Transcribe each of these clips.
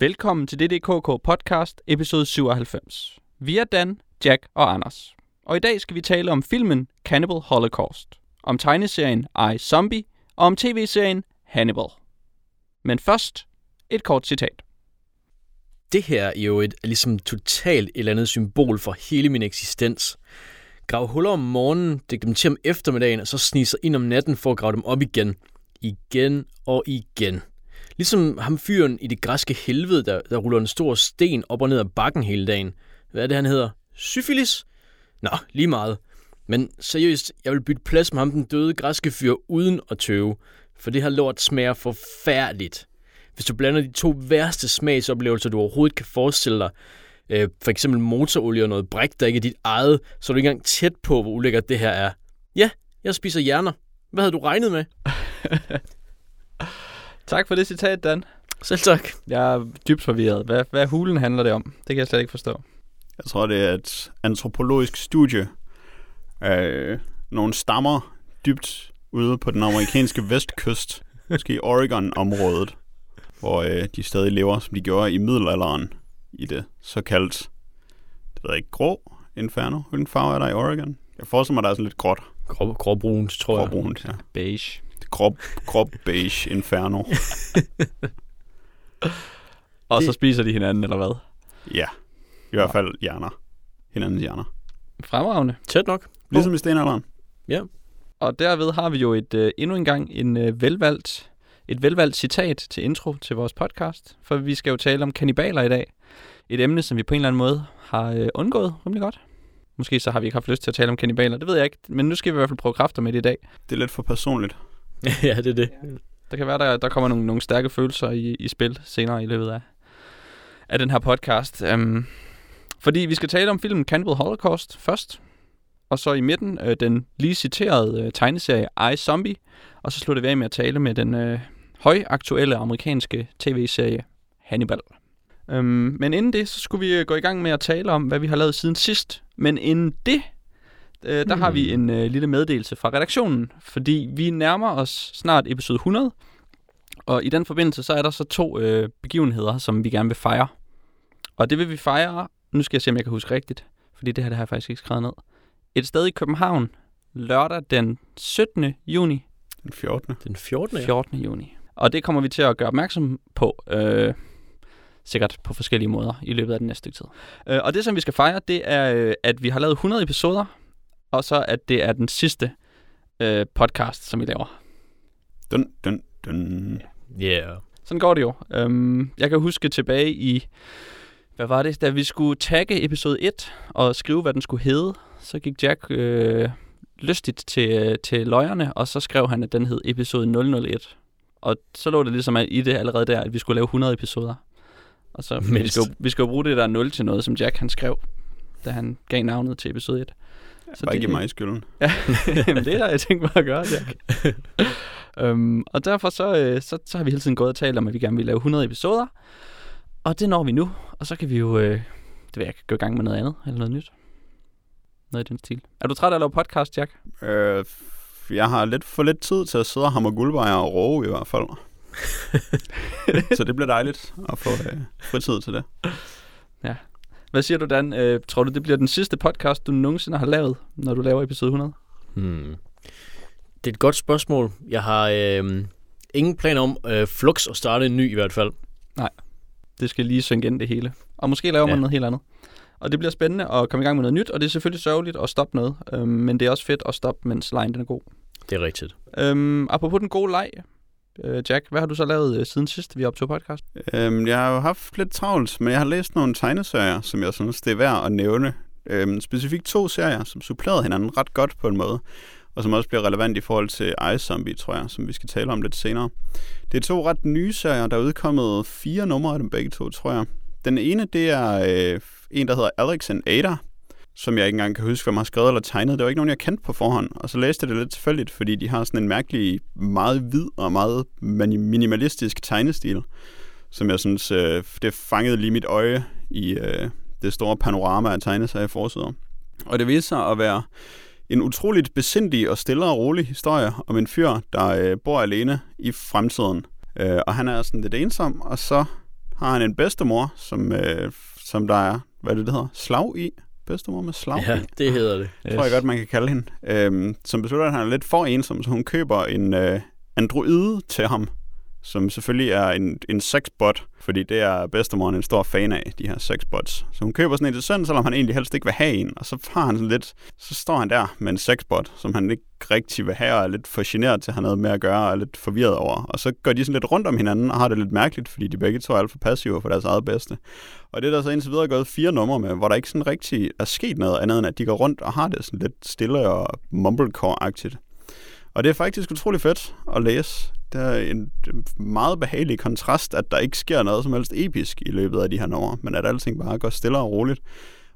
Velkommen til DDKK podcast, episode 97. Vi er Dan, Jack og Anders. Og i dag skal vi tale om filmen Cannibal Holocaust, om tegneserien I, Zombie og om tv-serien Hannibal. Men først et kort citat. Det her er jo et ligesom totalt et eller andet symbol for hele min eksistens. Grav huller om morgenen, dæk dem til om eftermiddagen, og så snige sig ind om natten for at grave dem op igen. Igen og igen. Ligesom ham fyren i det græske helvede, der, der ruller en stor sten op og ned ad bakken hele dagen. Hvad er det, han hedder? Syfilis? Nå, lige meget. Men seriøst, jeg vil bytte plads med ham den døde græske fyr uden at tøve. For det her lort smager forfærdeligt. Hvis du blander de to værste smagsoplevelser, du overhovedet kan forestille dig, øh, for eksempel motorolie og noget bræk, der ikke er dit eget, så er du ikke engang tæt på, hvor ulækkert det her er. Ja, jeg spiser hjerner. Hvad havde du regnet med? Tak for det citat, Dan. Selv tak. Jeg er dybt forvirret. Hvad, hvad hulen handler det om? Det kan jeg slet ikke forstå. Jeg tror, det er et antropologisk studie af nogle stammer dybt ude på den amerikanske vestkyst, måske Oregon-området, hvor øh, de stadig lever, som de gjorde i middelalderen, i det såkaldt, det ved jeg ikke, grå inferno. Hvilken farve er der i Oregon? Jeg forestiller mig, der er sådan lidt gråt. Grå, gråbrunt, tror jeg. Gråbrunt, ja. Beige. Grå, grå beige inferno. Og Det- så spiser de hinanden, eller hvad? Ja, i hvert fald hjerner. Hinandens hjerner. Fremragende. Tæt nok. Ligesom i stenalderen. Og derved har vi jo et øh, endnu en gang en øh, velvalgt, et velvalgt citat til intro til vores podcast. For vi skal jo tale om kannibaler i dag. Et emne, som vi på en eller anden måde har øh, undgået rimelig godt. Måske så har vi ikke haft lyst til at tale om kannibaler, det ved jeg ikke. Men nu skal vi i hvert fald prøve kræfter med det i dag. Det er lidt for personligt. ja, det er det. Der kan være, der, der kommer nogle, nogle stærke følelser i, i spil senere i løbet af, af den her podcast. Um, fordi vi skal tale om filmen Cannibal Holocaust først. Og så i midten øh, den lige citerede øh, tegneserie I, Zombie. Og så slutter vi af med at tale med den øh, højaktuelle amerikanske tv-serie Hannibal. Um, men inden det, så skulle vi øh, gå i gang med at tale om, hvad vi har lavet siden sidst. Men inden det, øh, der Hmm. har vi en øh, lille meddelelse fra redaktionen. Fordi vi nærmer os snart episode 100. Og i den forbindelse, så er der så to øh, begivenheder, som vi gerne vil fejre. Og det vil vi fejre, nu skal jeg se, om jeg kan huske rigtigt, fordi det her det har jeg faktisk ikke skrevet ned. Et sted i København, lørdag den 17. juni, Den 14. Den 14. 14. juni. Og det kommer vi til at gøre opmærksom på, øh, sikkert på forskellige måder i løbet af den næste stykke tid. Øh, og det, som vi skal fejre, det er, øh, at vi har lavet 100 episoder, og så at det er den sidste øh, podcast, som vi laver. Dun, dun, dun. Yeah. Sådan går det jo. Øhm, jeg kan huske tilbage i, hvad var det, da vi skulle tagge episode 1 og skrive, hvad den skulle hedde, så gik Jack øh, lystigt til, øh, til løjerne, og så skrev han, at den hed episode 001. Og så lå det ligesom i det allerede der, at vi skulle lave 100 episoder. Og så vi Mindst. skal, jo, vi skal bruge det der 0 til noget, som Jack han skrev, da han gav navnet til episode 1. Så Bare ikke mig skylden. Ja, Jamen, det er der, jeg tænkt mig at gøre, Jack. um, og derfor så, øh, så, så har vi hele tiden gået og talt om, at vi gerne vil lave 100 episoder. Og det når vi nu. Og så kan vi jo, øh, det ved jeg gå i gang med noget andet, eller noget nyt. Noget i den stil. Er du træt af at lave podcast, Jack? Øh, jeg har lidt for lidt tid til at sidde og hamre guldbejer og roe i hvert fald. så det bliver dejligt at få øh, fritid til det. Hvad siger du, Dan? Øh, tror du, det bliver den sidste podcast, du nogensinde har lavet, når du laver episode 100? Hmm. Det er et godt spørgsmål. Jeg har øh, ingen planer om øh, flux at starte en ny i hvert fald. Det skal lige synge ind det hele. Og måske laver man Ja. noget helt andet. Og det bliver spændende at komme i gang med noget nyt, og det er selvfølgelig sørgeligt at stoppe noget. Øhm, men det er også fedt at stoppe, mens lejen den er god. Det er rigtigt. Øhm, apropos den gode leg, øh, Øh, Jack, hvad har du så lavet øh, siden sidst, vi optog podcast? Øhm, jeg har jo haft lidt travlt, men jeg har læst nogle tegneserier, som jeg synes, det er værd at nævne. Øhm, specifikt to serier, som supplerede hinanden ret godt på en måde, og som også bliver relevant i forhold til Ice Zombie, tror jeg, som vi skal tale om lidt senere. Det er to ret nye serier, der er udkommet fire numre af dem begge to, tror jeg. Den ene, det er øh, en, der hedder Alex and Ada, som jeg ikke engang kan huske, hvem har skrevet eller tegnet. Det var ikke nogen, jeg kendte på forhånd. Og så læste jeg det lidt tilfældigt, fordi de har sådan en mærkelig, meget hvid og meget minimalistisk tegnestil, som jeg synes, øh, det fangede lige mit øje i øh, det store panorama af tegneserier forsider. Og det viste sig at være en utroligt besindig og stille og rolig historie om en fyr, der øh, bor alene i fremtiden. Øh, og han er sådan lidt ensom, og så har han en bedstemor, som, øh, som der er, hvad det, det hedder, slag i. Bedstemor med slag Ja, det hedder det. Yes. tror jeg godt, man kan kalde hende. Øhm, som beslutter, at han er lidt for ensom, så hun køber en øh, androide til ham, som selvfølgelig er en, en sexbot, fordi det er bedstemoren en stor fan af, de her sexbots. Så hun køber sådan en til søn, selvom han egentlig helst ikke vil have en, og så har han sådan lidt, så står han der med en sexbot, som han ikke rigtig vil have, og er lidt for generet til at have noget med at gøre, og er lidt forvirret over. Og så går de sådan lidt rundt om hinanden, og har det lidt mærkeligt, fordi de begge to er alt for passive for deres eget bedste. Og det er der så indtil videre gået fire numre med, hvor der ikke sådan rigtig er sket noget andet, end at de går rundt og har det sådan lidt stille og mumblecore-agtigt. Og det er faktisk utrolig fedt at læse. Det er en meget behagelig kontrast, at der ikke sker noget som helst episk i løbet af de her år, men at alting bare går stille og roligt.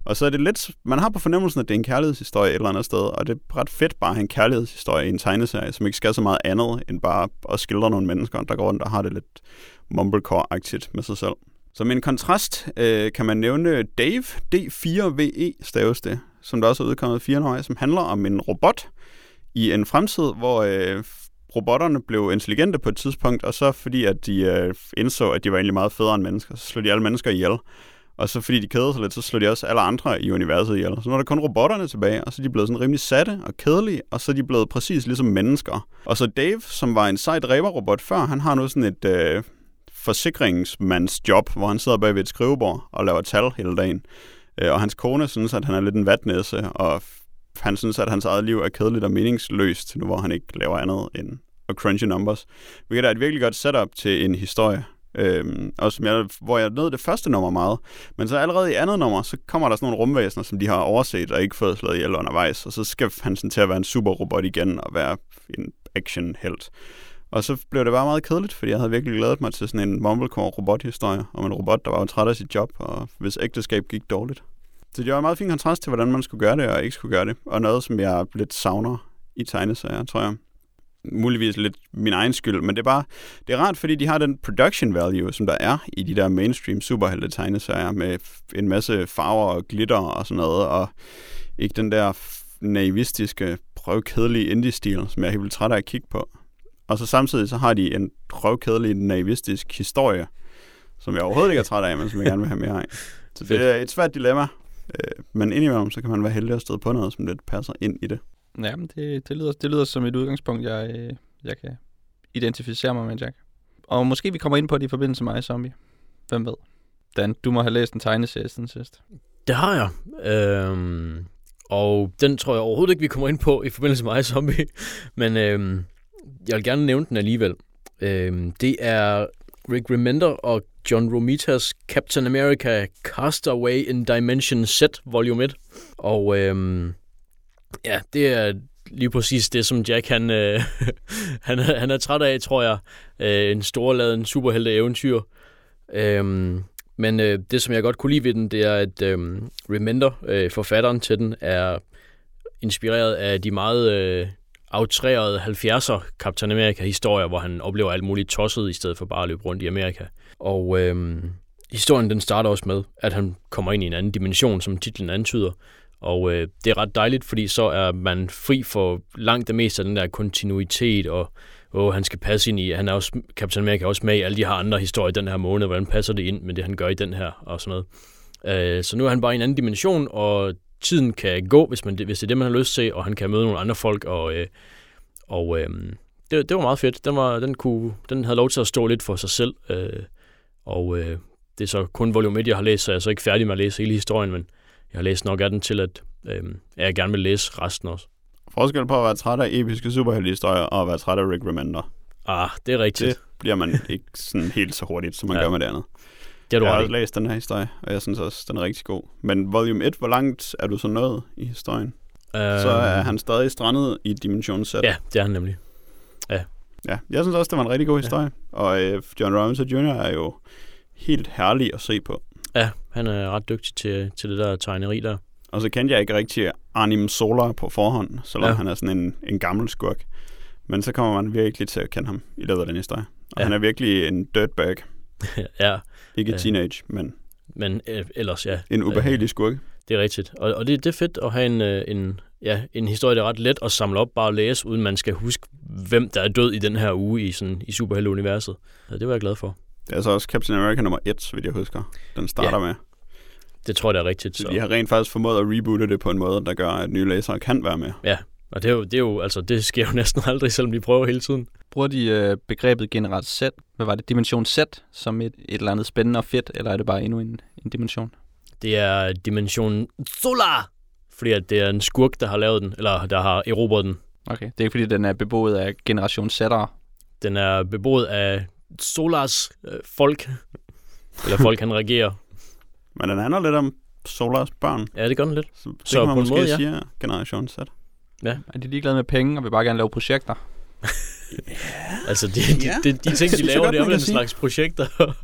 Og så er det lidt, man har på fornemmelsen, at det er en kærlighedshistorie et eller andet sted, og det er ret fedt bare at have en kærlighedshistorie i en tegneserie, som ikke skal så meget andet, end bare at skildre nogle mennesker, der går rundt og har det lidt mumblecore-agtigt med sig selv. Som en kontrast øh, kan man nævne Dave, D4VE staves det, som der også er udkommet fire år, som handler om en robot i en fremtid, hvor øh, robotterne blev intelligente på et tidspunkt, og så fordi at de øh, indså, at de var egentlig meget federe end mennesker, så slog de alle mennesker ihjel. Og så fordi de kædede sig lidt, så slog de også alle andre i universet ihjel. Så nu er der kun robotterne tilbage, og så er de blevet sådan rimelig satte og kedelige, og så er de blevet præcis ligesom mennesker. Og så Dave, som var en sej dræberrobot før, han har nu sådan et øh, forsikringsmands job, hvor han sidder bag ved et skrivebord og laver tal hele dagen. Øh, og hans kone synes, at han er lidt en vatnæse, og han synes, at hans eget liv er kedeligt og meningsløst, nu hvor han ikke laver andet end at crunche numbers. Hvilket er et virkelig godt setup til en historie. Øhm, og som jeg, hvor jeg nød det første nummer meget. Men så allerede i andet nummer, så kommer der sådan nogle rumvæsener, som de har overset og ikke fået slået ihjel undervejs. Og så skal han sådan til at være en superrobot igen og være en actionhelt. Og så blev det bare meget kedeligt, fordi jeg havde virkelig glædet mig til sådan en mumblecore robothistorie om en robot, der var jo træt af sit job, og hvis ægteskab gik dårligt. Så det var en meget fin kontrast til, hvordan man skulle gøre det og ikke skulle gøre det. Og noget, som jeg lidt savner i tegneserier, tror jeg. Muligvis lidt min egen skyld, men det er bare, det er rart, fordi de har den production value, som der er i de der mainstream superhelte tegneserier med en masse farver og glitter og sådan noget, og ikke den der naivistiske, prøvkedelige indie-stil, som jeg er helt vildt træt af at kigge på. Og så samtidig så har de en prøvkedelig naivistisk historie, som jeg overhovedet ikke er træt af, men som jeg gerne vil have mere af. Så det er et svært dilemma, øh, men indimellem så kan man være heldig at støde på noget, som lidt passer ind i det. Ja, men det, det, lyder, det lyder som et udgangspunkt, jeg, øh, jeg kan identificere mig med, Jack. Og måske vi kommer ind på det i forbindelse med Zombie. Hvem ved? Dan, du må have læst en tegneserie siden sidst. Det har jeg. Øhm, og den tror jeg overhovedet ikke, vi kommer ind på i forbindelse med Zombie. Men øhm, jeg vil gerne nævne den alligevel. Øhm, det er Rick Remender og John Romitas Captain America Castaway in Dimension Z Volume 1. Og øhm, ja, det er lige præcis det, som Jack han, øh, han, han er træt af, tror jeg. Øh, en storladen superhelte eventyr. Øhm, men øh, det, som jeg godt kunne lide ved den, det er, at øh, Remender, øh, forfatteren til den, er inspireret af de meget øh, outrerede 70'er Captain America-historier, hvor han oplever alt muligt tosset, i stedet for bare at løbe rundt i Amerika. Og øhm, historien den starter også med, at han kommer ind i en anden dimension, som titlen antyder. Og øh, det er ret dejligt, fordi så er man fri for langt det meste af den der kontinuitet, og og han skal passe ind i, han er også, Captain America er også med i alle de her andre historier i den her måned, hvordan passer det ind med det, han gør i den her, og sådan noget. Øh, så nu er han bare i en anden dimension, og tiden kan gå, hvis, man, hvis det er det, man har lyst til, og han kan møde nogle andre folk, og, øh, og øh, det, det var meget fedt. Den, var, den, kunne, den havde lov til at stå lidt for sig selv, øh, og øh, det er så kun volume 1, jeg har læst, så jeg er så ikke færdig med at læse hele historien, men jeg har læst nok af den til, at øh, jeg gerne vil læse resten også. Forskel på at være træt af episke superheltehistorier og at være træt af Rick Remender. Ah, det er rigtigt. Det bliver man ikke sådan helt så hurtigt, som man ja. gør med det andet. Det du jeg har også læst den her historie, og jeg synes også, den er rigtig god. Men volume 1, hvor langt er du så nået i historien? Uh, Så er han stadig strandet i Dimension Z. Ja, det er han nemlig. ja. Jeg synes også, det var en rigtig god historie. Ja. Og øh, John Robinson Jr. er jo helt herlig at se på. Ja, han er ret dygtig til, til det der tegneri der. Og så kendte jeg ikke rigtig Arnim Solar på forhånd, selvom Ja. ja. han er sådan en, en gammel skurk. Men så kommer man virkelig til at kende ham i løbet af den historie. Og Ja. ja. han er virkelig en dirtbag. ja, Ikke Ja. teenage, men men øh, ellers ja. en ubehagelig skurk. Det er rigtigt. Og, og det, det er fedt at have en, øh, en, ja, en historie, der er ret let at samle op, bare at læse, uden man skal huske, hvem der er død i den her uge i, sådan, i Superhelte-universet. Så det var jeg glad for. Det er altså også Captain America nummer 1, så vidt jeg husker. Den starter Ja. med. Det tror jeg, det er rigtigt. Så Så. de har rent faktisk formået at reboote det på en måde, der gør, at nye læsere kan være med. Og det er, jo, det er jo, altså, det sker jo næsten aldrig, selvom de prøver hele tiden. Bruger de øh, begrebet generelt Z, hvad var det, dimension Z, som et, et eller andet spændende og fedt, eller er det bare endnu en, en dimension? Det er dimension Solar, fordi at det er en skurk, der har lavet den, eller der har erobret den. Okay, det er ikke fordi, den er beboet af generation Z'ere. Den er beboet af Solars øh, folk, eller folk, han regerer. Men den handler lidt om Solars børn. Ja, det gør den lidt. Så, det Så kan man på en måske måde, ja. sige, Generation Z. Er de ligeglade med penge og vil bare gerne lave projekter? Altså, de, de, Ja. de, de ting, Det de laver, det er vel en slags projekter.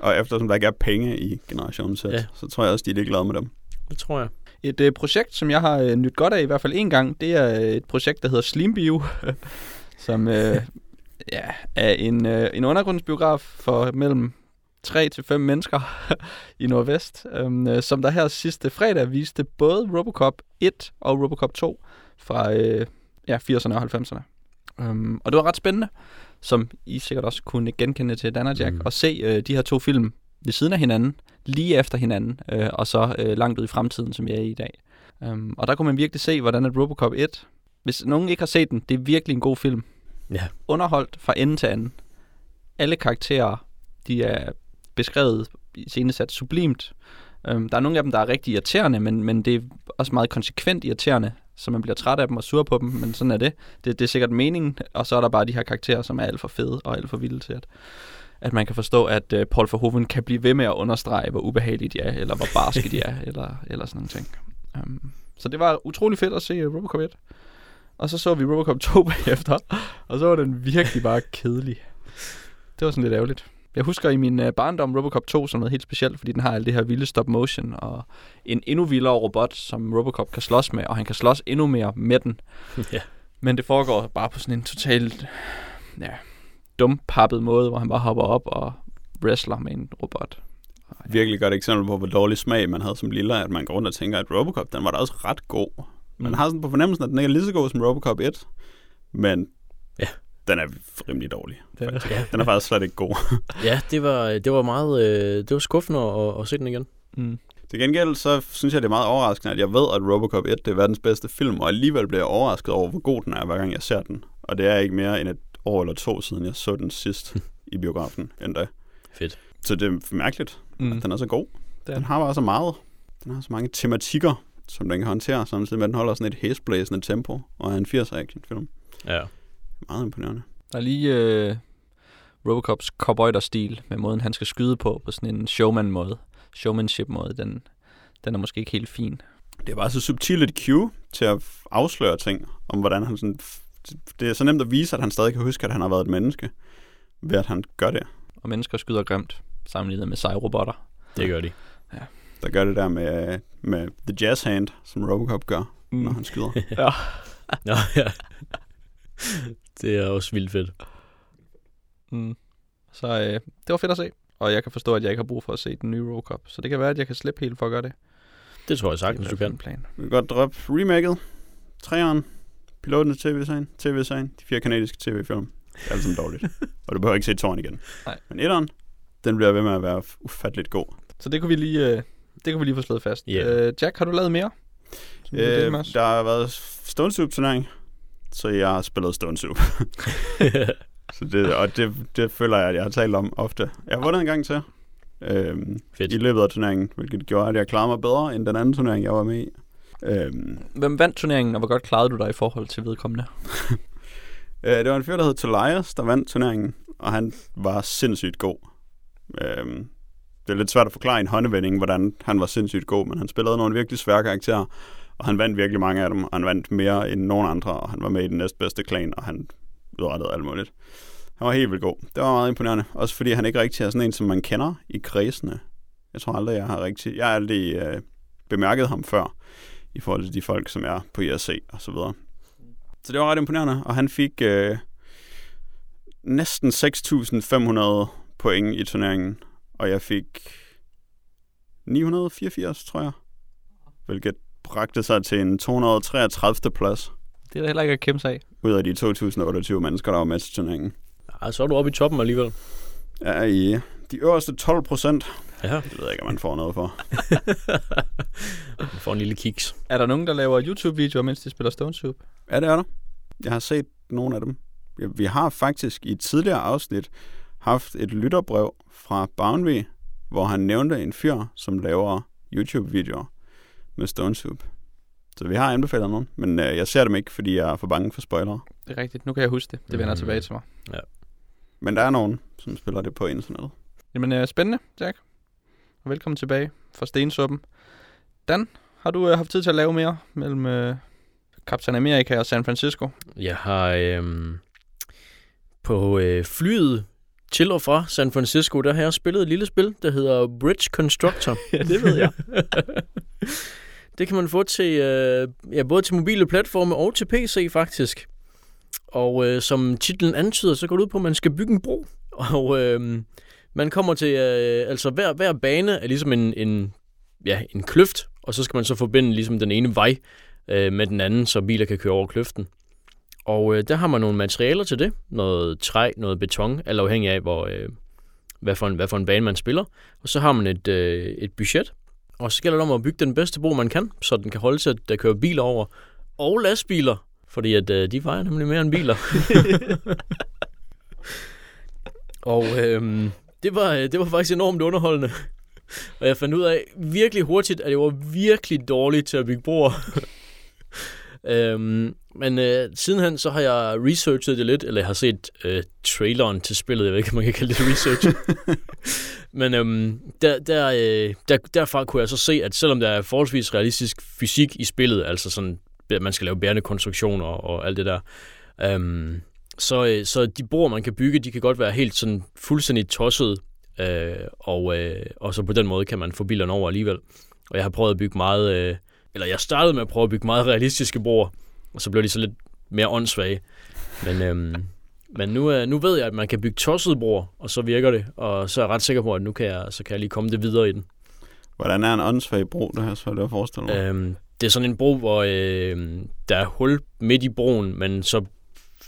Og eftersom der ikke er penge i Generation Z, Ja. så tror jeg også, de er lidt glade med dem. det tror jeg. Et øh, projekt, som jeg har øh, nyt godt af i hvert fald en gang, det er øh, et projekt, der hedder Slimbio, som øh, ja, er en, øh, en undergrundsbiograf for mellem 3 til 5 mennesker i Nordvest, øhm, øh, som der her sidste fredag viste både Robocop 1 og Robocop 2 fra øh, ja, 80'erne og 90'erne. Um, og det var ret spændende, som I sikkert også kunne genkende til Dan og Jack, Mm. at se øh, de her to film ved siden af hinanden, lige efter hinanden, øh, og så øh, langt ud i fremtiden, som vi er i i dag. Um, og der kunne man virkelig se, hvordan at Robocop 1, hvis nogen ikke har set den, det er virkelig en god film. Ja. Underholdt fra ende til anden. Alle karakterer, de er beskrevet, scenesat sublimt. Um, der er nogle af dem, der er rigtig irriterende, men, men det er også meget konsekvent irriterende, så man bliver træt af dem og sur på dem, men sådan er det. det. Det er sikkert meningen, og så er der bare de her karakterer, som er alt for fede og alt for vilde til, at, at man kan forstå, at uh, Paul Verhoeven kan blive ved med at understrege, hvor ubehagelige de er, eller hvor barske de er, eller, eller sådan nogle ting. Um, så det var utrolig fedt at se øh, Robocop 1. Og så så vi Robocop 2 bagefter, og så var den virkelig bare kedelig. Det var sådan lidt ærgerligt. Jeg husker i min uh, barndom Robocop 2 som noget helt specielt, fordi den har alt det her vilde stop motion, og en endnu vildere robot, som Robocop kan slås med, og han kan slås endnu mere med den. ja. Men det foregår bare på sådan en totalt ja, dumpappet måde, hvor han bare hopper op og wrestler med en robot. Virkelig godt eksempel på, hvor dårlig smag man havde som lille, at man går rundt og tænker, at Robocop, den var da også ret god. Man Mm. har sådan på fornemmelsen, at den ikke er lige så god som Robocop 1, men Ja. Den er rimelig dårlig. Det er, Ja, Den er faktisk slet ikke god. ja det, var, det var meget øh, det var skuffende at, at se den igen. mm. Til gengæld, så synes jeg, det er meget overraskende, at jeg ved, at Robocop 1 det er verdens bedste film, og alligevel bliver jeg overrasket over, hvor god den er, hver gang jeg ser den. Og det er ikke mere end et år eller to siden, jeg så den sidst i biografen endda. Fedt. Så det er mærkeligt, Mm. at den er så god. Er Den har bare så meget. Den har så mange tematikker, som den kan håndtere, samtidig med, at den holder sådan et hæsblæsende tempo, og er en 80'er actionfilm. Ja. Meget imponerende. Der er lige øh, Robocops cowboy-stil med måden, han skal skyde på, på sådan en showman-måde. Showmanship-måde, den, den er måske ikke helt fin. Det er bare så subtilt et cue til at afsløre ting, om hvordan han sådan... Det er så nemt at vise, at han stadig kan huske, at han har været et menneske, ved at han gør det. Og mennesker skyder grimt, sammenlignet med seje robotter. Det gør de. Der gør det der med, med the jazz hand, som Robocop gør, mm. når han skyder. ja. Nå, ja. det er også vildt fedt. Mm. Så øh, det var fedt at se. Og jeg kan forstå, at jeg ikke har brug for at se den nye Robocop. Så det kan være, at jeg kan slippe helt for at gøre det. Det tror jeg Det er sagtens, i du kan. en plan. Vi kan godt droppe remaket, træeren, piloten til tv-serien, tv-serien, de fire kanadiske tv-film. Det er alt sammen dårligt. og du behøver ikke se tårn igen. Nej. Men etteren, den bliver ved med at være ufatteligt god. Så det kunne vi lige, øh, det kunne vi lige få slået fast. Ja. Øh, Jack, har du lavet mere? Øh, der har været Soup turnering, så jeg har spillet Stone Soup. så det, og det, det føler jeg, at jeg har talt om ofte. Jeg har vundet en gang til øhm, Fedt. i løbet af turneringen, hvilket gjorde, at jeg klarede mig bedre end den anden turnering, jeg var med i. Øhm, Hvem vandt turneringen, og hvor godt klarede du dig i forhold til vedkommende? øh, det var en fyr, der hed Tolias, der vandt turneringen, og han var sindssygt god. Øhm, det er lidt svært at forklare i en håndevending, hvordan han var sindssygt god, men han spillede nogle virkelig svære karakterer, og han vandt virkelig mange af dem, og han vandt mere end nogen andre, og han var med i den næstbedste klan, og han udrettede alt muligt. Han var helt vildt god. Det var meget imponerende. Også fordi han ikke rigtig er sådan en, som man kender i kredsene. Jeg tror aldrig, jeg har rigtig... Jeg har aldrig øh, bemærket ham før, i forhold til de folk, som er på IRC og så videre. Så det var ret imponerende, og han fik øh, næsten 6.500 point i turneringen, og jeg fik 984, tror jeg. Hvilket bragte sig til en 233. plads Det er da heller ikke at kæmpe sig af. ud af de 2.028 mennesker, der var med til turneringen. Ej, så er du oppe i toppen alligevel. er i de øverste 12 procent. Ja, Det ved jeg ikke, om man får noget for. du får en lille kiks. Er der nogen, der laver YouTube-videoer, mens de spiller Stone Soup? Ja, det er der. Jeg har set nogle af dem. Ja, Vi har faktisk i et tidligere afsnit haft et lytterbrev fra Boundary, hvor han nævnte en fyr, som laver YouTube-videoer med Stone Soup. Så vi har anbefalet nogen, men øh, jeg ser dem ikke, fordi jeg er for bange for spoilere. Det er rigtigt. Nu kan jeg huske det. Det vender Mm. tilbage til mig. Men der er nogen, som spiller det på internettet. Jamen, øh, spændende, Jack. Og velkommen tilbage fra Stensuppen. Dan, har du øh, haft tid til at lave mere mellem øh, Captain America og San Francisco? Jeg har øhm, på øh, flyet til og fra San Francisco, der har jeg spillet et lille spil, der hedder Bridge Constructor. ja, det ved jeg. det kan man få til øh, ja, både til mobile platforme og til PC faktisk. Og øh, som titlen antyder, så går det ud på, at man skal bygge en bro. Og øh, man kommer til, øh, altså hver, hver bane er ligesom en, en, ja, en kløft, og så skal man så forbinde ligesom den ene vej øh, med den anden, så biler kan køre over kløften. Og øh, der har man nogle materialer til det. Noget træ, noget beton, alt afhængig af, hvor, øh, hvad, for en, hvad for en bane man spiller. Og så har man et, øh, et budget. Og så gælder det om at bygge den bedste bro, man kan, så den kan holde til, at der kører biler over. Og lastbiler, fordi at, øh, de vejer nemlig mere end biler. og øh, det, var, øh, det var faktisk enormt underholdende. Og jeg fandt ud af virkelig hurtigt, at jeg var virkelig dårlig til at bygge broer. øhm, men øh, sidenhen så har jeg researchet det lidt, eller jeg har set øh, traileren til spillet, jeg ved ikke, om man kan kalde det research. men øhm, der, der, øh, der, derfra kunne jeg så se, at selvom der er forholdsvis realistisk fysik i spillet, altså sådan, at man skal lave bærende konstruktioner og alt det der, øhm, så, øh, så de broer, man kan bygge, de kan godt være helt sådan fuldstændig tosset, øh, og, øh, og så på den måde kan man få bilerne over alligevel. Og jeg har prøvet at bygge meget, øh, eller jeg startede med at prøve at bygge meget realistiske broer, og så blev de så lidt mere åndssvage. Men, øhm, men nu, øh, nu ved jeg, at man kan bygge tossede broer, og så virker det, og så er jeg ret sikker på, at nu kan jeg, så kan jeg lige komme det videre i den. Hvordan er en åndssvag bro, det her, så det jeg forestille mig? Øhm, det er sådan en bro, hvor øh, der er hul midt i broen, men så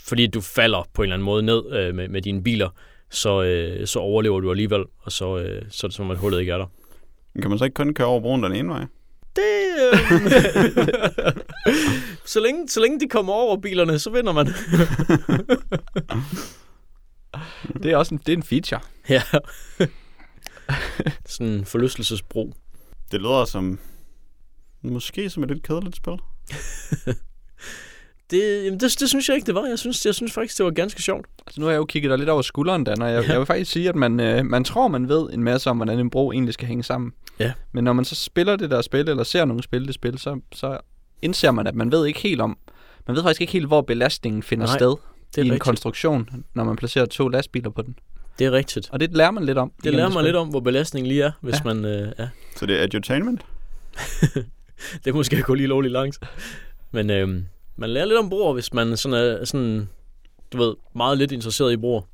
fordi du falder på en eller anden måde ned øh, med, med dine biler, så, øh, så overlever du alligevel, og så, øh, så er det som, at hullet ikke er der. Kan man så ikke kun køre over broen den ene vej? Det, øh, så, længe, så længe de kommer over bilerne, så vinder man. Det er også en, det er en feature. ja. Sådan en forlystelsesbro. Det lyder som... Måske som et lidt kedeligt spil. Det, jamen det, det synes jeg ikke, det var. Jeg synes, jeg synes faktisk, det var ganske sjovt. Altså, nu har jeg jo kigget dig lidt over skulderen, Dan, og jeg, Ja. jeg vil faktisk sige, at man, øh, man tror, man ved en masse om, hvordan en bro egentlig skal hænge sammen. Ja. Men når man så spiller det der spil, eller ser nogen spille det spil, så, så indser man, at man ved ikke helt om... Man ved faktisk ikke helt, hvor belastningen finder Nej, sted Det i er en rigtigt. konstruktion, når man placerer to lastbiler på den. Det er rigtigt. Og det lærer man lidt om. Det lærer mig lidt om, hvor belastningen lige er, hvis Ja. man... Øh, ja. Så det er edutainment? Det er måske at gå lige lovligt langt. Men øh, man lærer lidt om broer, hvis man sådan er sådan, du ved, meget lidt interesseret i broer.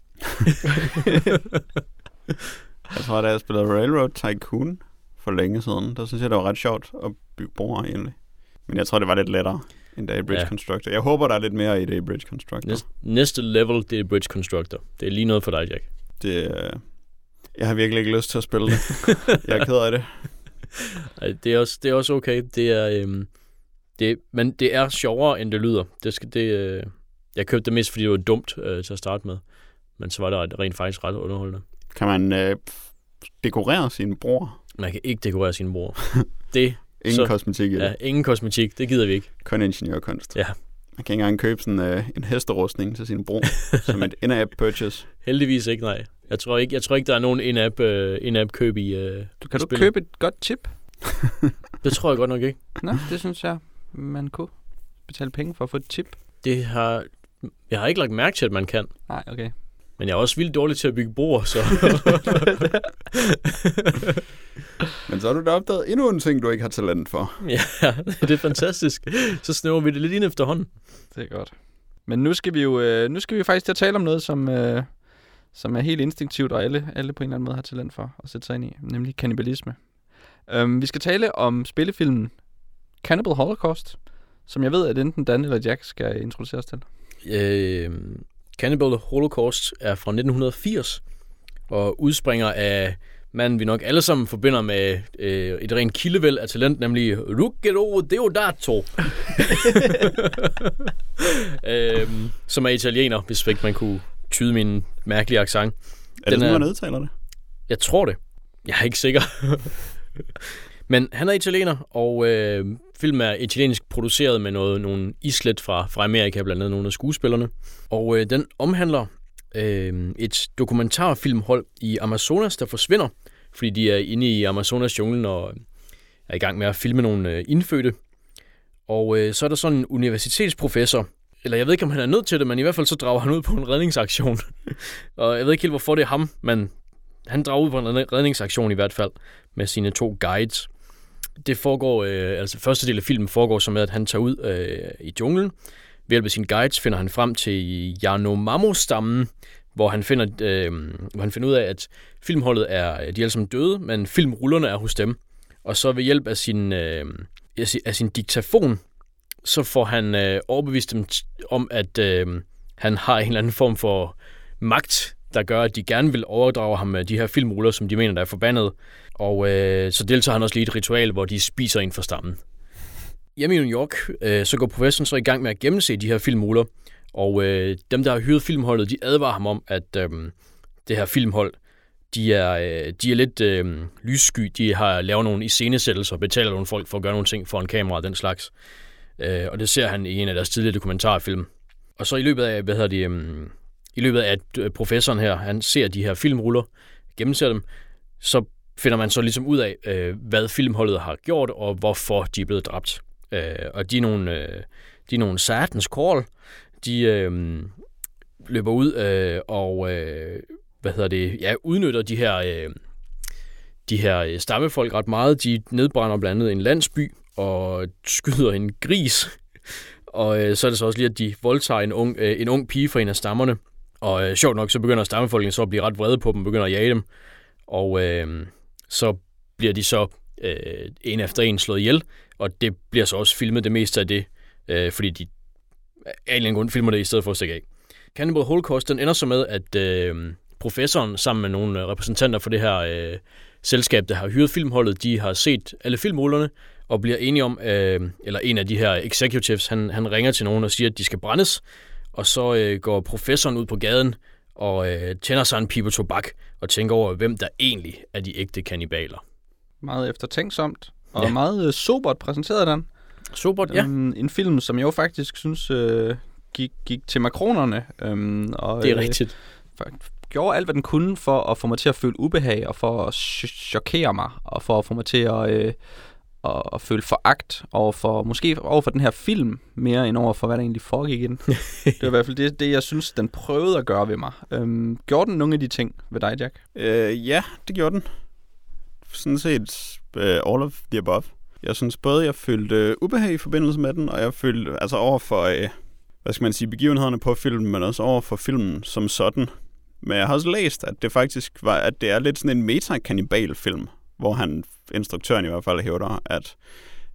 Jeg tror, da jeg spillede Railroad Tycoon for længe siden, der synes jeg, det var ret sjovt at bygge broer egentlig. Men jeg tror, det var lidt lettere end det i Bridge Ja. Constructor. Jeg håber, der er lidt mere i det i Bridge Constructor. Næste, næste level, det er Bridge Constructor. Det er lige noget for dig, Jack. Det, øh, jeg har virkelig ikke lyst til at spille det. Jeg er ked af det. Ej, det, er også, det er også okay. Det er, øhm, det, men det er sjovere, end det lyder. Det skal, det, øh, jeg købte det mest, fordi det var dumt øh, til at starte med. Men så var det rent faktisk ret underholdende. Kan man øh, dekorere sine broer? Man kan ikke dekorere sine bord. Det, Ingen Så- kosmetik i det. ja, ingen kosmetik, det gider vi ikke. Kun ingeniørkunst. Ja. Man kan ikke engang købe sådan øh, en hesterustning til sin bro, som et in-app purchase. Heldigvis ikke, nej. Jeg tror ikke, jeg tror ikke der er nogen in-app, øh, in-app køb i... Øh, Du, kan du spillet. købe et godt tip? det tror jeg godt nok ikke. Nå, det synes jeg, man kunne betale penge for at få et tip. Det har... Jeg har ikke lagt mærke til, at man kan. Nej, okay. Men jeg er også vildt dårlig til at bygge broer, så... Men så har du da opdaget endnu en ting, du ikke har talent for. ja, det er fantastisk. Så snæver vi det lidt ind efterhånden. Det er godt. Men nu skal vi jo øh, nu skal vi faktisk til at tale om noget, som, øh, som er helt instinktivt, og alle, alle på en eller anden måde har talent for at sætte sig ind i, nemlig kannibalisme. Um, vi skal tale om spillefilmen Cannibal Holocaust, som jeg ved, at enten Dan eller Jack skal introduceres til. Øh, Cannibal Holocaust er fra 1980 og udspringer af manden, vi nok alle sammen forbinder med øh, et rent kildevæld af talent, nemlig Ruggero Deodato. øhm, som er italiener, hvis ikke man kunne tyde min mærkelige accent. Er det Den sådan, er- man udtaler det? Jeg tror det. Jeg er ikke sikker. Men han er italiener, og øh, filmen er italiensk produceret med noget, nogle islet fra, fra Amerika, blandt andet nogle af skuespillerne. Og øh, den omhandler øh, et dokumentarfilmhold i Amazonas, der forsvinder, fordi de er inde i Amazonas junglen og øh, er i gang med at filme nogle øh, indfødte. Og øh, så er der sådan en universitetsprofessor, eller jeg ved ikke, om han er nødt til det, men i hvert fald så drager han ud på en redningsaktion. og jeg ved ikke helt, hvorfor det er ham, men han drager ud på en redningsaktion i hvert fald med sine to guides. Det foregår, øh, altså første del af filmen foregår som med, at han tager ud øh, i junglen. Ved hjælp af sine guides finder han frem til Yanomamo-stammen, hvor han finder, øh, hvor han finder ud af, at filmholdet er, øh, de er alle sammen døde, men filmrullerne er hos dem. Og så ved hjælp af sin, øh, af sin- af sin diktafon, så får han øh, overbevist dem t- om, at øh, han har en eller anden form for magt, der gør, at de gerne vil overdrage ham øh, de her filmruller, som de mener, der er forbandet. Og øh, så deltager han også lige i et ritual, hvor de spiser en for stammen. Hjemme i New York, øh, så går professoren så i gang med at gennemse de her filmruller, og øh, dem, der har hyret filmholdet, de advarer ham om, at øh, det her filmhold, de er, øh, de er lidt øh, lyssky. De har lavet nogle iscenesættelser og betaler nogle folk for at gøre nogle ting for en kamera og den slags. Øh, og det ser han i en af deres tidligere dokumentarfilm. Og så i løbet af, hvad hedder det, øh, i løbet af, at professoren her, han ser de her filmruller, gennemser dem, så finder man så ligesom ud af, øh, hvad filmholdet har gjort, og hvorfor de er blevet dræbt. Øh, og de er nogle, øh, de er nogle satans call. De øh, løber ud øh, og øh, hvad hedder det, ja, udnytter de her, øh, de her øh, stammefolk ret meget. De nedbrænder blandt andet en landsby og skyder en gris. Og øh, så er det så også lige, at de voldtager en ung, øh, en ung pige fra en af stammerne. Og øh, sjovt nok, så begynder stammefolkene så at blive ret vrede på dem, begynder at jage dem. Og øh, så bliver de så øh, en efter en slået ihjel, og det bliver så også filmet det meste af det, øh, fordi de af en eller anden grund filmer det i stedet for at stikke af. Cannibal Holocaust, den ender så med, at øh, professoren sammen med nogle øh, repræsentanter for det her øh, selskab, der har hyret filmholdet, de har set alle filmrullerne, og bliver enige om, øh, eller en af de her executives, han, han ringer til nogen og siger, at de skal brændes, og så øh, går professoren ud på gaden og øh, tænder sig en pibe tobak og tænker over, hvem der egentlig er de ægte kannibaler. Meget eftertænksomt. Og Ja. meget øh, sobert præsenteret den. Sobert, ja. Um, en film, som jeg jo faktisk synes øh, gik, gik til makronerne. Um, og, Det er øh, rigtigt. fakt- gjorde alt, hvad den kunne for at få mig til at føle ubehag, og for at ch- chokere mig, og for at få mig til at, øh, at, at føle foragt over for, måske over for den her film, mere end over for, hvad der egentlig foregik i den. det var i hvert fald det, det, jeg synes, den prøvede at gøre ved mig. Um, gjorde den nogle af de ting ved dig, Jack? Øh, ja, det gjorde den. Sådan set uh, all of the above. Jeg synes både, jeg følte uh, ubehag i forbindelse med den, og jeg følte altså over for, uh, hvad skal man sige, begivenhederne på filmen, men også over for filmen som sådan. Men jeg har også læst, at det faktisk var, at det er lidt sådan en meta film hvor han, instruktøren i hvert fald hævder, at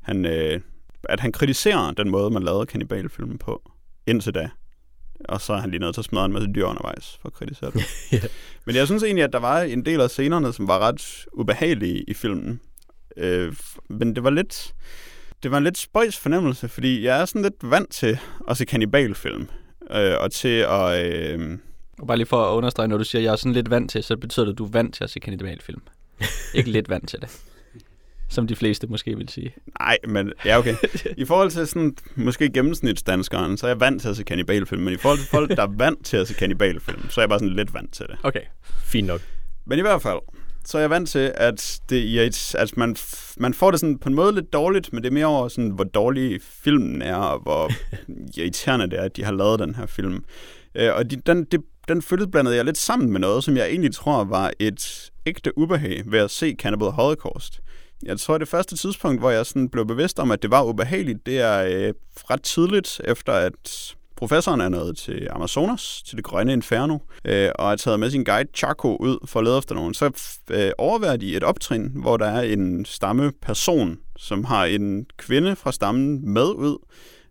han, øh, at han kritiserer den måde, man lavede kannibalfilmen på indtil da. Og så er han lige nødt til at smadre en masse dyr undervejs for at kritisere det. Ja. Men jeg synes egentlig, at der var en del af scenerne, som var ret ubehagelige i filmen. Øh, men det var lidt... Det var en lidt spøjs fornemmelse, fordi jeg er sådan lidt vant til at se kannibalfilm. Øh, og til at... Øh, Og bare lige for at understrege, når du siger, at jeg er sådan lidt vant til, så betyder det, at du er vant til at se kannibalfilm. Ikke lidt vant til det. Som de fleste måske vil sige. nej, men ja, okay. I forhold til sådan, måske gennemsnitsdanskeren, så er jeg vant til at se kannibalfilm. Men i forhold til folk, der er vant til at se kannibalfilm, så er jeg bare sådan lidt vant til det. Okay. Fint nok. Men i hvert fald, så er jeg vant til, at, det, at man, man får det sådan på en måde lidt dårligt, men det er mere over, sådan, hvor dårlig filmen er, og hvor irriterende det er, at de har lavet den her film. Øh, og de, den, det, den følge blandede jeg lidt sammen med noget, som jeg egentlig tror var et ægte ubehag ved at se Cannibal Holocaust. Jeg tror, det første tidspunkt, hvor jeg sådan blev bevidst om, at det var ubehageligt, det er øh, ret tidligt efter, at professoren er nået til Amazonas, til det grønne inferno, øh, og har taget med sin guide Chaco ud for at lede efter nogen. Så øh, overværer de et optrin, hvor der er en stammeperson, som har en kvinde fra stammen med ud,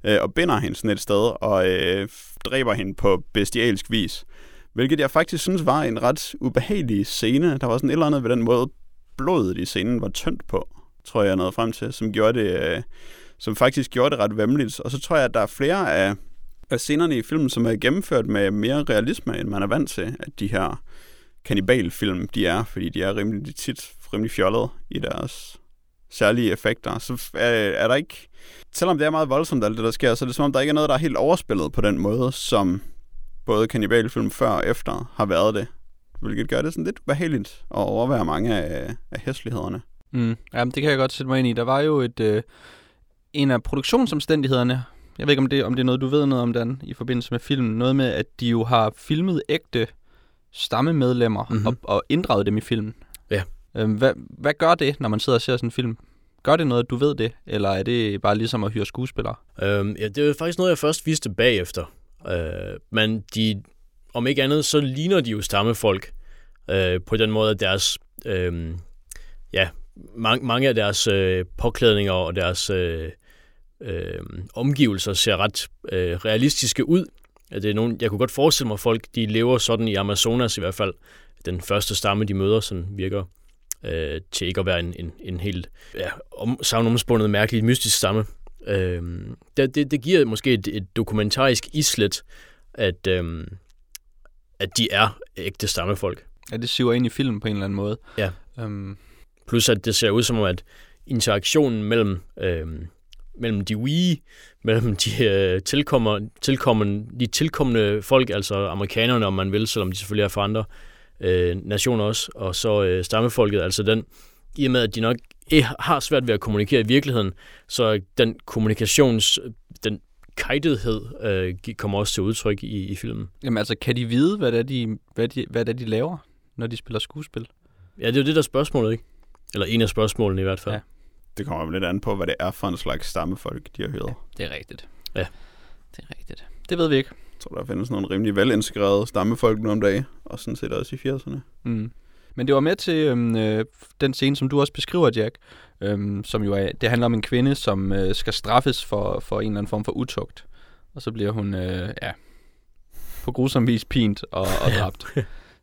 øh, og binder hende sådan et sted, og øh, dræber hende på bestialsk vis. Hvilket jeg faktisk synes var en ret ubehagelig scene. Der var sådan et eller andet ved den måde, blodet i scenen var tyndt på, tror jeg, noget frem til, som gjorde det, øh, som faktisk gjorde det ret vemmeligt. Og så tror jeg, at der er flere af, af scenerne i filmen, som er gennemført med mere realisme, end man er vant til, at de her kanibalfilm, de er, fordi de er rimelig de tit rimelig fjollede i deres særlige effekter. Så er, er der ikke, selvom det er meget voldsomt alt det, der sker, så er det som om, der ikke er noget, der er helt overspillet på den måde, som både kanibalfilm før og efter har været det. Hvilket gør det sådan lidt behageligt at overvære mange af, af hæslighederne. Mm. Jamen, det kan jeg godt sætte mig ind i. Der var jo et, øh, en af produktionsomstændighederne, jeg ved ikke, om det, om det er noget, du ved noget om, Dan, i forbindelse med filmen. Noget med, at de jo har filmet ægte stammemedlemmer Mhm. mm-hmm. og, og inddraget dem i filmen. Ja. Øhm, hvad, hvad gør det, når man sidder og ser sådan en film? Gør det noget, du ved det? Eller er det bare ligesom at hyre skuespillere? Øhm, ja, det er faktisk noget, jeg først vidste bagefter. Øh, men de, om ikke andet, så ligner de jo stammefolk øh, på den måde, at deres, øh, ja, mange, mange af deres øh, påklædninger og deres øh, øh, omgivelser ser ret øh, realistiske ud. At Det er nogen, jeg kunne godt forestille mig, at folk de lever sådan i Amazonas i hvert fald. Den første stamme, de møder, sådan virker øh, til ikke at være en, en, en helt ja, om, savnomspundet, mærkelig, mystisk stamme. Øh, det, det, det giver måske et, et dokumentarisk islet, at, øh, at de er ægte stammefolk. Ja, det siver ind i filmen på en eller anden måde. Ja. Øhm, Plus at det ser ud som om, at interaktionen mellem, øh, mellem de Wii, mellem de øh, tilkommer, tilkommen, de tilkommende folk, altså amerikanerne, om man vil, selvom de selvfølgelig er fra andre øh, nationer også, og så øh, stammefolket, altså den, i og med at de nok har svært ved at kommunikere i virkeligheden, så den kommunikations, den kajtethed øh, kommer også til udtryk i, i filmen. jamen altså, kan de vide, hvad det, er, de, hvad, de, hvad det er, de laver, når de spiller skuespil? Ja, det er jo det, der er spørgsmålet, ikke? Eller en af spørgsmålene i hvert fald. Ja. Det kommer jo lidt an på, hvad det er for en slags stammefolk, de har hørt. Det er rigtigt. Ja. Det er rigtigt. Det ved vi ikke. Jeg tror, der findes nogle rimelig velintegrerede stammefolk nu om dagen, og sådan set også i 80'erne. Mm. Men det var med til øhm, øh, den scene, som du også beskriver, Jack, øhm, som jo er, det handler om en kvinde, som øh, skal straffes for, for en eller anden form for utugt. Og så bliver hun, øh, ja, på grusom vis pint og, og dræbt.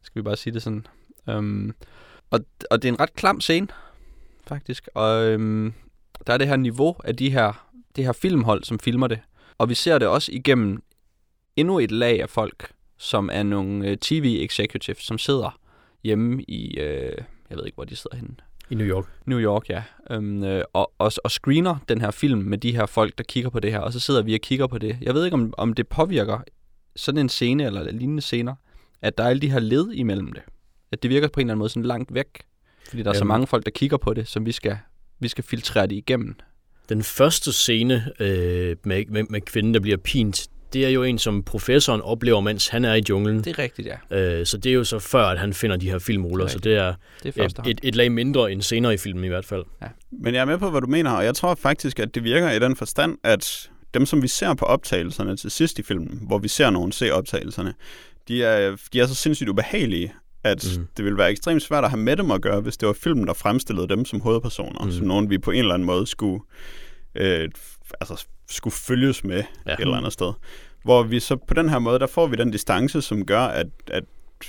Skal vi bare sige det sådan. Øhm, og, og det er en ret klam scene, faktisk. Og øhm, der er det her niveau af de her, det her filmhold, som filmer det. Og vi ser det også igennem endnu et lag af folk, som er nogle øh, TV-executives, som sidder hjemme i, øh, jeg ved ikke, hvor de sidder henne. I New York. New York, ja. Øhm, øh, og, og, og screener den her film med de her folk, der kigger på det her, og så sidder vi og kigger på det. Jeg ved ikke, om, om det påvirker sådan en scene, eller lignende scener, at der er alle de her led imellem det. At det virker på en eller anden måde sådan langt væk. Fordi der er så Jamen. mange folk, der kigger på det, som vi skal, vi skal filtrere det igennem. Den første scene øh, med, med, med kvinden, der bliver pint, det er jo en, som professoren oplever, mens han er i junglen. Det er rigtigt, ja. Øh, så det er jo så før, at han finder de her filmruller, Det er så det er Det er ja, første et, et lag mindre end senere i filmen i hvert fald. Men jeg er med på, hvad du mener, og jeg tror faktisk, at det virker i den forstand, at dem, som vi ser på optagelserne til sidst i filmen, hvor vi ser nogen se optagelserne, de er, de er så sindssygt ubehagelige, at mm. det ville være ekstremt svært at have med dem at gøre, hvis det var filmen, der fremstillede dem som hovedpersoner, mm. som nogen, vi på en eller anden måde skulle, øh, altså, skulle følges med Ja. et eller andet sted. Hvor vi så på den her måde, der får vi den distance, som gør, at, at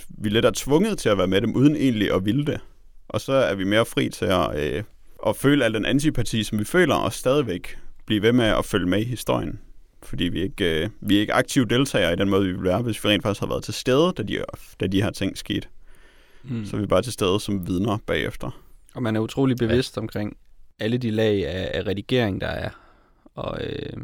vi lidt er tvunget til at være med dem, uden egentlig at ville det. Og så er vi mere fri til at, øh, at føle al den antipati, som vi føler, og stadigvæk blive ved med at følge med i historien. Fordi vi ikke, øh, vi er ikke aktive deltagere i den måde, vi vil være, hvis vi rent faktisk har været til stede, da de, da de her ting skete. Mm. Så er vi bare til stede som vidner bagefter. Og man er utrolig bevidst ja. omkring alle de lag af, af redigering, der er. Og, øh,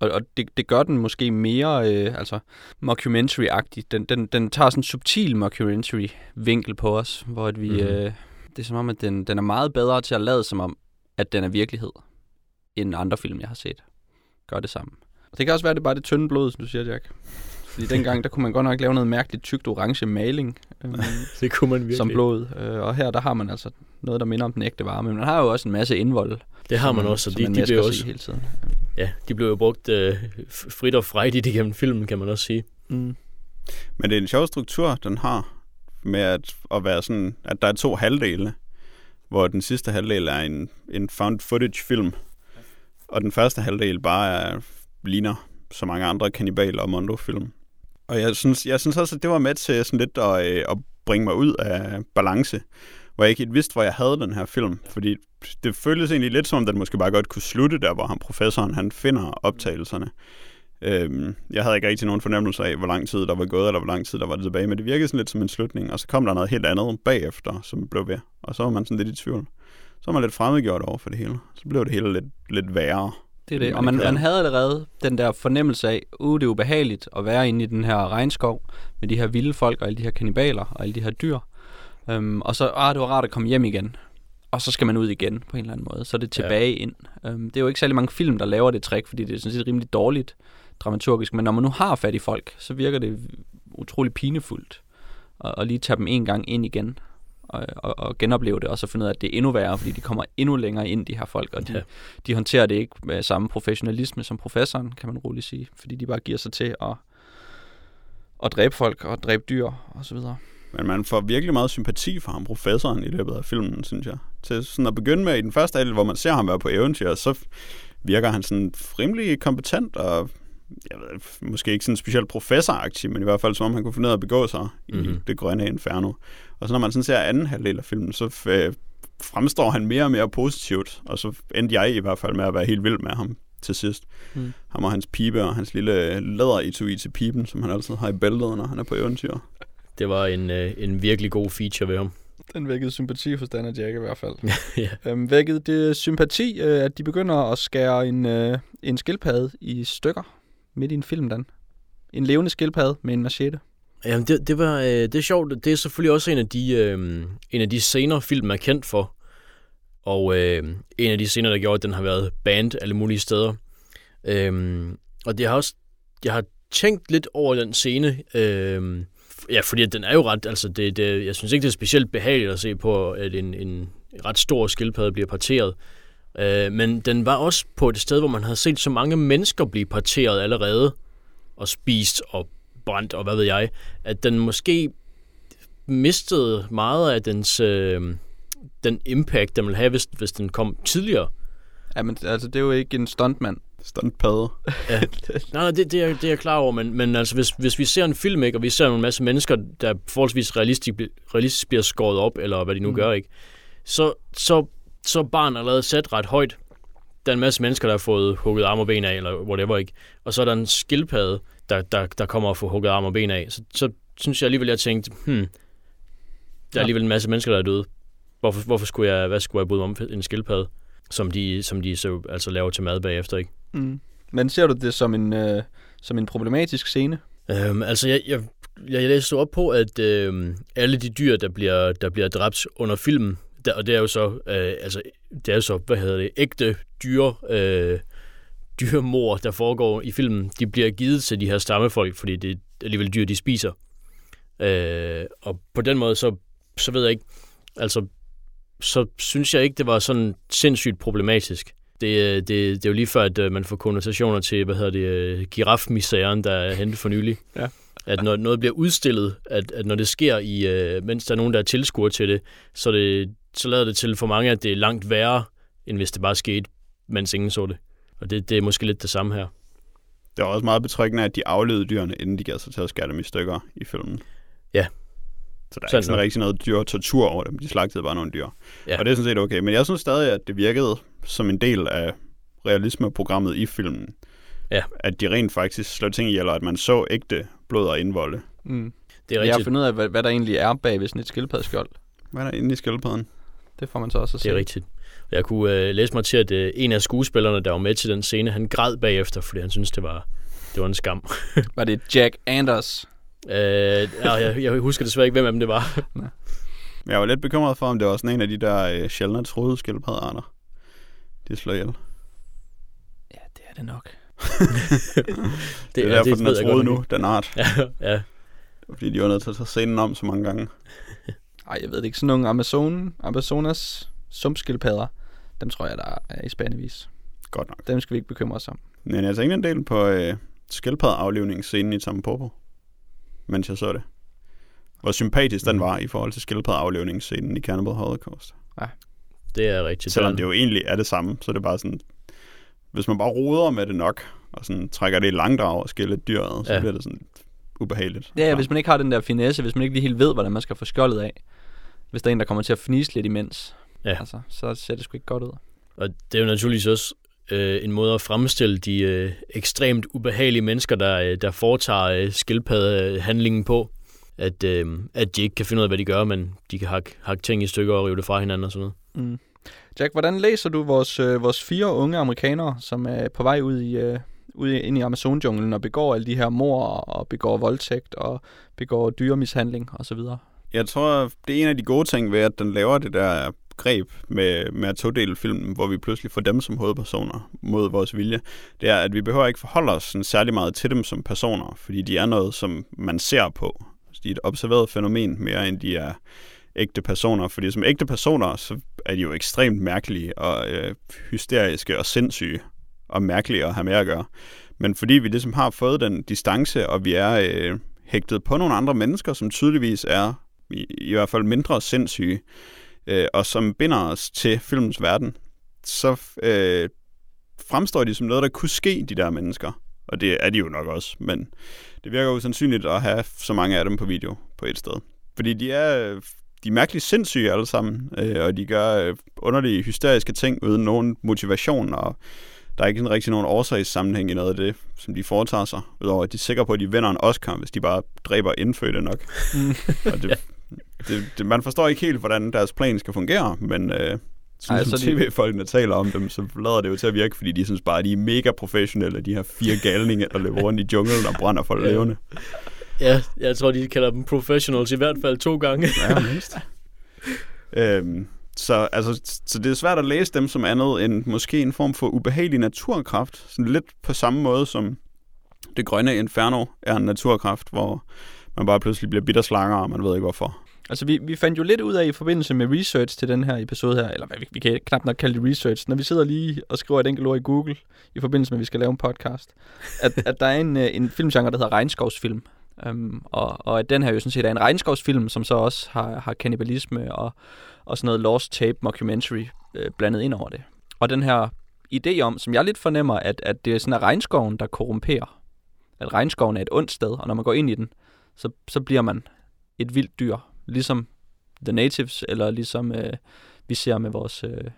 og, og det, det gør den måske mere øh, altså mockumentary-agtig. Den, den, den tager sådan en subtil mockumentary-vinkel på os, hvor at vi, mm. øh, det er som om, at den, den er meget bedre til at lade som om, at den er virkelighed, end andre film, jeg har set. Gør det samme. Og det kan også være, at det er bare det tynde blod, som du siger, Jack. Fordi dengang, der kunne man godt nok lave noget mærkeligt tykt orange maling. Øh, Det kunne man virkelig. som blod. Øh, og her der har man altså noget, der minder om den ægte vare. Men man har jo også en masse indvold. Det har man som, også, og de, de sig også hele tiden. Ja, de blev jo brugt øh, frit og frejdigt igennem filmen, kan man også sige. Mm. Men det er en sjov struktur, den har, med at, at være sådan, at der er to halvdele, hvor den sidste halvdel er en, en found footage film, og den første halvdel bare er ligner så mange andre kannibal- og Mondo-film. Og jeg synes, jeg synes også, at det var med til sådan lidt at, øh, at bringe mig ud af balance, hvor jeg ikke helt vidste, hvor jeg havde den her film. Fordi det føltes egentlig lidt som, at den måske bare godt kunne slutte der, hvor han professoren han finder optagelserne. Øhm, jeg havde ikke rigtig nogen fornemmelse af, hvor lang tid der var gået, eller hvor lang tid der var det tilbage, men det virkede sådan lidt som en slutning, og så kom der noget helt andet bagefter, som blev ved, og så var man sådan lidt i tvivl. Så var man lidt fremmedgjort over for det hele. Så blev det hele lidt, lidt værre. Det er det. Og man, man havde allerede den der fornemmelse af, uh, det er ubehageligt at være inde i den her regnskov med de her vilde folk og alle de her kanibaler og alle de her dyr. Um, og så, ah, det var rart at komme hjem igen. Og så skal man ud igen på en eller anden måde. Så er det tilbage ja. ind. Um, det er jo ikke særlig mange film, der laver det trick, fordi det er sådan set rimelig dårligt dramaturgisk. Men når man nu har fat i folk, så virker det utrolig pinefuldt at, at lige tage dem en gang ind igen og, og, og genopleve det, og så finde ud af, at det er endnu værre, fordi de kommer endnu længere ind, de her folk, og de, ja. de håndterer det ikke med samme professionalisme som professoren, kan man roligt sige, fordi de bare giver sig til at, at dræbe folk og dræbe dyr og så videre. Men man får virkelig meget sympati for ham, professoren, i løbet af filmen, synes jeg. Til sådan at begynde med i den første del, hvor man ser ham være på eventyr, så virker han sådan rimelig kompetent og jeg ved, måske ikke sådan specielt professoraktiv, men i hvert fald som om han kunne finde ud af at begå sig mm-hmm. i mhm. det grønne inferno. Og så når man sådan ser anden halvdel af filmen, så øh, fremstår han mere og mere positivt, og så endte jeg i hvert fald med at være helt vild med ham til sidst. Mm. Ham og hans pibe og hans lille læderetui til piben, som han altid har i bæltet, når han er på eventyr. Det var en, øh, en virkelig god feature ved ham. Den vækkede sympati hos Dan og Jack i hvert fald. ja. øhm, vækkede det sympati, øh, at de begynder at skære en, øh, en skildpadde i stykker midt i en film, Dan? En levende skildpadde med en machete. Jamen, det, det, var, øh, det er sjovt. Det er selvfølgelig også en af de, øh, en af de scener, filmen er kendt for. Og øh, en af de scener, der gjorde, at den har været banned alle mulige steder. Øh, og det har også, jeg har tænkt lidt over den scene. Øh, ja, fordi den er jo ret, altså det, det, jeg synes ikke, det er specielt behageligt at se på, at en, en ret stor skildpadde bliver parteret. Øh, men den var også på et sted, hvor man havde set så mange mennesker blive parteret allerede, og spist og brændt, og hvad ved jeg, at den måske mistede meget af dens, øh, den impact, den ville have, hvis, hvis den kom tidligere. Ja, men altså, det er jo ikke en stuntmand. Stuntpadde. ja. Nej, nej, det, det, er, det er jeg klar over, men, men altså, hvis, hvis vi ser en film, ikke, og vi ser en masse mennesker, der forholdsvis realistisk, realistisk bliver skåret op, eller hvad de nu mm. gør, ikke, så, så, så er barn allerede sat ret højt. Der er en masse mennesker, der har fået hugget arm og ben af, eller whatever, ikke? Og så er der en skildpadde, der, der, der kommer og får hugget arm og ben af. Så, så synes jeg alligevel, jeg tænkte, hmm, der er alligevel en masse mennesker, der er døde. Hvorfor, hvorfor skulle jeg, hvad skulle jeg bryde om en skildpadde, som de, som de så altså laver til mad bagefter, ikke? Mm. Men ser du det som en, øh, som en problematisk scene? Øhm, altså, jeg, jeg, jeg læste op på, at øh, alle de dyr, der bliver, der bliver dræbt under filmen, der, og det er jo så, øh, altså, det er jo så, hvad hedder det, ægte dyre, øh, dyremor, der foregår i filmen, de bliver givet til de her stammefolk, fordi det er alligevel dyr, de spiser. Øh, og på den måde, så, så ved jeg ikke, altså, så synes jeg ikke, det var sådan sindssygt problematisk. Det, det, det er jo lige før, at øh, man får konnotationer til, hvad hedder det, øh, girafmisæren, der er hentet for nylig. Ja. At når noget bliver udstillet, at, at når det sker, i, øh, mens der er nogen, der er tilskuer til det, så, det, så lader det til for mange, at det er langt værre, end hvis det bare skete, mens ingen så det. Og det, det er måske lidt det samme her. Det er også meget betryggende, at de aflevede dyrene, inden de gav sig til at skære dem i stykker i filmen. Ja. Så der er sådan ikke sådan rigtig noget dyr tortur over dem. De slagtede bare nogle dyr. Ja. Og det er sådan set okay. Men jeg synes stadig, at det virkede som en del af realismeprogrammet i filmen. Ja. At de rent faktisk slår ting ihjel, at man så ægte blod og indvolde. Mm. Det er rigtigt. Jeg har fundet ud af, hvad, hvad der egentlig er bag ved sådan et skildpaddeskjold. Hvad er der inde i skildpadden? Det får man så også at se. Det er rigtigt. Jeg kunne øh, læse mig til, at øh, en af skuespillerne, der var med til den scene, han græd bagefter, fordi han synes det var, det var en skam. var det Jack Anders? Øh, ja, jeg, jeg husker desværre ikke, hvem af dem det var. jeg var lidt bekymret for, om det var sådan en af de der øh, sjældne troede skildpaddearter. De slår ihjel. Ja, det er det nok. det, det er derfor, det, den er troet nu, den art. ja, ja. Fordi de var nødt til at tage scenen om så mange gange. Ej, jeg ved det ikke. Sådan nogle Amazon, Amazonas sumpskildpadder, dem tror jeg, der er i spændevis. Godt nok. Dem skal vi ikke bekymre os om. Men jeg tænkte en del på øh, skildpaddeaflivningsscenen i Tampopo, mens jeg så det. Hvor sympatisk mm. den var i forhold til skildpaddeaflivningsscenen i Cannibal Holocaust. Ja. Det er rigtigt. Selvom det jo egentlig er det samme, så er det bare sådan hvis man bare roder med det nok, og sådan trækker det i langdrag og skiller dyret, så Ja. bliver det sådan ubehageligt. Ja, ja, hvis man ikke har den der finesse, hvis man ikke lige helt ved, hvordan man skal få skjoldet af. Hvis der er en, der kommer til at fnise lidt imens. Ja. Altså, så ser det sgu ikke godt ud. Og det er jo naturligvis også øh, en måde at fremstille de øh, ekstremt ubehagelige mennesker, der, øh, der foretager øh, skildpaddehandlingen på. At, øh, at de ikke kan finde ud af, hvad de gør, men de kan hakke, hakke ting i stykker og rive det fra hinanden og sådan noget. Mm. Jack, hvordan læser du vores, øh, vores fire unge amerikanere, som er på vej ud i, øh, ud i- ind i Amazon-junglen og begår alle de her mor og begår voldtægt og begår dyremishandling osv.? Jeg tror, det er en af de gode ting ved, at den laver det der greb med, med at todele filmen, hvor vi pludselig får dem som hovedpersoner mod vores vilje, det er, at vi behøver ikke forholde os sådan særlig meget til dem som personer, fordi de er noget, som man ser på. Så de er et observeret fænomen mere, end de er ægte personer. Fordi som ægte personer, så er de jo ekstremt mærkelige og øh, hysteriske og sindssyge og mærkelige at have med at gøre. Men fordi vi ligesom har fået den distance, og vi er øh, hægtet på nogle andre mennesker, som tydeligvis er i, i hvert fald mindre sindssyge, øh, og som binder os til filmens verden, så øh, fremstår de som noget, der kunne ske, de der mennesker. Og det er de jo nok også, men det virker jo sandsynligt at have så mange af dem på video på et sted. Fordi de er, de er mærkeligt sindssyge alle sammen, øh, og de gør øh, underlige hysteriske ting uden nogen motivation, og der er ikke sådan rigtig nogen årsagssammenhæng i noget af det, som de foretager sig, udover at de er sikre på, at de vinder en Oscar, hvis de bare dræber indfødte nok. Mm. Og det, det, det, man forstår ikke helt, hvordan deres plan skal fungere, men øh, sådan Ej, Ej, så som de- tv-folkene taler om dem, så lader det jo til at virke, fordi de synes bare, at de er mega professionelle, de her fire galninge, der løber rundt i junglen og brænder for Ja. levende. Ja, jeg tror, de kalder dem professionals i hvert fald to gange. Ja, mindst. øhm, så, altså, så det er svært at læse dem som andet end måske en form for ubehagelig naturkraft. Sådan lidt på samme måde som det grønne inferno er en naturkraft, hvor man bare pludselig bliver bitterslanger, og man ved ikke hvorfor. Altså, vi, vi fandt jo lidt ud af i forbindelse med research til den her episode her, eller hvad, vi, vi kan knap nok kalde det research, når vi sidder lige og skriver et enkelt ord i Google i forbindelse med, at vi skal lave en podcast, at, at der er en, øh, en filmgenre, der hedder regnskovsfilm. Um, og, og at den her jo sådan set er en regnskovsfilm, som så også har, har kannibalisme og, og sådan noget lost tape mockumentary øh, blandet ind over det. Og den her idé om, som jeg lidt fornemmer, at, at det er sådan er regnskoven, der korrumperer. At regnskoven er et ondt sted, og når man går ind i den, så, så bliver man et vildt dyr, ligesom The Natives, eller ligesom øh, vi ser med vores, øh,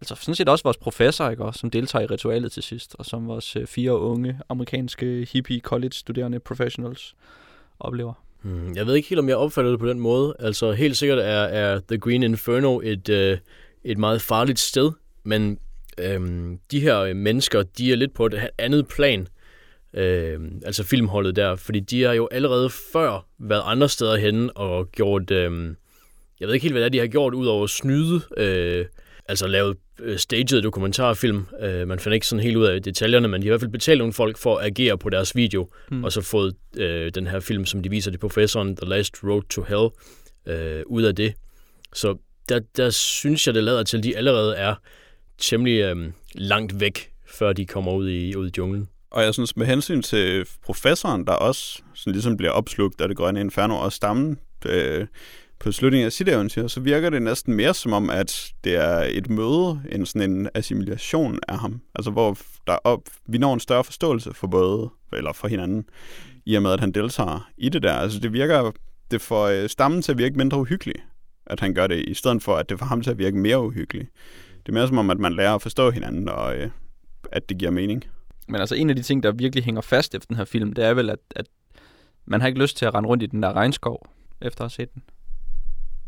altså sådan set også vores professor, ikke, også, som deltager i ritualet til sidst, og som vores øh, fire unge amerikanske hippie college studerende professionals oplever. Hmm, Jeg ved ikke helt, om jeg opfatter det på den måde. Altså helt sikkert er, er The Green Inferno et, øh, et meget farligt sted, men øhm, de her mennesker, de er lidt på et andet plan, øh, altså filmholdet der, fordi de har jo allerede før været andre steder henne og gjort, øh, jeg ved ikke helt, hvad det er, de har gjort, ud over at snyde, øh, altså lavet øh, staged dokumentarfilm. Øh, man finder ikke sådan helt ud af detaljerne, men de har i hvert fald betalt nogle folk for at agere på deres video, Hmm. og så fået øh, den her film, som de viser til professoren, The Last Road to Hell, øh, ud af det. Så der, der synes jeg, det lader til, at de allerede er temmelig øh, langt væk, før de kommer ud i, ud i junglen. Og jeg synes, med hensyn til professoren, der også sådan ligesom bliver opslugt af det grønne inferno og stammen øh, på slutningen af sit eventyr, så virker det næsten mere som om, at det er et møde, en sådan en assimilation af ham. Altså hvor der op, vi når en større forståelse for både, eller for hinanden, i og med, at han deltager i det der. Altså det virker, det får øh, stammen til at virke mindre uhyggelig, at han gør det, i stedet for, at det får ham til at virke mere uhyggelig. Det er mere som om, at man lærer at forstå hinanden, og øh, at det giver mening. Men altså en af de ting, der virkelig hænger fast efter den her film, det er vel, at, at man har ikke lyst til at rende rundt i den der regnskov, efter at have set den.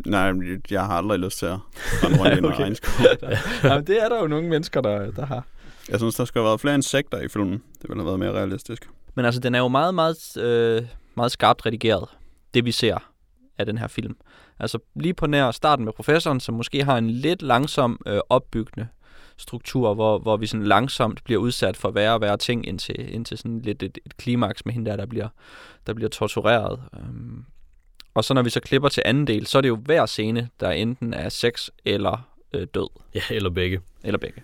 Nej, jeg har aldrig lyst til at rende rundt i en Okay. regnskov. ja, men det er der jo nogle mennesker, der, der har. Jeg synes, der skulle have været flere insekter i filmen. Det ville have været mere realistisk. Men altså, den er jo meget, meget, øh, meget skarpt redigeret, det vi ser af den her film. Altså lige på nær starten med professoren, som måske har en lidt langsom øh, opbyggende struktur, hvor, hvor vi sådan langsomt bliver udsat for værre og værre ting, indtil, indtil sådan lidt et, et klimaks med hende der, der bliver, der bliver tortureret. Øhm, og så når vi så klipper til anden del, så er det jo hver scene, der enten er sex eller øh, død, Ja, eller begge. eller begge.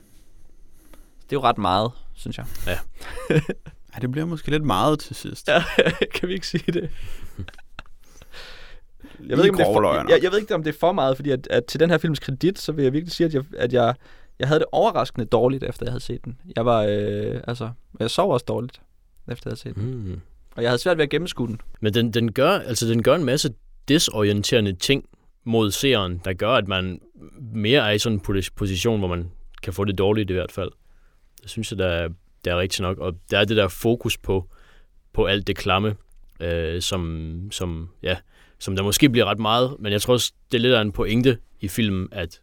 Det er jo ret meget, synes jeg. Ja, det bliver måske lidt meget til sidst. Ja, kan vi ikke sige det? Jeg ved, ikke, om det er for, jeg, jeg ved ikke, om det er for meget, fordi at, at til den her films kredit, så vil jeg virkelig sige, at jeg, at jeg, jeg havde det overraskende dårligt, efter jeg havde set den. Jeg var, øh, altså, jeg sov også dårligt, efter jeg havde set den. Mm. Og jeg havde svært ved at gennemskue den. Men den, den, gør, altså, den gør en masse desorienterende ting mod seeren, der gør, at man mere er i sådan en position, hvor man kan få det dårligt i hvert fald. Det synes jeg, der er, der er rigtigt nok. Og der er det der fokus på, på alt det klamme, øh, som, som, ja, som der måske bliver ret meget, men jeg tror også, det er lidt af en pointe i filmen, at,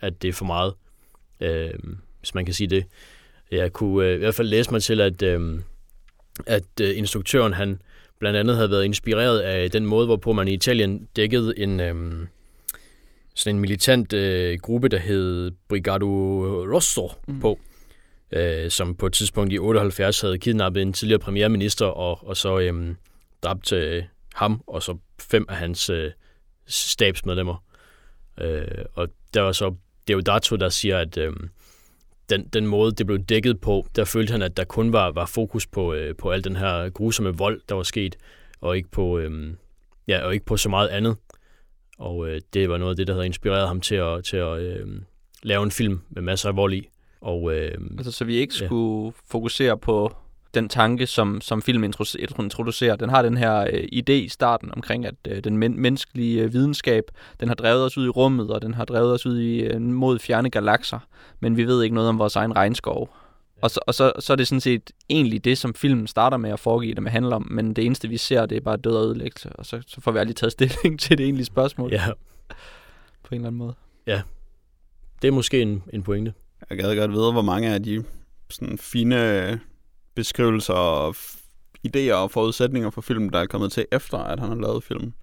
at det er for meget, øh, hvis man kan sige det. Jeg kunne øh, i hvert fald læse mig til, at, øh, at øh, instruktøren, han blandt andet havde været inspireret af den måde, hvorpå man i Italien dækkede en, øh, sådan en militant øh, gruppe, der hed Brigado Rosso mm. på, øh, som på et tidspunkt i 78 havde kidnappet en tidligere premierminister og, og så øh, dræbt øh, ham og så fem af hans øh, stabsmedlemmer. Øh, og der var så Deodato, der siger, at øh, den, den måde, det blev dækket på, der følte han, at der kun var, var fokus på, øh, på al den her grusomme vold, der var sket, og ikke på, øh, ja, og ikke på så meget andet. Og øh, det var noget af det, der havde inspireret ham til at, til at øh, lave en film med masser af vold i. Og, øh, altså, så vi ikke ja. skulle fokusere på den tanke, som, som filmen introducerer. Den har den her øh, idé i starten omkring, at øh, den men- menneskelige øh, videnskab, den har drevet os ud i rummet, og den har drevet os ud i øh, mod fjerne galakser, men vi ved ikke noget om vores egen regnskov. Og, så, og så, så er det sådan set egentlig det, som filmen starter med at foregive det med handler om, men det eneste, vi ser, det er bare død og ødelæggelse, og så, så får vi aldrig taget stilling til det egentlige spørgsmål. Ja. På en eller anden måde. Ja. Det er måske en, en pointe. Jeg gad godt vide, hvor mange af de sådan fine beskrivelser og idéer og forudsætninger for filmen, der er kommet til efter, at han har lavet filmen.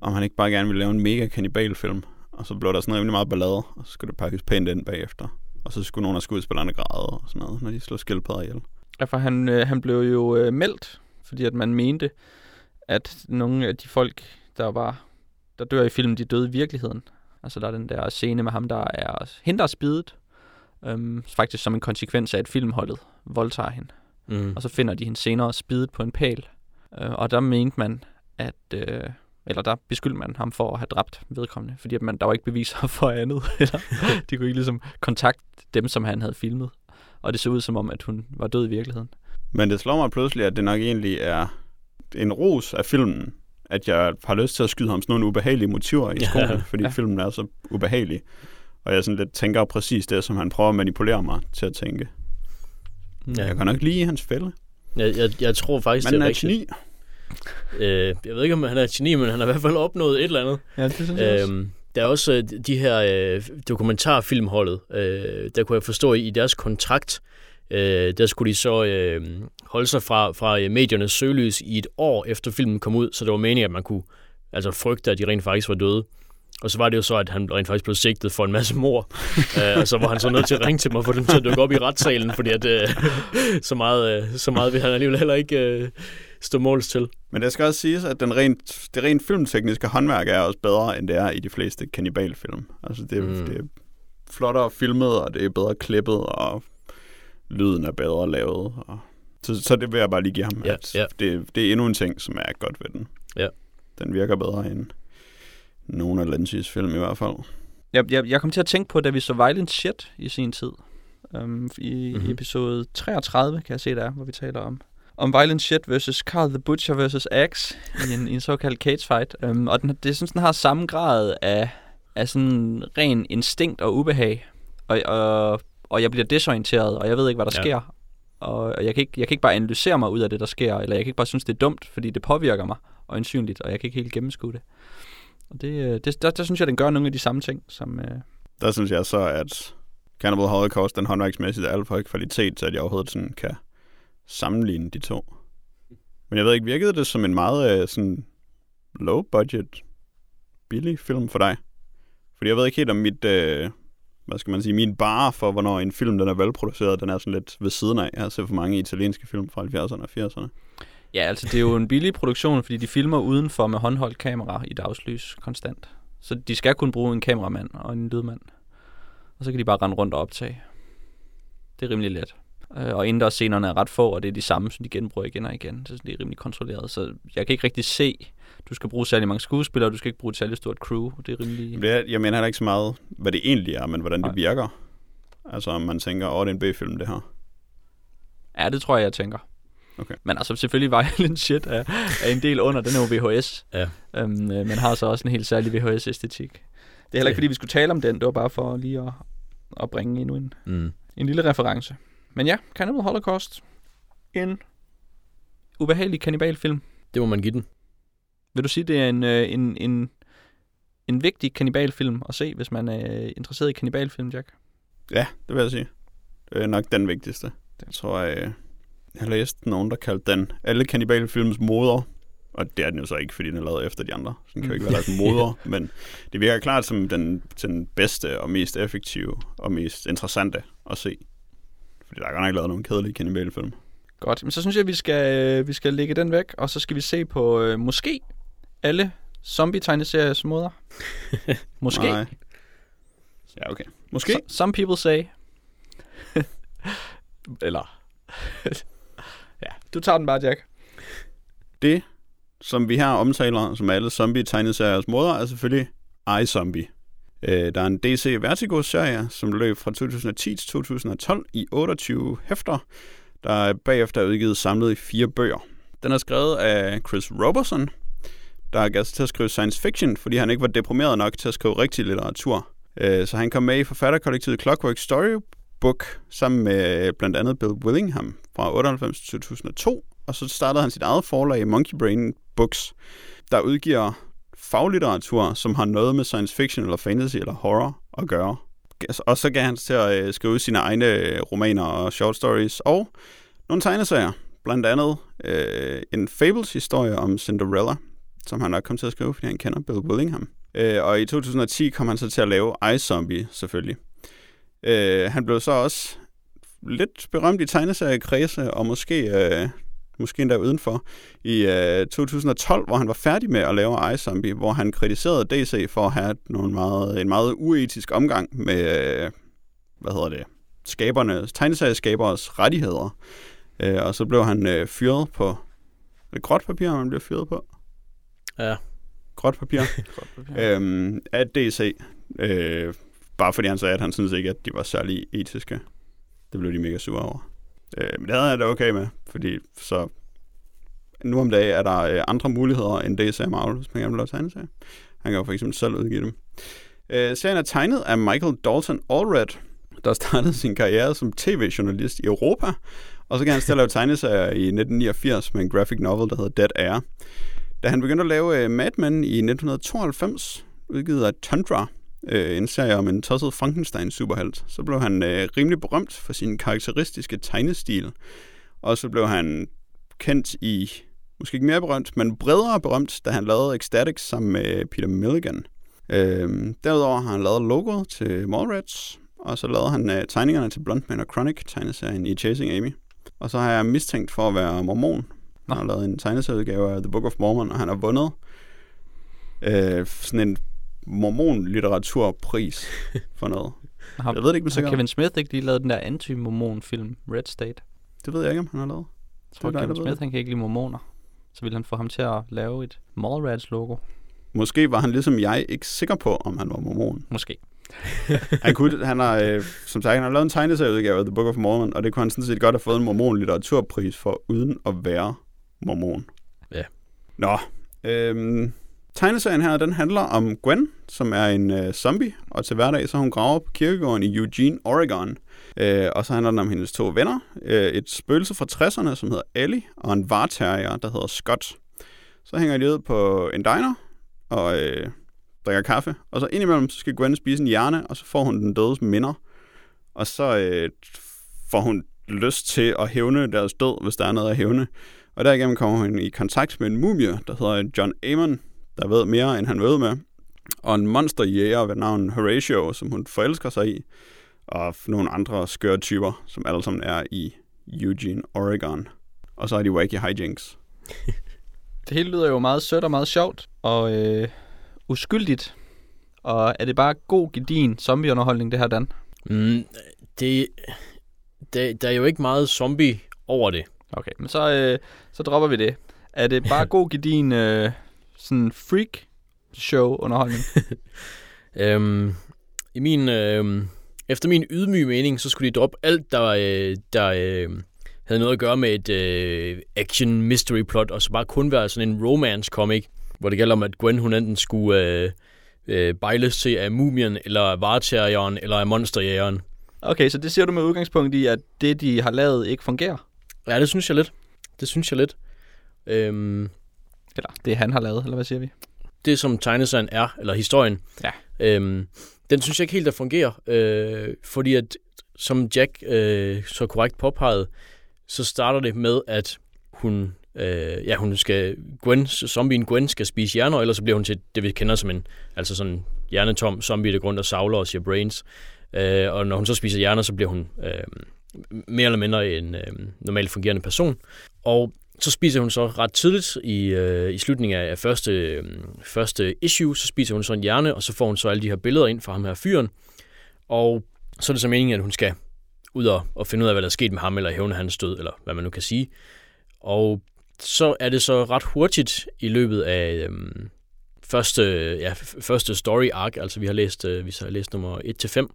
Om han ikke bare gerne ville lave en mega kanibalfilm. Og så blev der sådan rimelig meget ballade, og så skulle det pakkes pænt ind bagefter. Og så skulle nogle af skuespillerne græde og sådan noget, når de slog skildpadder ihjel. Ja, for han, øh, han blev jo øh, meldt, fordi at man mente, at nogle af de folk, der var der dør i filmen, de døde i virkeligheden. Altså der er den der scene med ham, der er hende, der er spidet, øhm, faktisk som en konsekvens af, at filmholdet voldtager hende. Mm. Og så finder de hende senere spidet på en pæl. Øh, og der mente man, at... Øh, eller der beskyldte man ham for at have dræbt vedkommende, fordi at man, der var ikke beviser for andet. eller de kunne ikke ligesom kontakte dem, som han havde filmet. Og det så ud som om, at hun var død i virkeligheden. Men det slår mig pludselig, at det nok egentlig er en ros af filmen, at jeg har lyst til at skyde ham sådan nogle ubehagelige motiver i skolen, ja, fordi ja. filmen er så ubehagelig. Og jeg sådan lidt tænker præcis det, som han prøver at manipulere mig til at tænke. Ja. Jeg kan nok lide hans fælde. Jeg, jeg, jeg tror faktisk, Man det er, er rigtigt. geni. Øh, jeg ved ikke, om han er geni, men han har i hvert fald opnået et eller andet. Ja, det synes jeg øhm, Der er også øh, de her øh, dokumentarfilmholdet. Øh, der kunne jeg forstå, i deres kontrakt, øh, der skulle de så øh, holde sig fra, fra øh, mediernes søgelys i et år efter filmen kom ud, så det var meningen, at man kunne altså frygte, at de rent faktisk var døde. Og så var det jo så, at han rent faktisk blev sigtet for en masse mor. uh, og så var han så nødt til at ringe til mig for dem til at dukke op i retssalen, fordi at, uh, så, meget, uh, så meget vil han alligevel heller ikke uh, stå måls til. Men det skal også siges, at den rent, det rent filmtekniske håndværk er også bedre, end det er i de fleste kanibalfilm. Altså det, mm. det er flottere filmet, og det er bedre klippet, og lyden er bedre lavet. Og så, så det vil jeg bare lige give ham. Ja, at ja. Det, det er endnu en ting, som er godt ved den. Ja. Den virker bedre end nogle af Lancis film i hvert fald. Jeg, jeg, jeg kom til at tænke på, da vi så Violent Shit i sin tid. Um, i, mm-hmm. Episode 33, kan jeg se der, hvor vi taler om om Violent Shit versus Carl the Butcher versus Axe i en, i en såkaldt cage fight. Um, og den, det synes, den har samme grad af, af sådan ren instinkt og ubehag. Og, og, og jeg bliver desorienteret, og jeg ved ikke, hvad der ja. sker. Og jeg kan, ikke, jeg kan ikke bare analysere mig ud af det, der sker, eller jeg kan ikke bare synes, det er dumt, fordi det påvirker mig og indsynligt, og jeg kan ikke helt gennemskue det. Og det, øh, det der, der synes jeg, den gør nogle af de samme ting, som... Øh... Der synes jeg så, at Cannibal Holocaust, den håndværksmæssigt er alt for høj kvalitet, så at jeg overhovedet sådan kan sammenligne de to. Men jeg ved ikke, virkede det som en meget øh, sådan low budget, billig film for dig? Fordi jeg ved ikke helt om mit, øh, hvad skal man sige, min bar for, hvornår en film den er velproduceret, den er sådan lidt ved siden af. Jeg har set for mange italienske film fra 70'erne og 80'erne. Ja, altså det er jo en billig produktion, fordi de filmer udenfor med håndholdt kamera i dagslys konstant. Så de skal kun bruge en kameramand og en lydmand. Og så kan de bare rende rundt og optage. Det er rimelig let. Øh, og indendørs scenerne er ret få, og det er de samme, som de genbruger igen og igen. Så det er rimelig kontrolleret. Så jeg kan ikke rigtig se, du skal bruge særlig mange skuespillere, du skal ikke bruge et særligt stort crew. Det er rimelig... Det er, jeg mener heller ikke så meget, hvad det egentlig er, men hvordan det virker. Altså om man tænker, åh, det er en B-film, det her. Ja, det tror jeg, jeg tænker. Okay. Men altså selvfølgelig Violent Shit er, er en del under, den er jo VHS. Ja. Øhm, øh, men har så også en helt særlig VHS-æstetik. Det er heller ikke, fordi vi skulle tale om den. Det var bare for lige at, at bringe endnu en, Mm. en lille reference. Men ja, Cannibal Holocaust. En ubehagelig kannibalfilm. Det må man give den. Vil du sige, det er en, øh, en, en, en vigtig kannibalfilm at se, hvis man er interesseret i kannibalfilm, Jack? Ja, det vil jeg sige. Det er nok den vigtigste. Jeg tror, jeg, jeg har læst nogen, der kaldte den alle kannibalfilms moder. Og det er den jo så ikke, fordi den er lavet efter de andre. Så den kan jo ikke være deres moder. men det virker klart som den, den bedste og mest effektive og mest interessante at se. Fordi der er godt nok lavet nogle kedelige kannibalfilm. Godt, men så synes jeg, vi skal, vi skal lægge den væk, og så skal vi se på øh, måske alle zombie-tegneseriers måder. Måske. Nej. Ja, okay. Måske. So, some people say. Eller du tager den bare, Jack. Det, som vi her omtaler, som alle zombie-tegneseriers moder, er selvfølgelig iZombie. Øh, Der er en DC Vertigo-serie, som løb fra 2010 til 2012 i 28 hæfter, der er bagefter er udgivet samlet i fire bøger. Den er skrevet af Chris Robertson, der gav sig til at skrive science fiction, fordi han ikke var deprimeret nok til at skrive rigtig litteratur. Øh, så han kom med i forfatterkollektivet Clockwork Story Book sammen med øh, blandt andet Bill Willingham fra 98 til 2002, og så startede han sit eget forlag, Monkey Brain Books, der udgiver faglitteratur, som har noget med science fiction eller fantasy eller horror at gøre. Og så gav han sig til at øh, skrive sine egne øh, romaner og short stories, og nogle tegneserier. Blandt andet øh, en Fables-historie om Cinderella, som han nok kom til at skrive, fordi han kender Bill Willingham. Øh, og i 2010 kom han så til at lave iZombie, selvfølgelig. Øh, han blev så også lidt berømt i tegneseriekredse, og måske, øh, måske endda udenfor, i øh, 2012, hvor han var færdig med at lave iZombie, hvor han kritiserede DC for at have nogle meget, en meget uetisk omgang med, øh, hvad hedder det, skaberne, tegneserieskaberes rettigheder. Øh, og så blev han øh, fyret på, er det gråt papir, man bliver fyret på? Ja. Gråt papir. øhm, af DC. Øh, bare fordi han sagde, at han synes ikke, at de var særlig etiske. Det blev de mega sure over. Øh, men det havde jeg da okay med, fordi så nu om dagen er der øh, andre muligheder end DC og Marvel, hvis man gerne vil lave tegneserier. Han kan jo for eksempel selv udgive dem. Øh, serien er tegnet af Michael Dalton Allred, der startede sin karriere som tv-journalist i Europa, og så kan han stille lave tegneserier i 1989 med en graphic novel, der hedder Dead Air. Da han begyndte at lave øh, Mad Men i 1992, udgivet af Tundra, øh, en serie om en tosset Frankenstein-superhelt, så blev han øh, rimelig berømt for sin karakteristiske tegnestil. Og så blev han kendt i, måske ikke mere berømt, men bredere berømt, da han lavede Ecstatics sammen med Peter Milligan. Øh, derudover har han lavet logoet til Mallrats, og så lavede han øh, tegningerne til Bluntman og Chronic, tegneserien i Chasing Amy. Og så har jeg mistænkt for at være mormon. Han har lavet en tegneserieudgave af The Book of Mormon, og han har vundet øh, sådan en mormon-litteraturpris for noget. Har, Jeg ved det ikke med har sikkerhed. Kevin Smith ikke lige lavet den der anti-mormon-film, Red State? Det ved jeg ikke, om han har lavet. Jeg tror, Det er dig, Kevin ved Smith det. han kan ikke lide mormoner. Så ville han få ham til at lave et Mallrats-logo. Måske var han ligesom jeg ikke sikker på, om han var mormon. Måske. Han, kunne, han har, øh, som sagt, han har lavet en tegneserieudgave af The Book of Mormon, og det kunne han sådan set godt have fået en mormon-litteraturpris for, uden at være mormon. Ja. Nå, øhm, tegneserien her, den handler om Gwen, som er en øh, zombie, og til hverdag så hun graver på kirkegården i Eugene, Oregon. Øh, og så handler den om hendes to venner, øh, et spøgelse fra 60'erne, som hedder Ellie, og en varterrier, der hedder Scott. Så hænger de ud på en diner, og øh, drikker kaffe, og så indimellem så skal Gwen spise en hjerne, og så får hun den dødes minder. Og så øh, får hun lyst til at hævne deres død, hvis der er noget at hævne. Og derigennem kommer hun i kontakt med en mumie, der hedder John Amon, der ved mere, end han ved med. Og en monsterjæger ved navn Horatio, som hun forelsker sig i. Og nogle andre skøre typer, som alle sammen er i Eugene, Oregon. Og så er de wacky hijinks. Det hele lyder jo meget sødt og meget sjovt og øh, uskyldigt. Og er det bare god, gedin zombieunderholdning, det her, Dan? Mm, det, det, der er jo ikke meget zombie over det. Okay, men så, øh, så dropper vi det. Er det bare god, gedin øh, sådan freak show underholdning? Øhm, I min øhm, Efter min ydmyge mening, så skulle de droppe alt, der, øh, der øh, havde noget at gøre med et øh, action mystery plot, og så bare kun være sådan en romance comic, hvor det gælder om, at Gwen hun enten skulle øh, øh, bejles til af mumien, eller af vareterrieren, eller af monsterjægeren. Okay, så det siger du med udgangspunkt i, at det, de har lavet, ikke fungerer? Ja, det synes jeg lidt. Det synes jeg lidt. Øhm, Eller det, han har lavet, eller hvad siger vi? det, som tegneserien er, eller historien, Ja. øhm, den synes jeg ikke helt, der fungerer. Øh, fordi at, som Jack øh, så korrekt påpegede, så starter det med, at hun, øh, ja, hun skal, Gwen, zombien Gwen skal spise hjerner, ellers så bliver hun til det, vi kender som en, altså sådan hjernetom zombie, der går rundt og savler og siger brains. Øh, og når hun så spiser hjerner, så bliver hun øh, mere eller mindre en øh, normalt fungerende person. Og så spiser hun så ret tidligt i, øh, i slutningen af første, øh, første issue, så spiser hun så en hjerne, og så får hun så alle de her billeder ind fra ham her fyren. Og så er det så meningen, at hun skal ud og, og finde ud af, hvad der er sket med ham, eller hævne hans død, eller hvad man nu kan sige. Og så er det så ret hurtigt i løbet af øh, første, ja, første story arc, altså vi har læst, øh, vi har læst nummer 1-5,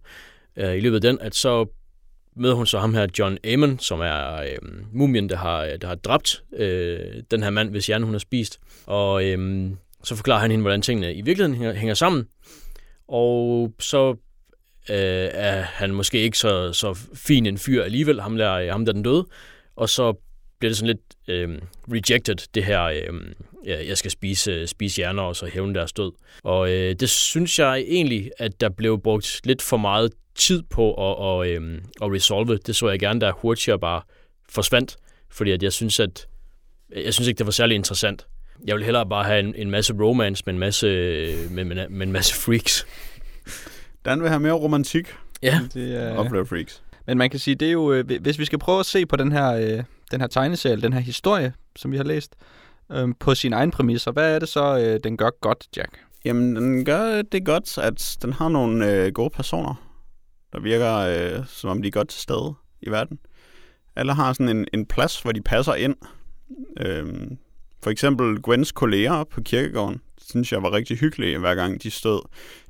øh, i løbet af den, at så møder hun så ham her, John Amon, som er øh, mumien, der har, øh, der har dræbt øh, den her mand, hvis hjerne hun har spist. Og øh, så forklarer han hende, hvordan tingene i virkeligheden hænger, hænger sammen. Og så øh, er han måske ikke så, så fin en fyr alligevel, ham der, ham der den døde. Og så bliver det sådan lidt øh, rejected, det her, øh, jeg skal spise, spise hjerner og så hævne deres død. Og øh, det synes jeg egentlig, at der blev brugt lidt for meget tid på at, og, øh, at resolve. Det så jeg gerne, der hurtigere bare forsvandt, fordi at jeg synes, at jeg synes ikke, det var særlig interessant. Jeg vil hellere bare have en, en masse romance med en masse, med, med, med en masse freaks. Dan vil have mere romantik Ja, Det, er... og flere freaks. Men man kan sige, det er jo, øh, hvis vi skal prøve at se på den her, øh, den her tegneserie, den her historie, som vi har læst, øh, på sine egne præmisser, hvad er det så, øh, den gør godt, Jack? Jamen, den gør øh, det godt, at den har nogle øh, gode personer, der virker, øh, som om de er godt til stede i verden. Alle har sådan en, en plads, hvor de passer ind. Øh, for eksempel Gwens kolleger på kirkegården, synes jeg var rigtig hyggelige, hver gang de stod.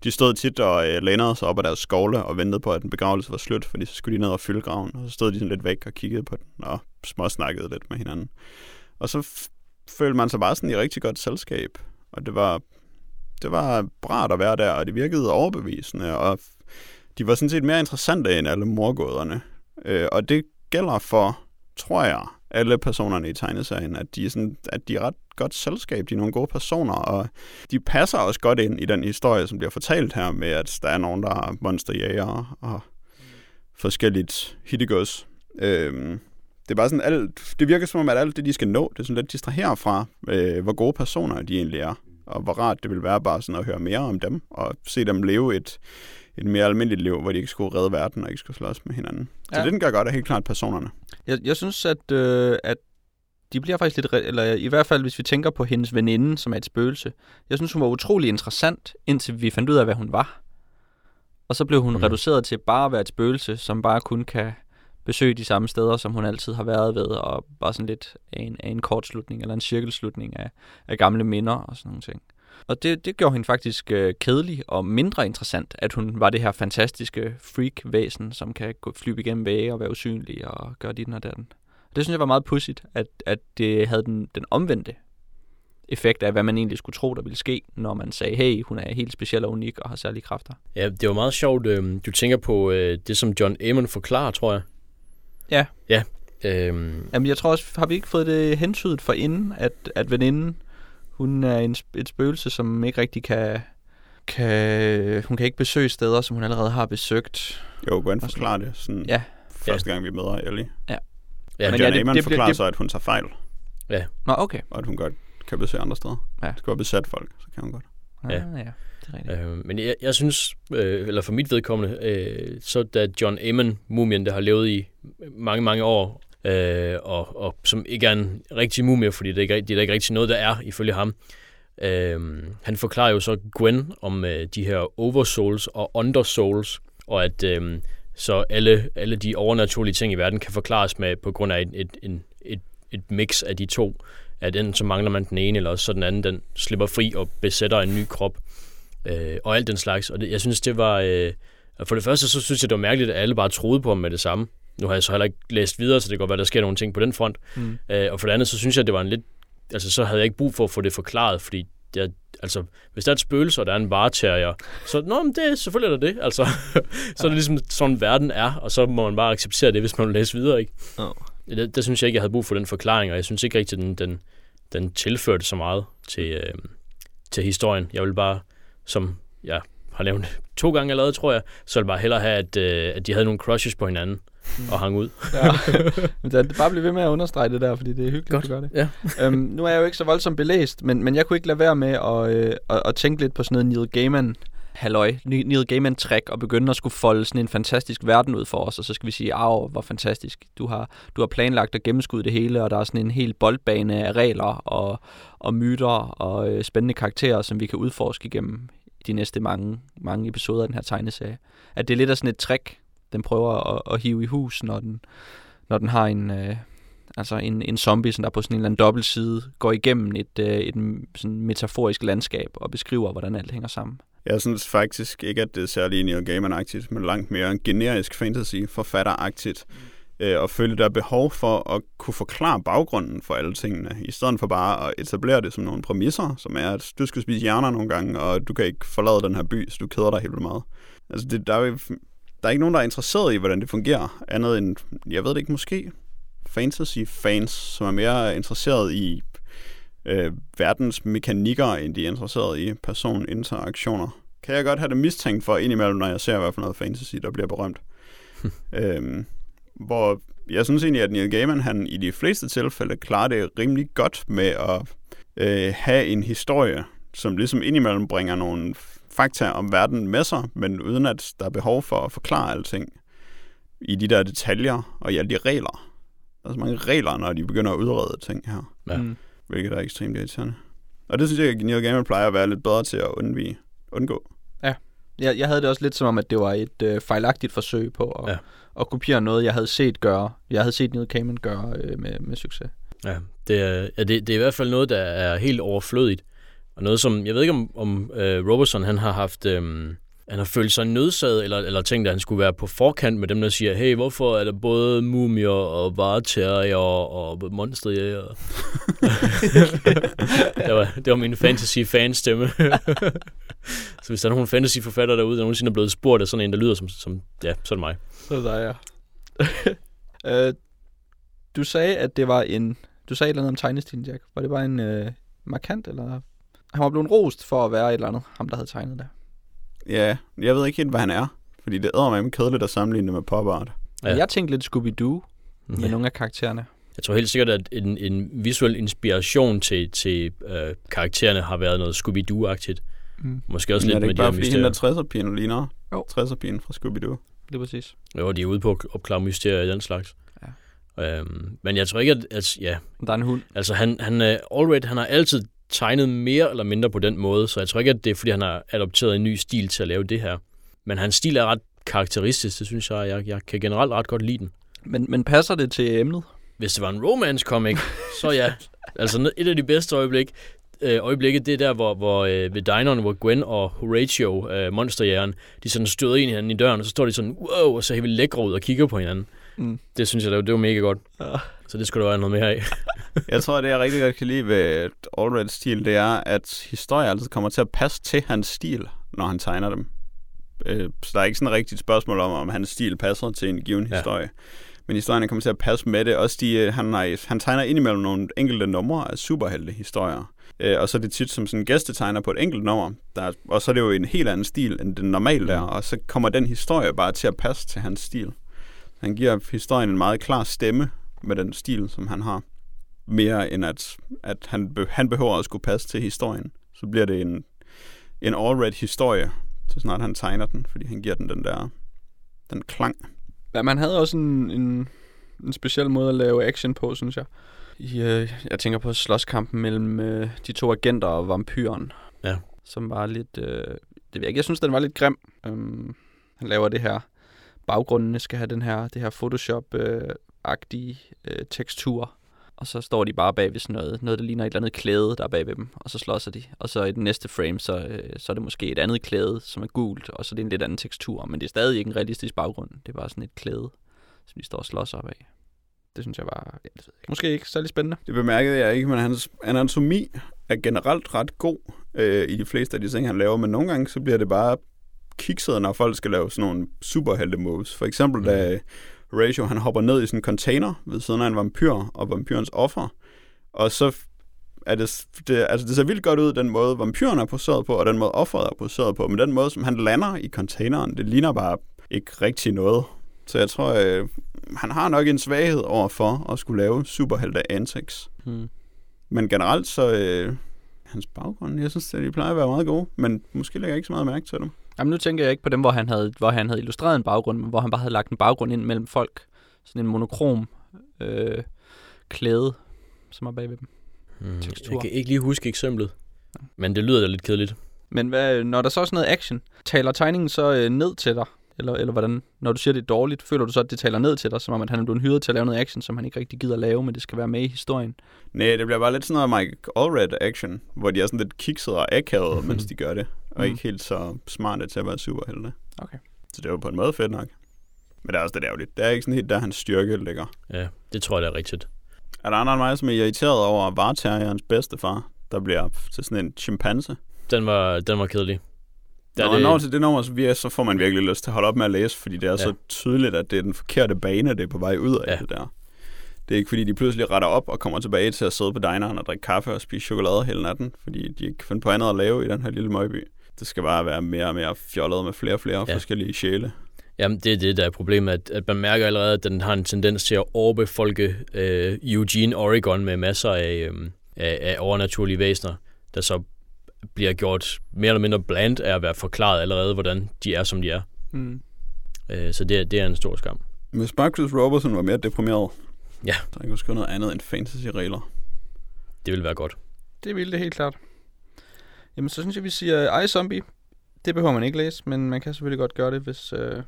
De stod tit og øh, lænede sig op af deres skovle og ventede på, at den begravelse var slut, fordi så skulle de ned og fylde graven, og så stod de sådan lidt væk og kiggede på den og småsnakkede lidt med hinanden. Og så følte man sig bare sådan i rigtig godt selskab, og det var, det var rart at være der, og det virkede overbevisende, og de var sådan set mere interessante end alle morgåderne. Øh, og det gælder for, tror jeg, alle personerne i tegneserien, at de er, sådan, at de er ret godt selskab, de er nogle gode personer, og de passer også godt ind i den historie, som bliver fortalt her, med at der er nogen, der er monsterjæger og forskelligt hittegods. Øhm, det er bare sådan alt, det virker som om, at alt det, de skal nå, det er sådan lidt distrahere fra, øh, hvor gode personer de egentlig er, og hvor rart det vil være bare sådan at høre mere om dem, og se dem leve et, et mere almindeligt liv, hvor de ikke skulle redde verden og ikke skulle slås med hinanden. Så Ja. det, den gør godt, er helt klart personerne. Jeg, jeg synes, at, øh, at de bliver faktisk lidt... Eller i hvert fald, hvis vi tænker på hendes veninde, som er et spøgelse. Jeg synes, hun var utrolig interessant, indtil vi fandt ud af, hvad hun var. Og så blev hun mm. reduceret til bare at være et spøgelse, som bare kun kan besøge de samme steder, som hun altid har været ved, og bare sådan lidt af en, af en kortslutning, eller en cirkelslutning af, af gamle minder og sådan nogle ting. Og det, det gjorde hende faktisk øh, kedelig og mindre interessant, at hun var det her fantastiske freak-væsen, som kan gå flyve igennem vægge og være usynlig og gøre dit og datten. Det synes jeg var meget pudsigt, at, at det havde den, den omvendte effekt af, hvad man egentlig skulle tro, der ville ske, når man sagde, hey, hun er helt speciel og unik og har særlige kræfter. ja det var meget sjovt. Øh, du tænker på øh, det, som John Amon forklarer, tror jeg. Ja. Ja. Øhm, Jamen, jeg tror også, har vi ikke fået det hentydet for inden, at, at veninden, hun er en, et spøgelse, som ikke rigtig kan, kan... Hun kan ikke besøge steder, som hun allerede har besøgt. Jo, Gwen Og sådan- forklarer det sådan Ja. første gang, vi møder Ellie. ja, Ja, men men ja, John det- det, Amon det bliver- forklarer det- så, at hun tager fejl, Nå, okay. og at hun godt kan besøge andre steder. Ja. Det skal besat folk, så kan hun godt. Ja. Ah, ja. Det er rigtigt. Øh, men jeg, jeg synes, øh, eller for mit vedkommende, øh, så da John Amon, mumien, der har levet i mange, mange år, øh, og, og som ikke er en rigtig mumie, fordi det er, ikke, det er der ikke rigtig noget, der er, ifølge ham. Øh, han forklarer jo så Gwen om øh, de her oversouls og undersouls, og at øh, så alle, alle de overnaturlige ting i verden kan forklares med på grund af et, et, et, et, et mix af de to. At enten så mangler man den ene, eller også så den anden, den slipper fri og besætter en ny krop øh, og alt den slags. Og det, jeg synes, det var, øh, For det første, så synes jeg, det var mærkeligt, at alle bare troede på ham med det samme. Nu har jeg så heller ikke læst videre, så det kan godt være, der sker nogle ting på den front. Mm. Øh, og for det andet, så synes jeg, det var en lidt... Altså, så havde jeg ikke brug for at få det forklaret, fordi jeg, altså, hvis der er et spøgelse, og der er en vareterrier, så nå, men det, selvfølgelig er der det. Altså, så er det ligesom sådan, verden er, og så må man bare acceptere det, hvis man vil læse videre, ikke? Oh. Det, det synes jeg ikke, jeg havde brug for den forklaring, og jeg synes ikke rigtig, den, den, den tilførte så meget til, øh, til historien. Jeg vil bare, som jeg har nævnt to gange allerede, tror jeg, så vil jeg bare hellere have, at, øh, at de havde nogle crushes på hinanden og hang ud. Ja. Men det- bare bliv ved med at understrege det der, fordi det er hyggeligt, Godt. at du gør det. Ja. øhm, nu er jeg jo ikke så voldsomt belæst, men, men jeg kunne ikke lade være med at, øh, at, at tænke lidt på sådan noget Neil Gaiman halløj, Neil Gaiman trick og begynde at skulle folde sådan en fantastisk verden ud for os, og så skal vi sige, af hvor fantastisk. Du har, du har planlagt at gennemskuddet det hele, og der er sådan en hel boldbane af regler og, og myter og øh, spændende karakterer, som vi kan udforske igennem de næste mange, mange episoder af den her tegneserie. At det er lidt af sådan et trick, den prøver at, at hive i hus, når den, når den har en, øh, altså en, en zombie, som der på sådan en eller anden dobbeltside går igennem et, øh, et sådan metaforisk landskab og beskriver, hvordan alt hænger sammen. Jeg synes faktisk ikke, at det er særlig Neil Gaiman-agtigt, men langt mere generisk fantasy, forfatteragtigt. Øh, og føle, der er behov for at kunne forklare baggrunden for alle tingene, i stedet for bare at etablere det som nogle præmisser, som er, at du skal spise hjerner nogle gange, og du kan ikke forlade den her by, så du keder dig helt meget. Altså, det, der, er jo, der er ikke nogen, der er interesseret i, hvordan det fungerer, andet end, jeg ved det ikke, måske fantasy-fans, som er mere interesseret i øh, verdens mekanikker, end de er interesseret i personinteraktioner. Kan jeg godt have det mistænkt for indimellem, når jeg ser, hvad for noget fantasy, der bliver berømt. øhm, hvor jeg synes egentlig, at Neil Gaiman, han i de fleste tilfælde klarer det rimelig godt med at øh, have en historie, som ligesom indimellem bringer nogle fakta om verden med sig, men uden at der er behov for at forklare alting i de der detaljer og i alle de regler. Der er så mange regler, når de begynder at udrede ting her Ja. Mm. Hvilket er ekstremt irriterende. Og det synes jeg, at Neil Gaiman plejer at være lidt bedre til at undvige, undgå. Jeg, jeg havde det også lidt som om, at det var et øh, fejlagtigt forsøg på at, Ja. ja. at kopiere noget, jeg havde set gøre. Jeg havde set Neil Gaiman gøre øh, med, med succes. Ja, det er, ja det, det er i hvert fald noget, der er helt overflødigt. Og noget som, jeg ved ikke om, om uh, Robertson, han har haft, um, han har følt sig nødsaget, eller, eller tænkt, at han skulle være på forkant med dem, der siger, hey, hvorfor er der både mumier og varetærer og monsterjæger? det, var, det var min fantasy-fanstemme. så hvis der er nogen fantasy-forfatter derude, der nogensinde er blevet spurgt af sådan en, der lyder som, som ja, så er det mig. Så der dig, ja. øh, du sagde, at det var en... Du sagde et eller andet om tegnestilen, Jack. Var det bare en øh, markant, eller... Han var blevet rost for at være et eller andet, ham der havde tegnet det. Ja, jeg ved ikke helt, hvad han er. Fordi det er med kedeligt at sammenligne det med pop art. Ja. Jeg tænkte lidt Scooby-Doo med Ja. nogle af karaktererne. Jeg tror helt sikkert, at en, en visuel inspiration til, til øh, karaktererne har været noget Scooby-Doo-agtigt. Mm. Måske også Men er lidt det med ikke de bare, her fordi hende mysterier. der 60'er-pigen ligner? Jo. 60'er-pigen fra Scooby-Doo. Det er præcis. Jo, de er ude på at opklare mysterier i den slags. Ja. Øhm, men jeg tror ikke, at... at ja, Der er en hund. altså han, han, uh, Allred, han har altid tegnet mere eller mindre på den måde, så jeg tror ikke, at det er, fordi han har adopteret en ny stil til at lave det her. Men hans stil er ret karakteristisk, det synes jeg. Jeg, jeg kan generelt ret godt lide den. Men, men passer det til emnet? Hvis det var en romance comic, så ja. Altså et af de bedste øjeblik, øh, øjeblikke, det er der, hvor, hvor øh, ved dineren, hvor Gwen og Horatio, øh, monsterjægeren, de sådan støder ind i hinanden i døren, og så står de sådan, wow, og så helt lækre ud og kigger på hinanden. Mm. Det synes jeg, det var, det var mega godt. Ja. Så det skulle der være noget mere af. Jeg tror, det jeg rigtig godt kan lide ved Allreds stil, det er, at historier altid kommer til at passe til hans stil, når han tegner dem. Øh, Så der er ikke sådan et rigtigt spørgsmål om, om hans stil passer til en given Ja. historie. Men historierne kommer til at passe med det. Også de, øh, han, har, han tegner indimellem nogle enkelte numre af superhelte-historier. Øh, Og så er det tit som sådan en gæstetegner på et enkelt nummer. Der er, og så er det jo en helt anden stil, end den normale er. Og så kommer den historie bare til at passe til hans stil. Han giver historien en meget klar stemme med den stil, som han har mere end at, at han, be, han behøver at skulle passe til historien. Så bliver det en, en all-red historie, så snart han tegner den, fordi han giver den den der den klang. Ja, man havde også en, en, en speciel måde at lave action på, synes jeg. I, øh, jeg tænker på slåskampen mellem øh, de to agenter og vampyren. Ja. Som var lidt... Øh, det ved jeg ikke, jeg synes, den var lidt grim. Um, han laver det her... Baggrundene skal have den her, det her Photoshop-agtige øh, øh, tekstur. Og så står de bare bag ved sådan noget, noget der ligner et eller andet klæde, der er bag ved dem, og så slåser de. Og så i den næste frame, så, øh, så er det måske et andet klæde, som er gult, og så er det en lidt anden tekstur, men det er stadig ikke en realistisk baggrund. Det er bare sådan et klæde, som de står og slås op af. Det synes jeg var, ja, det ved jeg ikke. måske ikke særlig spændende. Det bemærkede jeg ikke, men hans anatomi er generelt ret god øh, i de fleste af de ting, han laver, men nogle gange så bliver det bare kikset, når folk skal lave sådan nogle superhelte moves. For eksempel mm. da Ratio han hopper ned i sådan en container ved siden af en vampyr og vampyrens offer, og så er det, det, altså det ser vildt godt ud, den måde vampyren er poseret på, og den måde offeret er poseret på, men den måde, som han lander i containeren, det ligner bare ikke rigtig noget. Så jeg tror, øh, han har nok en svaghed over for at skulle lave superhelte antics. Hmm. Men generelt så, øh, hans baggrund, jeg synes, at de plejer at være meget gode, men måske lægger jeg ikke så meget mærke til dem. Jamen nu tænker jeg ikke på dem, hvor han havde, hvor han havde illustreret en baggrund, men hvor han bare havde lagt en baggrund ind mellem folk. Sådan en monokrom øh, klæde, som er bagved dem. Tekstur. Jeg kan ikke lige huske eksemplet, men det lyder da lidt kedeligt. Men hvad, når der så er sådan noget action, taler tegningen så øh, ned til dig? Eller, eller hvordan, når du siger, det er dårligt, føler du så, at det taler ned til dig, som om at han er blevet hyret til at lave noget action, som han ikke rigtig gider at lave, men det skal være med i historien? Nej, det bliver bare lidt sådan noget Mike Allred action, hvor de er sådan lidt kikset og akavet, mens de gør det, og Mhm. ikke helt så smarte til at være superhelte. Okay. Så det var på en måde fedt nok. Men det er også lidt ærgerligt. Det er ikke sådan helt der, hans styrke ligger. Ja, det tror jeg, det er rigtigt. Er der andre end mig, som er irriteret over varterjerens bedstefar, der bliver til sådan en chimpanse? Den var, den var kedelig. Da Når når til det nummer, så, så får man virkelig lyst til at holde op med at læse, fordi det er ja. så tydeligt, at det er den forkerte bane, det er på vej ud af Ja. det der. Det er ikke fordi, de pludselig retter op og kommer tilbage til at sidde på dineren og drikke kaffe og spise chokolade hele natten, fordi de ikke kan finde på andet at lave i den her lille møgby. Det skal bare være mere og mere fjollet med flere og flere. Ja. forskellige sjæle. Jamen, det er det, der er problemet, at, at man mærker allerede, at den har en tendens til at overbefolke øh, Eugene, Oregon med masser af, øh, af, af overnaturlige væsener, der så bliver gjort mere eller mindre bland af at være forklaret allerede, hvordan de er, som de er. Mm. Øh, så det, er- det er en stor skam. Hvis Marcus Robertson var mere deprimeret, Ja. så han kunne skrive noget andet end fantasy-regler. Det vil være godt. Det ville det helt klart. Jamen, så synes jeg, vi siger I Zombie. Det behøver man ikke læse, men man kan selvfølgelig godt gøre det, hvis øh,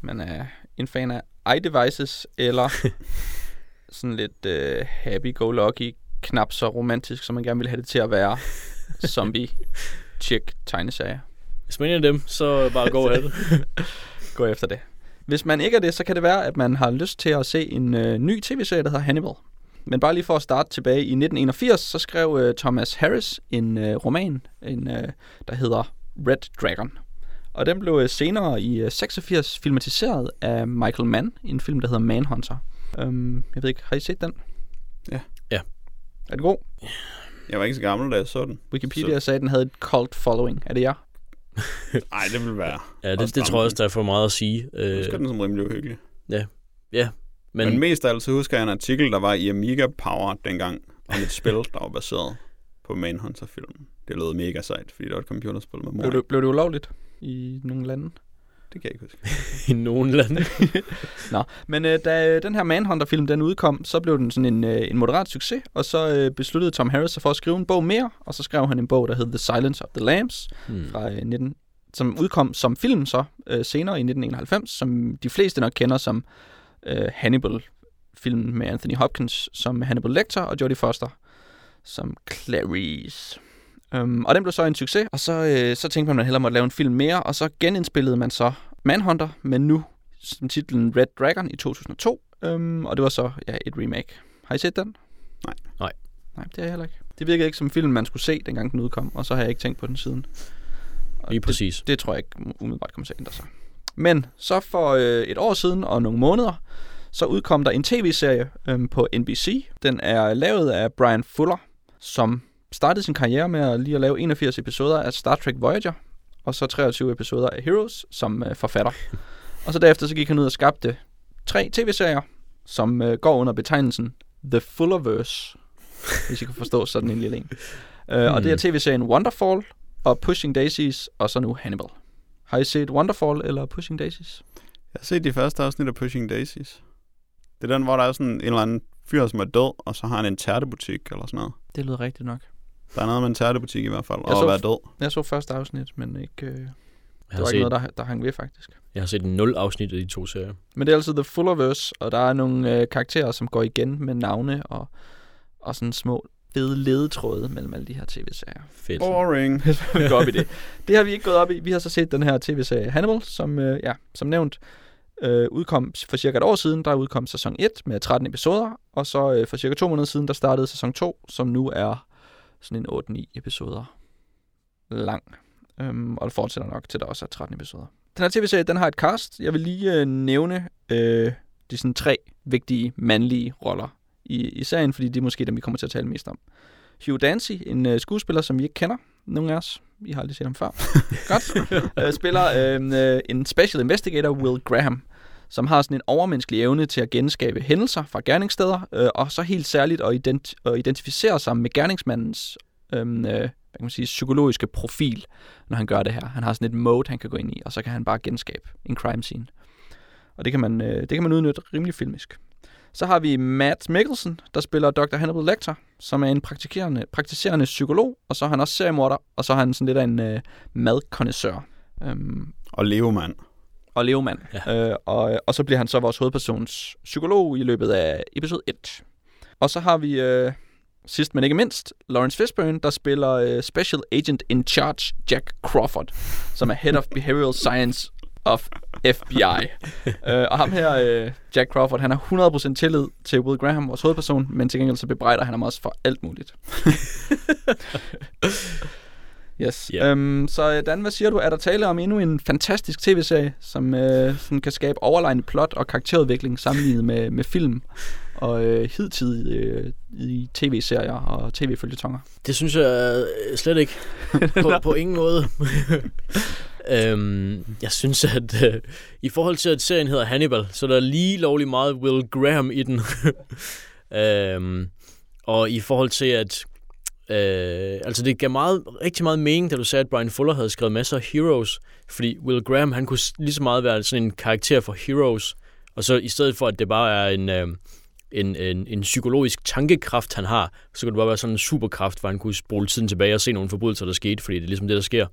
man er en fan af iDevices, eller sådan lidt øh, happy-go-lucky, knap så romantisk, som man gerne vil have det til at være. Zombie chick tegneserie. Hvis man er en af dem, så bare gå ahead. Gå efter det. Hvis man ikke er det, så kan det være, at man har lyst til at se en øh, ny tv-serie, der hedder Hannibal. Men bare lige for at starte tilbage i 1981, så skrev øh, Thomas Harris en øh, roman, en, øh, der hedder Red Dragon. Og den blev øh, senere i øh, 86 filmatiseret af Michael Mann i en film, der hedder Manhunter. Um, jeg ved ikke, har I set den? Ja. Ja. Er det god? Jeg var ikke så gammel, da jeg så den. Wikipedia så... sagde, at den havde et cult following. Er det jer? Nej, det vil være. Ja, det, det tror jeg også, der er for meget at sige. Jeg Øh, husker den som rimelig uhyggelig. men, Men, men Men mest af alt så husker jeg en artikel, der var i Amiga Power dengang, om et spil, der var baseret på Manhunter-filmen. Det lød mega sejt, fordi det var et computerspil med mor. Blev det, blev det ulovligt i nogle lande? Det kan jeg ikke huske. i nogen lande. Nå, men øh, da øh, den her Manhunter-film den udkom, så blev den sådan en, øh, en moderat succes, og så øh, besluttede Tom Harris sig for at skrive en bog mere, og så skrev han en bog, der hed The Silence of the Lambs, Hmm. fra øh, 19, som udkom som film så øh, senere i 1991, som de fleste nok kender som øh, Hannibal-filmen med Anthony Hopkins som Hannibal Lecter og Jodie Foster som Clarice. Um, og den blev så en succes, og så, øh, så tænkte man, at man hellere måtte lave en film mere, og så genindspillede man så Manhunter, men nu som titlen Red Dragon i 2002, um, og det var så ja, et remake. Har I set den? Nej. Nej. Nej, det har jeg heller ikke. Det virkede ikke som en film, man skulle se, dengang den udkom, og så har jeg ikke tænkt på den siden. Og Lige det, præcis. det tror jeg ikke umiddelbart kommer til at ændre sig. Men så for øh, et år siden og nogle måneder, så udkom der en tv-serie øhm, på NBC. Den er lavet af Brian Fuller, som startede sin karriere med at lige at lave 81 episoder af Star Trek Voyager, og så 23 episoder af Heroes som øh, forfatter. og så derefter så gik han ud og skabte tre tv-serier, som øh, går under betegnelsen The Fullerverse, hvis I kan forstå sådan en lille en. Øh, og det er tv-serien Wonderfall, og Pushing Daisies, og så nu Hannibal. Har I set Wonderfall eller Pushing Daisies? Jeg har set de første afsnit af Pushing Daisies. Det er den, hvor der er sådan en eller anden fyr, som er død, og så har han en tærtebutik eller sådan noget. Det lyder rigtigt nok. Der er noget med en tærtebutik i hvert fald, Jeg og så- at være død. Jeg så første afsnit, men ikke... Øh... Jeg Det har, var ikke set, noget, der, der hang ved, faktisk. jeg har set 0 afsnit af de to serier. Men det er altså The Fullerverse, og der er nogle øh, karakterer, som går igen med navne og, og sådan små fede ledetråde mellem alle de her tv-serier. Fedt. Boring. vi går op i det. Det har vi ikke gået op i. Vi har så set den her tv-serie Hannibal, som, øh, ja, som nævnt øh, udkom for cirka et år siden. Der udkom sæson 1 med 13 episoder, og så øh, for cirka to måneder siden, der startede sæson 2, som nu er sådan en 8-9 episoder lang. Øhm, og det fortsætter nok til, der også er 13 episoder. Den her tv-serie, den har et cast. Jeg vil lige øh, nævne øh, de sådan tre vigtige mandlige roller i, i serien, fordi det er måske dem, vi kommer til at tale mest om. Hugh Dancy, en øh, skuespiller, som vi ikke kender, nogen af os. Vi har aldrig set ham før. Godt. øh, spiller øh, en special investigator, Will Graham, som har sådan en overmenneskelig evne til at genskabe hændelser fra gerningssteder, øh, og så helt særligt at, ident- at identificere sig med gerningsmandens øhm, øh, hvad kan man sige, psykologiske profil, når han gør det her. Han har sådan et mode, han kan gå ind i, og så kan han bare genskabe en crime scene. Og det kan man, øh, det kan man udnytte rimelig filmisk. Så har vi Matt Mikkelsen, der spiller Dr. Hannibal Lecter, som er en praktiserende, praktiserende psykolog, og så er han også seriemorder, og så er han sådan lidt af en øh, madkondensør. Øhm, Og levemand og levemand. Ja. Øh, og, og så bliver han så vores hovedpersons psykolog i løbet af episode 1. Og så har vi øh, sidst men ikke mindst Lawrence Fishburne, der spiller øh, Special Agent in Charge Jack Crawford, som er Head of Behavioral Science of FBI. øh, og ham her, øh, Jack Crawford, han har 100% tillid til Will Graham, vores hovedperson, men til gengæld så bebrejder han ham også for alt muligt. yes. Ja. Øhm, så øh, Dan, hvad siger du? Er der tale om endnu en fantastisk tv-serie, som, øh, som kan skabe overlegne plot og karakterudvikling sammenlignet med, med film og øh, hidtid øh, i tv-serier og tv-følgetonger? Det synes jeg øh, slet ikke. På, på ingen måde. øhm, jeg synes, at øh, i forhold til, at serien hedder Hannibal, så er der lige lovlig meget Will Graham i den. øhm, og i forhold til, at Øh, altså det gav meget, rigtig meget mening, da du sagde, at Brian Fuller havde skrevet masser af Heroes, fordi Will Graham, han kunne lige så meget være sådan en karakter for Heroes, og så i stedet for, at det bare er en, øh, en, en, en psykologisk tankekraft, han har, så kunne det bare være sådan en superkraft, hvor han kunne spole tiden tilbage og se nogle forbrydelser, der skete, fordi det er ligesom det, der sker.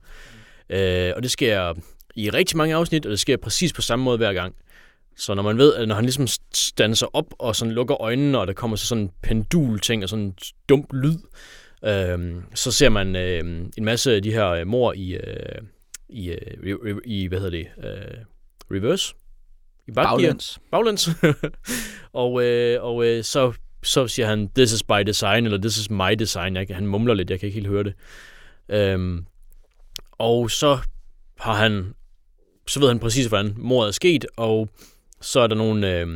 Øh, og det sker i rigtig mange afsnit, og det sker præcis på samme måde hver gang. Så når man ved, at når han ligesom standser op og sådan lukker øjnene, og der kommer så sådan en pendul-ting og sådan en dump lyd, øh, så ser man øh, en masse af de her øh, mor i, øh, i, øh, i, hvad hedder det, øh, reverse? I. Baglæns. Baglæns. og øh, og øh, så, så siger han, this is by design, eller this is my design. Jeg, han mumler lidt, jeg kan ikke helt høre det. Øhm, og så har han, så ved han præcis, hvordan mordet er sket, og så er der nogle, øh,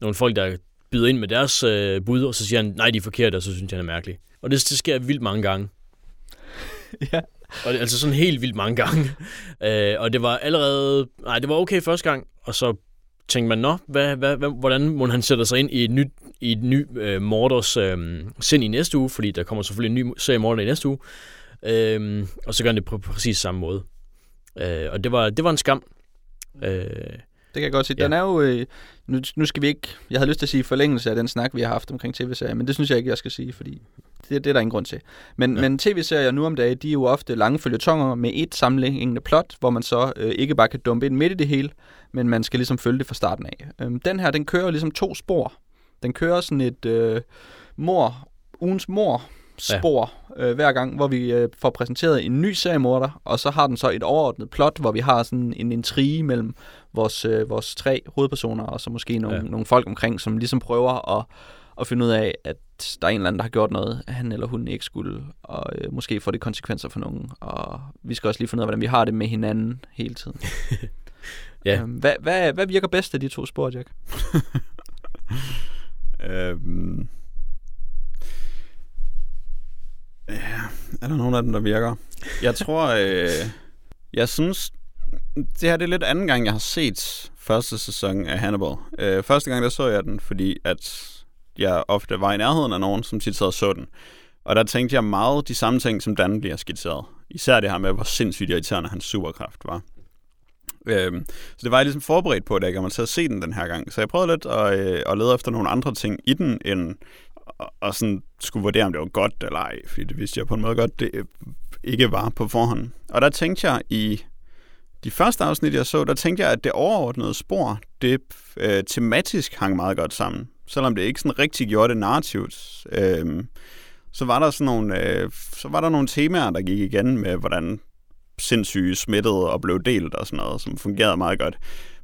nogle folk, der byder ind med deres øh, bud, og så siger han, nej, de er forkerte, og så synes jeg, han er mærkelig. Og det, det sker vildt mange gange. ja. Og det, altså sådan helt vildt mange gange. øh, og det var allerede... Nej, det var okay første gang, og så tænkte man, nå, hvad, hvad, hvad, hvordan må han sætte sig ind i et nyt, i et ny øh, Mordors øh, sind i næste uge, fordi der kommer selvfølgelig en ny serie Mordor i næste uge. Øh, og så gør han det på præcis samme måde. Øh, og det var, det var en skam. Øh, Det kan jeg godt sige. Ja. Den er jo... Øh, nu, nu skal vi ikke... Jeg havde lyst til at sige forlængelse af den snak, vi har haft omkring tv-serier, men det synes jeg ikke, jeg skal sige, fordi det, det er der ingen grund til. Men, ja. Men tv-serier nu om dagen, de er jo ofte lange følgetonger med et sammenhængende plot, hvor man så øh, ikke bare kan dumpe ind midt i det hele, men man skal ligesom følge det fra starten af. Øhm, den her, den kører ligesom to spor. Den kører sådan et øh, mor, ugens mor spor ja. øh, hver gang, hvor vi øh, får præsenteret en ny seriemorder, og så har den så et overordnet plot, hvor vi har sådan en intrige mellem vores, øh, vores tre hovedpersoner, og så måske nogle. Ja. nogle folk omkring, som ligesom prøver at, at finde ud af, at der er en eller anden, der har gjort noget, han eller hun ikke skulle, og øh, måske får det konsekvenser for nogen. Og vi skal også lige finde ud af, hvordan vi har det med hinanden hele tiden. Ja. Øhm, hvad, hvad, hvad virker bedst af de to spor, Jack? Øhm. Ja, er der nogen af dem, der virker? Jeg tror, øh, jeg synes, det her det er lidt anden gang, jeg har set første sæson af Hannibal. Øh, første gang, der så jeg den, fordi at jeg ofte var i nærheden af nogen, som tit sad og så den. Og der tænkte jeg meget de samme ting, som Dan bliver skitseret. Især det her med, hvor sindssygt irriterende hans superkraft var. Øhm, så det var jeg ligesom forberedt på, da jeg kom til at se den den her gang. Så jeg prøvede lidt at, øh, at lede efter nogle andre ting i den, end og, og sådan skulle vurdere, om det var godt eller ej. Fordi det vidste jeg på en måde godt, det øh, ikke var på forhånd. Og der tænkte jeg i De første afsnit, jeg så, der tænkte jeg, at det overordnede spor, det øh, tematisk hang meget godt sammen. Selvom det ikke sådan rigtig gjorde det narrativt. Øh, så var der sådan nogle, øh, så var der nogle temaer, der gik igen med, hvordan sindssyge smittede og blev delt og sådan noget, som fungerede meget godt.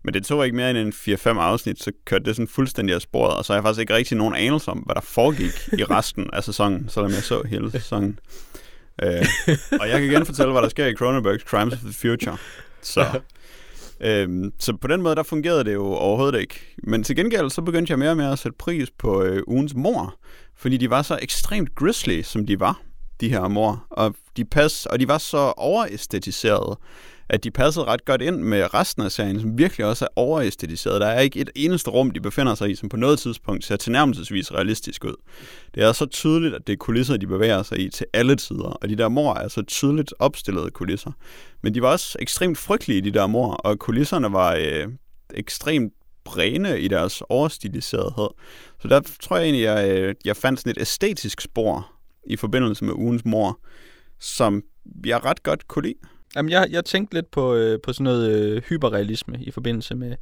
Men det tog ikke mere end en 4-5 afsnit, så kørte det sådan fuldstændig af sporet, og så har jeg faktisk ikke rigtig nogen anelse om, hvad der foregik i resten af sæsonen, selvom jeg så hele sæsonen. Øh, og jeg kan igen fortælle, hvad der sker i Cronenbergs Crimes of the Future. Så, øhm, så på den måde, der fungerede det jo overhovedet ikke. Men til gengæld, så begyndte jeg mere og mere at sætte pris på øh, ugens mor, fordi de var så ekstremt grisly, som de var, de her mor. Og de, pas, og de var så overæstetiserede, at de passede ret godt ind med resten af serien, som virkelig også er overæstetiseret. Der er ikke et eneste rum, de befinder sig i, som på noget tidspunkt ser tilnærmelsesvis realistisk ud. Det er så tydeligt, at det er kulisser, de bevæger sig i til alle tider, og de der mor er så tydeligt opstillede kulisser. Men de var også ekstremt frygtelige, de der mor, og kulisserne var øh, ekstremt bræne i deres overstiliserethed. Så der tror jeg egentlig, jeg, øh, jeg fandt sådan et æstetisk spor i forbindelse med ugens mor, som jeg ret godt kunne lide. Jamen, jeg, jeg tænkte lidt på, øh, på sådan noget øh, hyperrealisme i forbindelse med,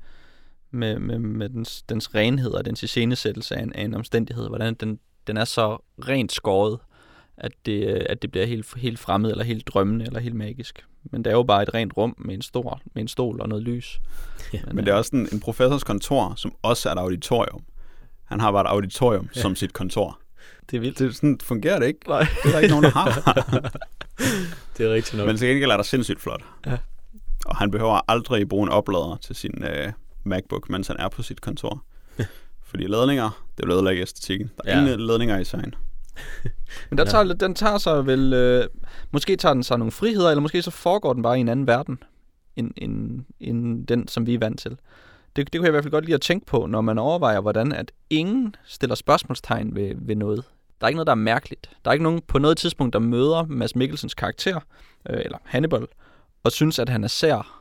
med, med, med dens, dens renhed og dens iscenesættelse af en, af en omstændighed. Hvordan den, den er så rent skåret, at det, øh, at det bliver helt, helt fremmed, eller helt drømmende, eller helt magisk. Men det er jo bare et rent rum med en, stor, med en stol og noget lys. Ja, men, men det er også en, en professors kontor, som også er et auditorium. Han har bare et auditorium ja. som sit kontor. Det er vildt. Det, sådan fungerer det ikke. Nej. Det er der ikke nogen, der har. det er rigtigt nok. Men til gengæld er der sindssygt flot. Ja. Og han behøver aldrig bruge en oplader til sin uh, MacBook, mens han er på sit kontor. Fordi ledninger, det vil ødelægge æstetikken. Der er ja. ingen ledninger i serien. Men der tager, den tager sig vel... Øh, måske tager den sig nogle friheder, eller måske så foregår den bare i en anden verden, end, end, end den, som vi er vant til. Det, det kunne jeg i hvert fald godt lide at tænke på, når man overvejer, hvordan at ingen stiller spørgsmålstegn ved, ved noget. Der er ikke noget, der er mærkeligt. Der er ikke nogen på noget tidspunkt, der møder Mads Mikkelsens karakter, øh, eller Hannibal, og synes, at han er sær.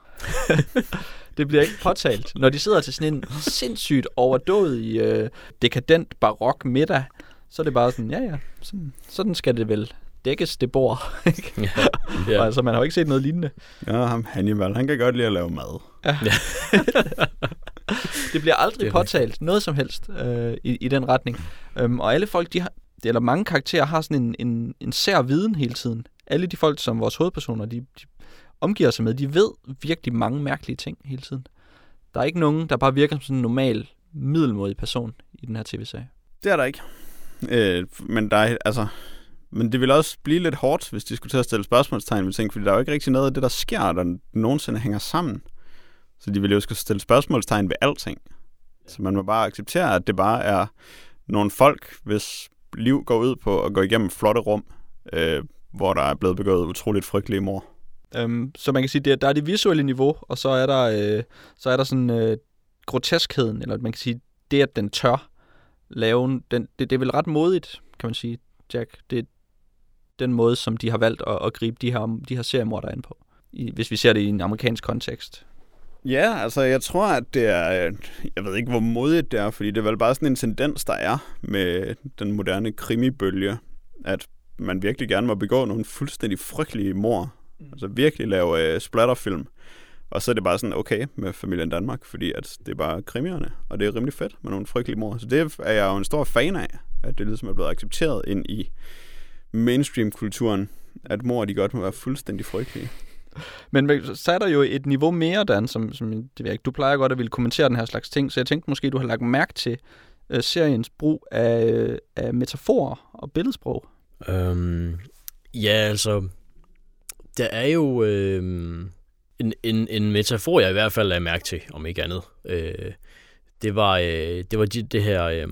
det bliver ikke påtalt. Når de sidder til sådan en sindssygt overdådig, øh, dekadent barok middag, så er det bare sådan, ja ja, sådan, sådan skal det vel dækkes, det bord. ja, ja. Altså, man har jo ikke set noget lignende. Ja, ham Hannibal, han kan godt lide at lave mad. Ja. det bliver aldrig det påtalt, rigtigt. noget som helst øh, i, i den retning. Um, og alle folk, de har, eller mange karakterer har sådan en, en, en sær viden hele tiden. Alle de folk, som vores hovedpersoner, de, de omgiver sig med, de ved virkelig mange mærkelige ting hele tiden. Der er ikke nogen, der bare virker som sådan en normal, middelmodig person i den her tv-serie. Det er der ikke. Øh, men der er, altså, men det vil også blive lidt hårdt, hvis de skulle til at stille spørgsmålstegn ved ting, fordi der er jo ikke rigtig noget af det, der sker, der nogensinde hænger sammen. Så de vil jo skulle stille spørgsmålstegn ved alting. Så man må bare acceptere, at det bare er nogle folk, hvis liv går ud på at gå igennem flotte rum, øh, hvor der er blevet begået utroligt frygtelige mor. Øhm, så man kan sige, at der er det visuelle niveau, og så er der, øh, så er der sådan øh, groteskheden, eller man kan sige, det at den tør lave, den, det, det er vel ret modigt, kan man sige, Jack. Det er den måde, som de har valgt at, at gribe de her, de her seriemorder ind på, i, hvis vi ser det i en amerikansk kontekst. Ja, altså jeg tror, at det er, jeg ved ikke, hvor modigt det er, fordi det er vel bare sådan en tendens, der er med den moderne krimibølge, at man virkelig gerne må begå nogle fuldstændig frygtelige mor. Mm. Altså virkelig lave uh, splatterfilm. Og så er det bare sådan okay med familien Danmark, fordi at det er bare krimierne, og det er rimelig fedt med nogle frygtelige mor. Så det er jeg jo en stor fan af, at det ligesom er blevet accepteret ind i mainstream-kulturen, at mor de godt må være fuldstændig frygtelige. Men så er der jo et niveau mere, Dan, som, som det ved ikke, du plejer godt at ville kommentere den her slags ting, så jeg tænkte måske, du har lagt mærke til øh, seriens brug af, øh, af metaforer og billedsprog. Øhm, ja, altså, der er jo øh, en, en, en metafor, jeg i hvert fald lagde mærke til, om ikke andet. Øh, det var, øh, det var de, det her, øh,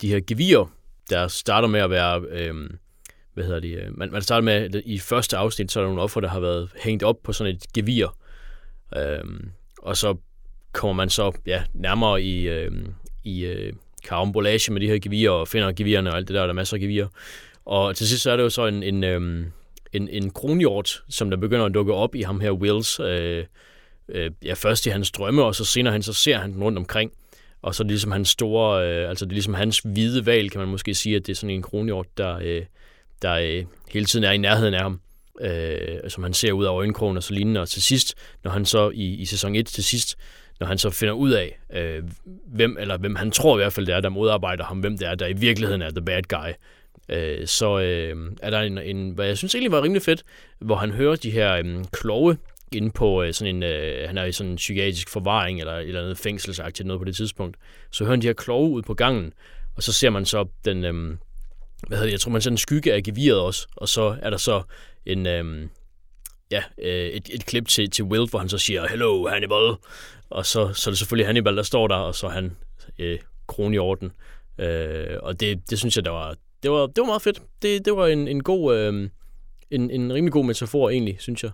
de her gevier, der starter med at være... Øh, hvad hedder det, øh, man, man starter med, at i første afsnit, så er der nogle offer, der har været hængt op på sådan et gevir. Øhm, og så kommer man så ja, nærmere i, øh, i øh, karambolage med de her gevier, og finder gevirerne og alt det der, der er masser af gevier. Og til sidst så er det jo så en, en, øh, en, en kronhjort, som der begynder at dukke op i ham her Wills, øh, øh, ja, først i hans drømme, og så senere han, så ser han den rundt omkring. Og så er det ligesom hans store, øh, altså det er ligesom hans hvide valg, kan man måske sige, at det er sådan en kronhjort, der, øh, der øh, hele tiden er i nærheden af ham. øh, som han ser ud af øjenkrogen og så lignende. Og til sidst, når han så i, i sæson 1 til sidst, når han så finder ud af, øh, hvem, eller hvem han tror i hvert fald det er, der modarbejder ham, hvem det er, der i virkeligheden er the bad guy, øh, så øh, er der en, en, hvad jeg synes egentlig var rimelig fedt, hvor han hører de her øh, kloge inde på øh, sådan en, øh, han er i sådan en psykiatrisk forvaring, eller et eller andet fængselsagtigt noget på det tidspunkt, så hører han de her kloge ud på gangen, og så ser man så den, øh, hvad hedder det, jeg tror man ser en skygge af geviret også, og så er der så en, øhm, ja, øh, et, et klip til, til Will, hvor han så siger, hello Hannibal, og så, så er det selvfølgelig Hannibal, der står der, og så er han øh, kron i orden. Øh, og det, det synes jeg, der var, det var, det var meget fedt. Det, det var en, en god, øh, en, en rimelig god metafor egentlig, synes jeg,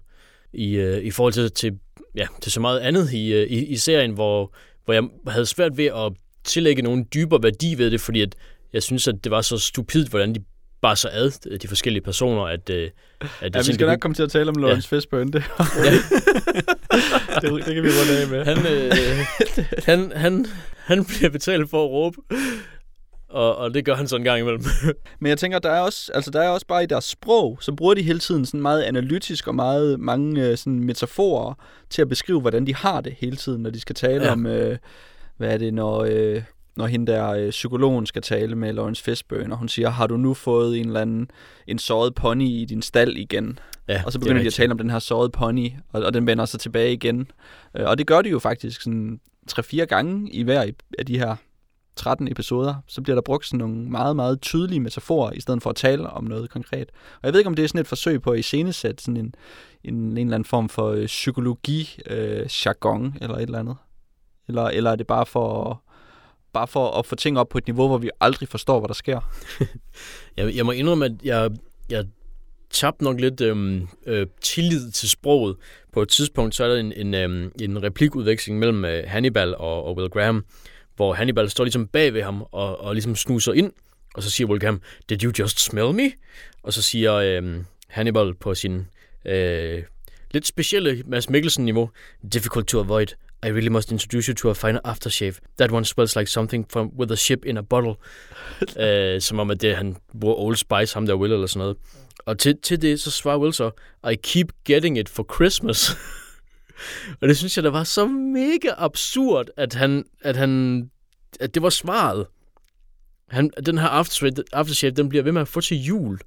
i, øh, i forhold til, til, ja, til så meget andet i, øh, i, i serien, hvor, hvor jeg havde svært ved at tillægge nogen dybere værdi ved det, fordi at jeg synes, at det var så stupidt, hvordan de bare så ad, de forskellige personer, at... at ja, vi skal nok komme til at tale om Lawrence ja. Fishburne, det. ja. det, det kan vi runde af med. Han, øh, han, han, han bliver betalt for at råbe, og, og det gør han sådan en gang imellem. Men jeg tænker, der er også, altså der er også bare i deres sprog, så bruger de hele tiden sådan meget analytisk og meget mange øh, sådan metaforer til at beskrive, hvordan de har det hele tiden, når de skal tale ja. om, øh, hvad er det, når... Øh, når hende der øh, psykologen skal tale med Lawrence Fishburne, og hun siger, har du nu fået en eller anden en såret pony i din stald igen? Ja, og så begynder de at tale om den her såret pony, og, og den vender sig tilbage igen. Øh, og det gør de jo faktisk sådan tre-fire gange i hver af de her 13 episoder, så bliver der brugt sådan nogle meget, meget tydelige metaforer, i stedet for at tale om noget konkret. Og jeg ved ikke, om det er sådan et forsøg på at iscenesætte sådan en, en, en eller anden form for øh, psykologi-jargon, øh, eller et eller andet. Eller, eller er det bare for bare for at få ting op på et niveau, hvor vi aldrig forstår, hvad der sker. jeg, jeg må indrømme, at jeg, jeg tabte nok lidt øhm, øh, tillid til sproget. På et tidspunkt, så er der en, en, øhm, en replikudveksling mellem øh, Hannibal og, og Will Graham, hvor Hannibal står ligesom bag ved ham og, og ligesom snuser ind, og så siger Will Graham, did you just smell me? Og så siger øhm, Hannibal på sin øh, lidt specielle Mads Mikkelsen-niveau, difficult to avoid. I really must introduce you to a fine aftershave. That one smells like something from with a ship in a bottle. uh, som om, at det, han bruger Old Spice, ham der Will eller sådan noget. Og til, til det, så svarer Will så, I keep getting it for Christmas. og det synes jeg, der var så mega absurd, at han, at han, at det var svaret. Han, den her aftershave, aftershave, den bliver ved med at få til jul.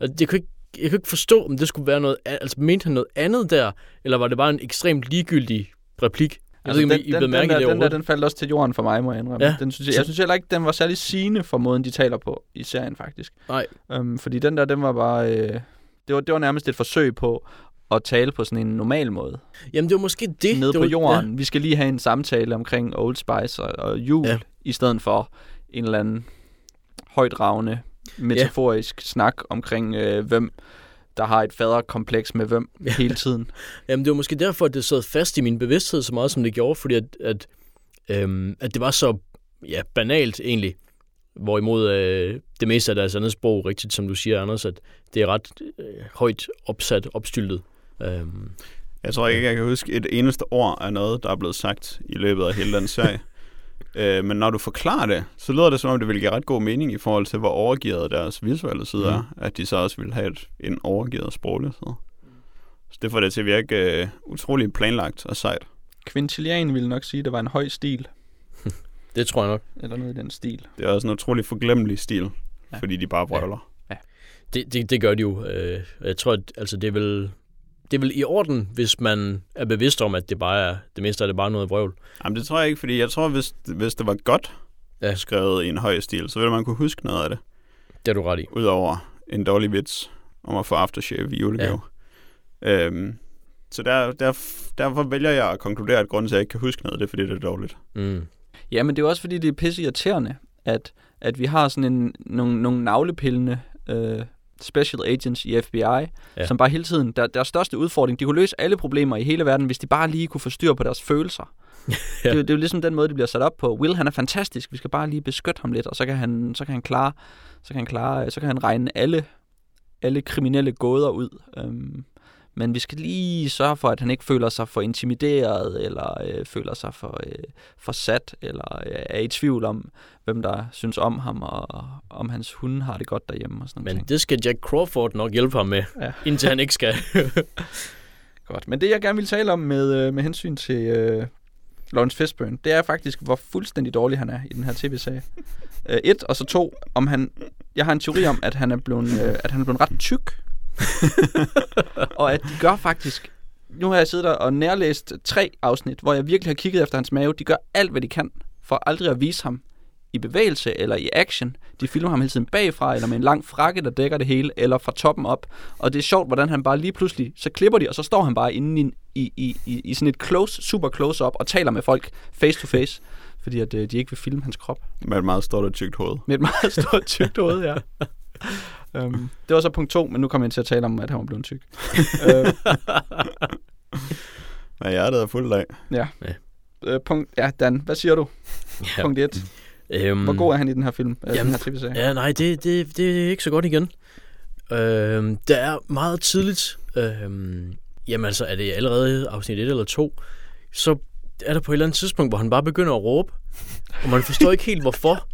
Jeg kunne ikke, jeg kunne ikke forstå, om det skulle være noget, altså mente han noget andet der, eller var det bare en ekstremt ligegyldig replik. Jeg altså, ved ikke, den, den, den, der, den der, den faldt også til jorden for mig, må jeg indrømme. Ja. Den synes jeg, jeg synes heller ikke, den var særlig sigende for måden, de taler på i serien, faktisk. Nej. Øhm, fordi den der, den var bare... Øh, det, var, det var nærmest et forsøg på at tale på sådan en normal måde. Jamen, det var måske det. Nede det på jorden. Ja. Vi skal lige have en samtale omkring Old Spice og, og jul, ja. i stedet for en eller anden højdragende, metaforisk ja. snak omkring, øh, hvem der har et faderkompleks med hvem ja. hele tiden. Jamen, det var måske derfor, at det sad fast i min bevidsthed så meget, som det gjorde, fordi at, at, øhm, at det var så ja, banalt egentlig. Hvorimod øh, det meste af deres andet sprog, rigtigt som du siger, Anders, at det er ret øh, højt opsat, opstyltet. Øhm, jeg tror ikke, jeg kan huske et eneste ord af noget, der er blevet sagt i løbet af hele den serie. Øh, men når du forklarer det, så lyder det som om, det vil give ret god mening i forhold til, hvor overgivet deres visuelle side mm. er, at de så også vil have et, en overgivet sproglig side. Så det får det til at virke uh, utrolig planlagt og sejt. Quintilian ville nok sige, at det var en høj stil. det tror jeg nok. Eller noget i den stil. Det er også en utrolig forglemmelig stil, ja. fordi de bare brøller. Ja. ja. Det, det, det gør de jo. Øh, jeg tror, at altså, det er vel det er vel i orden, hvis man er bevidst om, at det bare er, det meste er det bare noget vrøvl. Jamen det tror jeg ikke, fordi jeg tror, hvis, hvis det var godt ja. skrevet i en høj stil, så ville man kunne huske noget af det. Det er du ret i. Udover en dårlig vits om at få aftershave i julegave. Ja. Øhm, så der, der, derfor vælger jeg at konkludere, at grunden til, at jeg ikke kan huske noget, det er, fordi det er dårligt. Mm. Ja, men det er også, fordi det er pisse irriterende, at, at vi har sådan en, nogle, nogle navlepillende øh, special agents i FBI, ja. som bare hele tiden, der, deres største udfordring, de kunne løse alle problemer i hele verden, hvis de bare lige kunne få styr på deres følelser. ja. det, det er jo ligesom den måde, de bliver sat op på. Will, han er fantastisk, vi skal bare lige beskytte ham lidt, og så kan han, så kan han klare, så kan han klare, så kan han regne alle, alle kriminelle gåder ud. Øhm, men vi skal lige sørge for, at han ikke føler sig for intimideret, eller øh, føler sig for, øh, for sat, eller øh, er i tvivl om, hvem der synes om ham, og om hans hunde har det godt derhjemme og sådan Men noget. det skal Jack Crawford nok hjælpe ham med, Ja. indtil han ikke skal. Godt. Men det, jeg gerne vil tale om med, øh, med hensyn til øh, Lawrence Fishburne, det er faktisk, hvor fuldstændig dårlig han er i den her tv-serie. Øh, et, og så to, om han... Jeg har en teori om, at han er blevet, øh, at han er blevet ret tyk. og at de gør faktisk... Nu har jeg siddet der og nærlæst tre afsnit, hvor jeg virkelig har kigget efter hans mave. De gør alt, hvad de kan, for aldrig at vise ham i bevægelse eller i action. De filmer ham hele tiden bagfra, eller med en lang frakke, der dækker det hele, eller fra toppen op. Og det er sjovt, hvordan han bare lige pludselig, så klipper de, og så står han bare inde i, i, i, i, i sådan et close, super close up og taler med folk face to face, fordi at, øh, de ikke vil filme hans krop. Med et meget stort og tykt hoved. Med et meget stort tykt hoved, ja. um, det var så punkt to, men nu kommer jeg til at tale om, at han var blevet tyk. uh, Hvad hjertet er fuldt af. uh, punkt, ja, Dan, hvad siger du? ja. Punkt et. Øhm, Hvor god er han i den her film? Den Jamen, her tv-serie? Ja, nej, det, det, det er ikke så godt igen. Øhm, det er meget tidligt. Øhm, jamen altså, er det allerede afsnit 1 eller 2, så er der på et eller andet tidspunkt, hvor han bare begynder at råbe. Og man forstår ikke helt, hvorfor.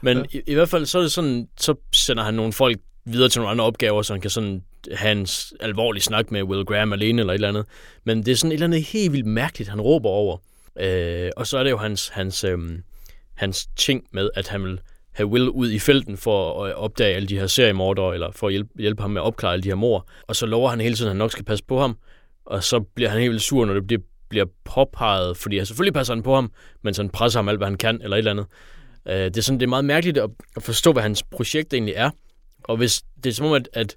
Men Ja. i, i hvert fald, så er det sådan, så sender han nogle folk videre til nogle andre opgaver, så han kan sådan have en alvorlig snak med Will Graham alene eller et eller andet. Men det er sådan et eller andet helt vildt mærkeligt, han råber over. Øh, og så er det jo hans, hans, øhm, hans ting med, at han vil have Will ud i felten for at opdage alle de her seriemordere, eller for at hjælpe, hjælpe ham med at opklare alle de her mor. Og så lover han hele tiden, at han nok skal passe på ham. Og så bliver han helt vildt sur, når det bliver, bliver påpeget, fordi han selvfølgelig passer han på ham, men så han presser ham alt, hvad han kan, eller et eller andet. Øh, det, er sådan, det er meget mærkeligt at, at forstå, hvad hans projekt egentlig er. Og hvis det er som om, at, at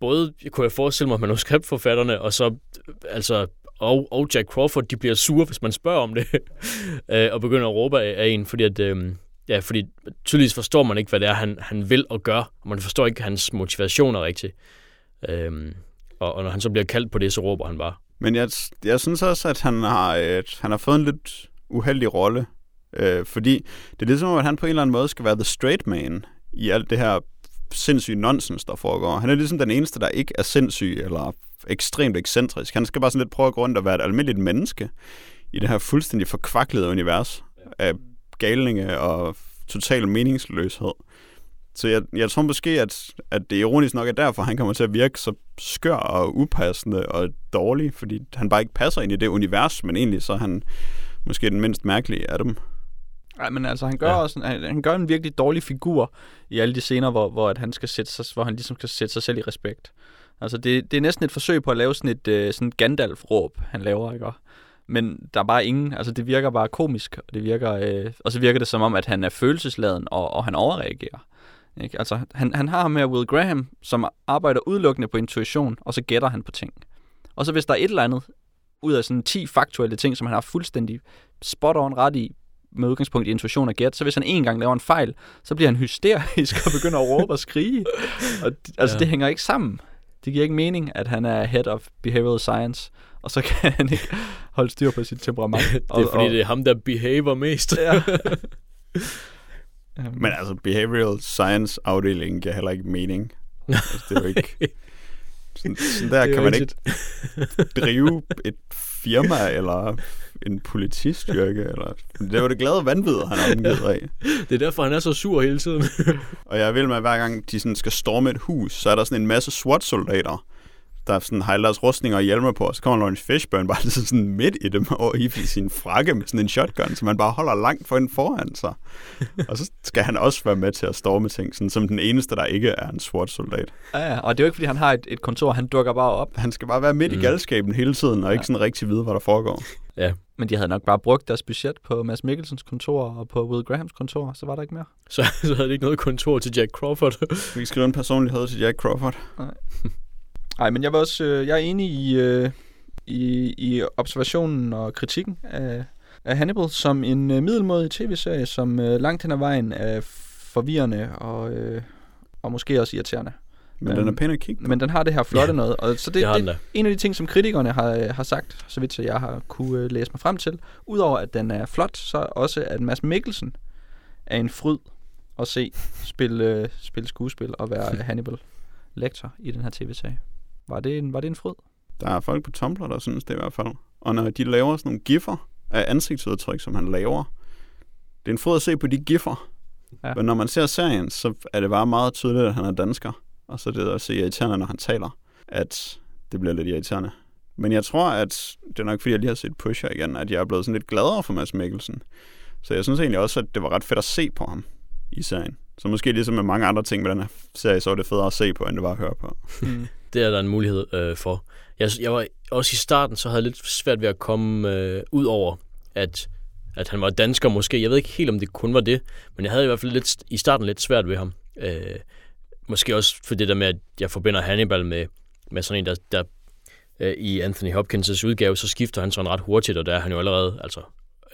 både kunne jeg forestille mig manuskriptforfatterne, og så altså og, og Jack Crawford, de bliver sure, hvis man spørger om det, øh, og begynder at råbe af, af en, fordi at, øh, ja, fordi tydeligvis forstår man ikke, hvad det er, han, han vil og gør, og man forstår ikke hans motivationer rigtigt. Øh, og, og når han så bliver kaldt på det, så råber han bare. Men jeg, jeg synes også, at han har, et, han har fået en lidt uheldig rolle. Øh, fordi det er ligesom, at han på en eller anden måde skal være the straight man i alt det her sindssyge nonsens, der foregår. Han er ligesom den eneste, der ikke er sindssyg eller ekstremt ekscentrisk. Han skal bare sådan lidt prøve at gå rundt og være et almindeligt menneske i det her fuldstændig forkvaklede univers af galninge og total meningsløshed. Så jeg, jeg tror måske, at, at det ironisk nok er derfor, han kommer til at virke så skør og upassende og dårlig, fordi han bare ikke passer ind i det univers, men egentlig så er han måske den mindst mærkelige af dem. Nej, men altså, han gør, Ja. ja. også, han, han gør en virkelig dårlig figur i alle de scener, hvor, hvor, at han skal sætte sig, hvor han ligesom skal sætte sig selv i respekt. Altså, det, det er næsten et forsøg på at lave sådan et øh, sådan Gandalf-råb, han laver, ikke? Men der er bare ingen, altså det virker bare komisk, og det virker, øh, og så virker det som om, at han er følelsesladen, og, og han overreagerer. Ikke? Altså, han, han har med Will Graham, som arbejder udelukkende på intuition, og så gætter han på ting. Og så hvis der er et eller andet ud af sådan 10 faktuelle ting, som han har fuldstændig spot on ret i, med udgangspunkt i intuition og gæt, så hvis han en gang laver en fejl, så bliver han hysterisk og begynder at råbe og skrige. Og altså, Ja. det hænger ikke sammen. Det giver ikke mening, at han er head of behavioral science, og så kan han ikke holde styr på sit temperament. Det er fordi, det er ham, der behaver mest. Ja. Um, Men altså, behavioral science afdelingen giver heller ikke mening. Altså, det er jo ikke... Sådan, sådan der er kan man rigtigt. ikke drive et firma eller en politistyrke. Eller, det var det glade vanvid, han er omgivet af. Det er derfor, han er så sur hele tiden. Og jeg vil med, at hver gang de sådan skal storme et hus, så er der sådan en masse SWAT-soldater, der sådan har deres rustninger og hjelmer på, og så kommer Lawrence Fishburne bare sådan- sådan midt i dem over i sin frakke med sådan en shotgun, som man bare holder langt for foran sig. Og så skal han også være med til at storme ting, sådan som den eneste, der ikke er en SWAT-soldat. ja, ja, og det er jo ikke, fordi han har et, et kontor, han dukker bare op. Han skal bare være midt mm. i galskaben hele tiden, og ikke sådan rigtig vide, hvad der foregår. Men de havde nok bare brugt deres budget på Mads Mikkelsens kontor og på Will Grahams kontor, så var der ikke mere. Så, så havde det ikke noget kontor til Jack Crawford. Vi kan skrive en personlighed til Jack Crawford. Nej, men jeg var også, øh, jeg er enig i, øh, i, i observationen og kritikken af, af Hannibal som en øh, middelmådig tv-serie, som øh, langt hen ad vejen er forvirrende og, øh, og måske også irriterende. Men Øhm, den er pæn at kigge på. Men den har det her flotte Ja. noget, og så det, Det har det, da. en af de ting, som kritikerne har, øh, har sagt, så vidt jeg har kunne øh, læse mig frem til, udover at den er flot, så også at Mads Mikkelsen er en fryd at se spille, øh, spille skuespil og være Hannibal lektor i den her tv-serie. Var det en, var det en fryd? Der er folk på Tumblr, der synes det i hvert fald. Og når de laver sådan nogle giffer af ansigtsudtryk, som han laver, det er en fod at se på de giffer. Ja. Men når man ser serien, så er det bare meget tydeligt, at han er dansker. Og så er det også irriterende, når han taler, at det bliver lidt irriterende. Men jeg tror, at det er nok fordi, jeg lige har set Pusher igen, at jeg er blevet sådan lidt gladere for Mads Mikkelsen. Så jeg synes egentlig også, at det var ret fedt at se på ham i serien. Så måske ligesom med mange andre ting med den her serie, så var det federe at se på, end det var at høre på. Mm. Det er der en mulighed øh, for. Jeg, jeg var også i starten, så havde jeg lidt svært ved at komme øh, ud over, at, at han var dansker måske. Jeg ved ikke helt, om det kun var det, men jeg havde i hvert fald lidt, i starten lidt svært ved ham. Øh, måske også for det der med, at jeg forbinder Hannibal med, med sådan en, der, der øh, i Anthony Hopkins' udgave, så skifter han sådan ret hurtigt, og der er han jo allerede altså,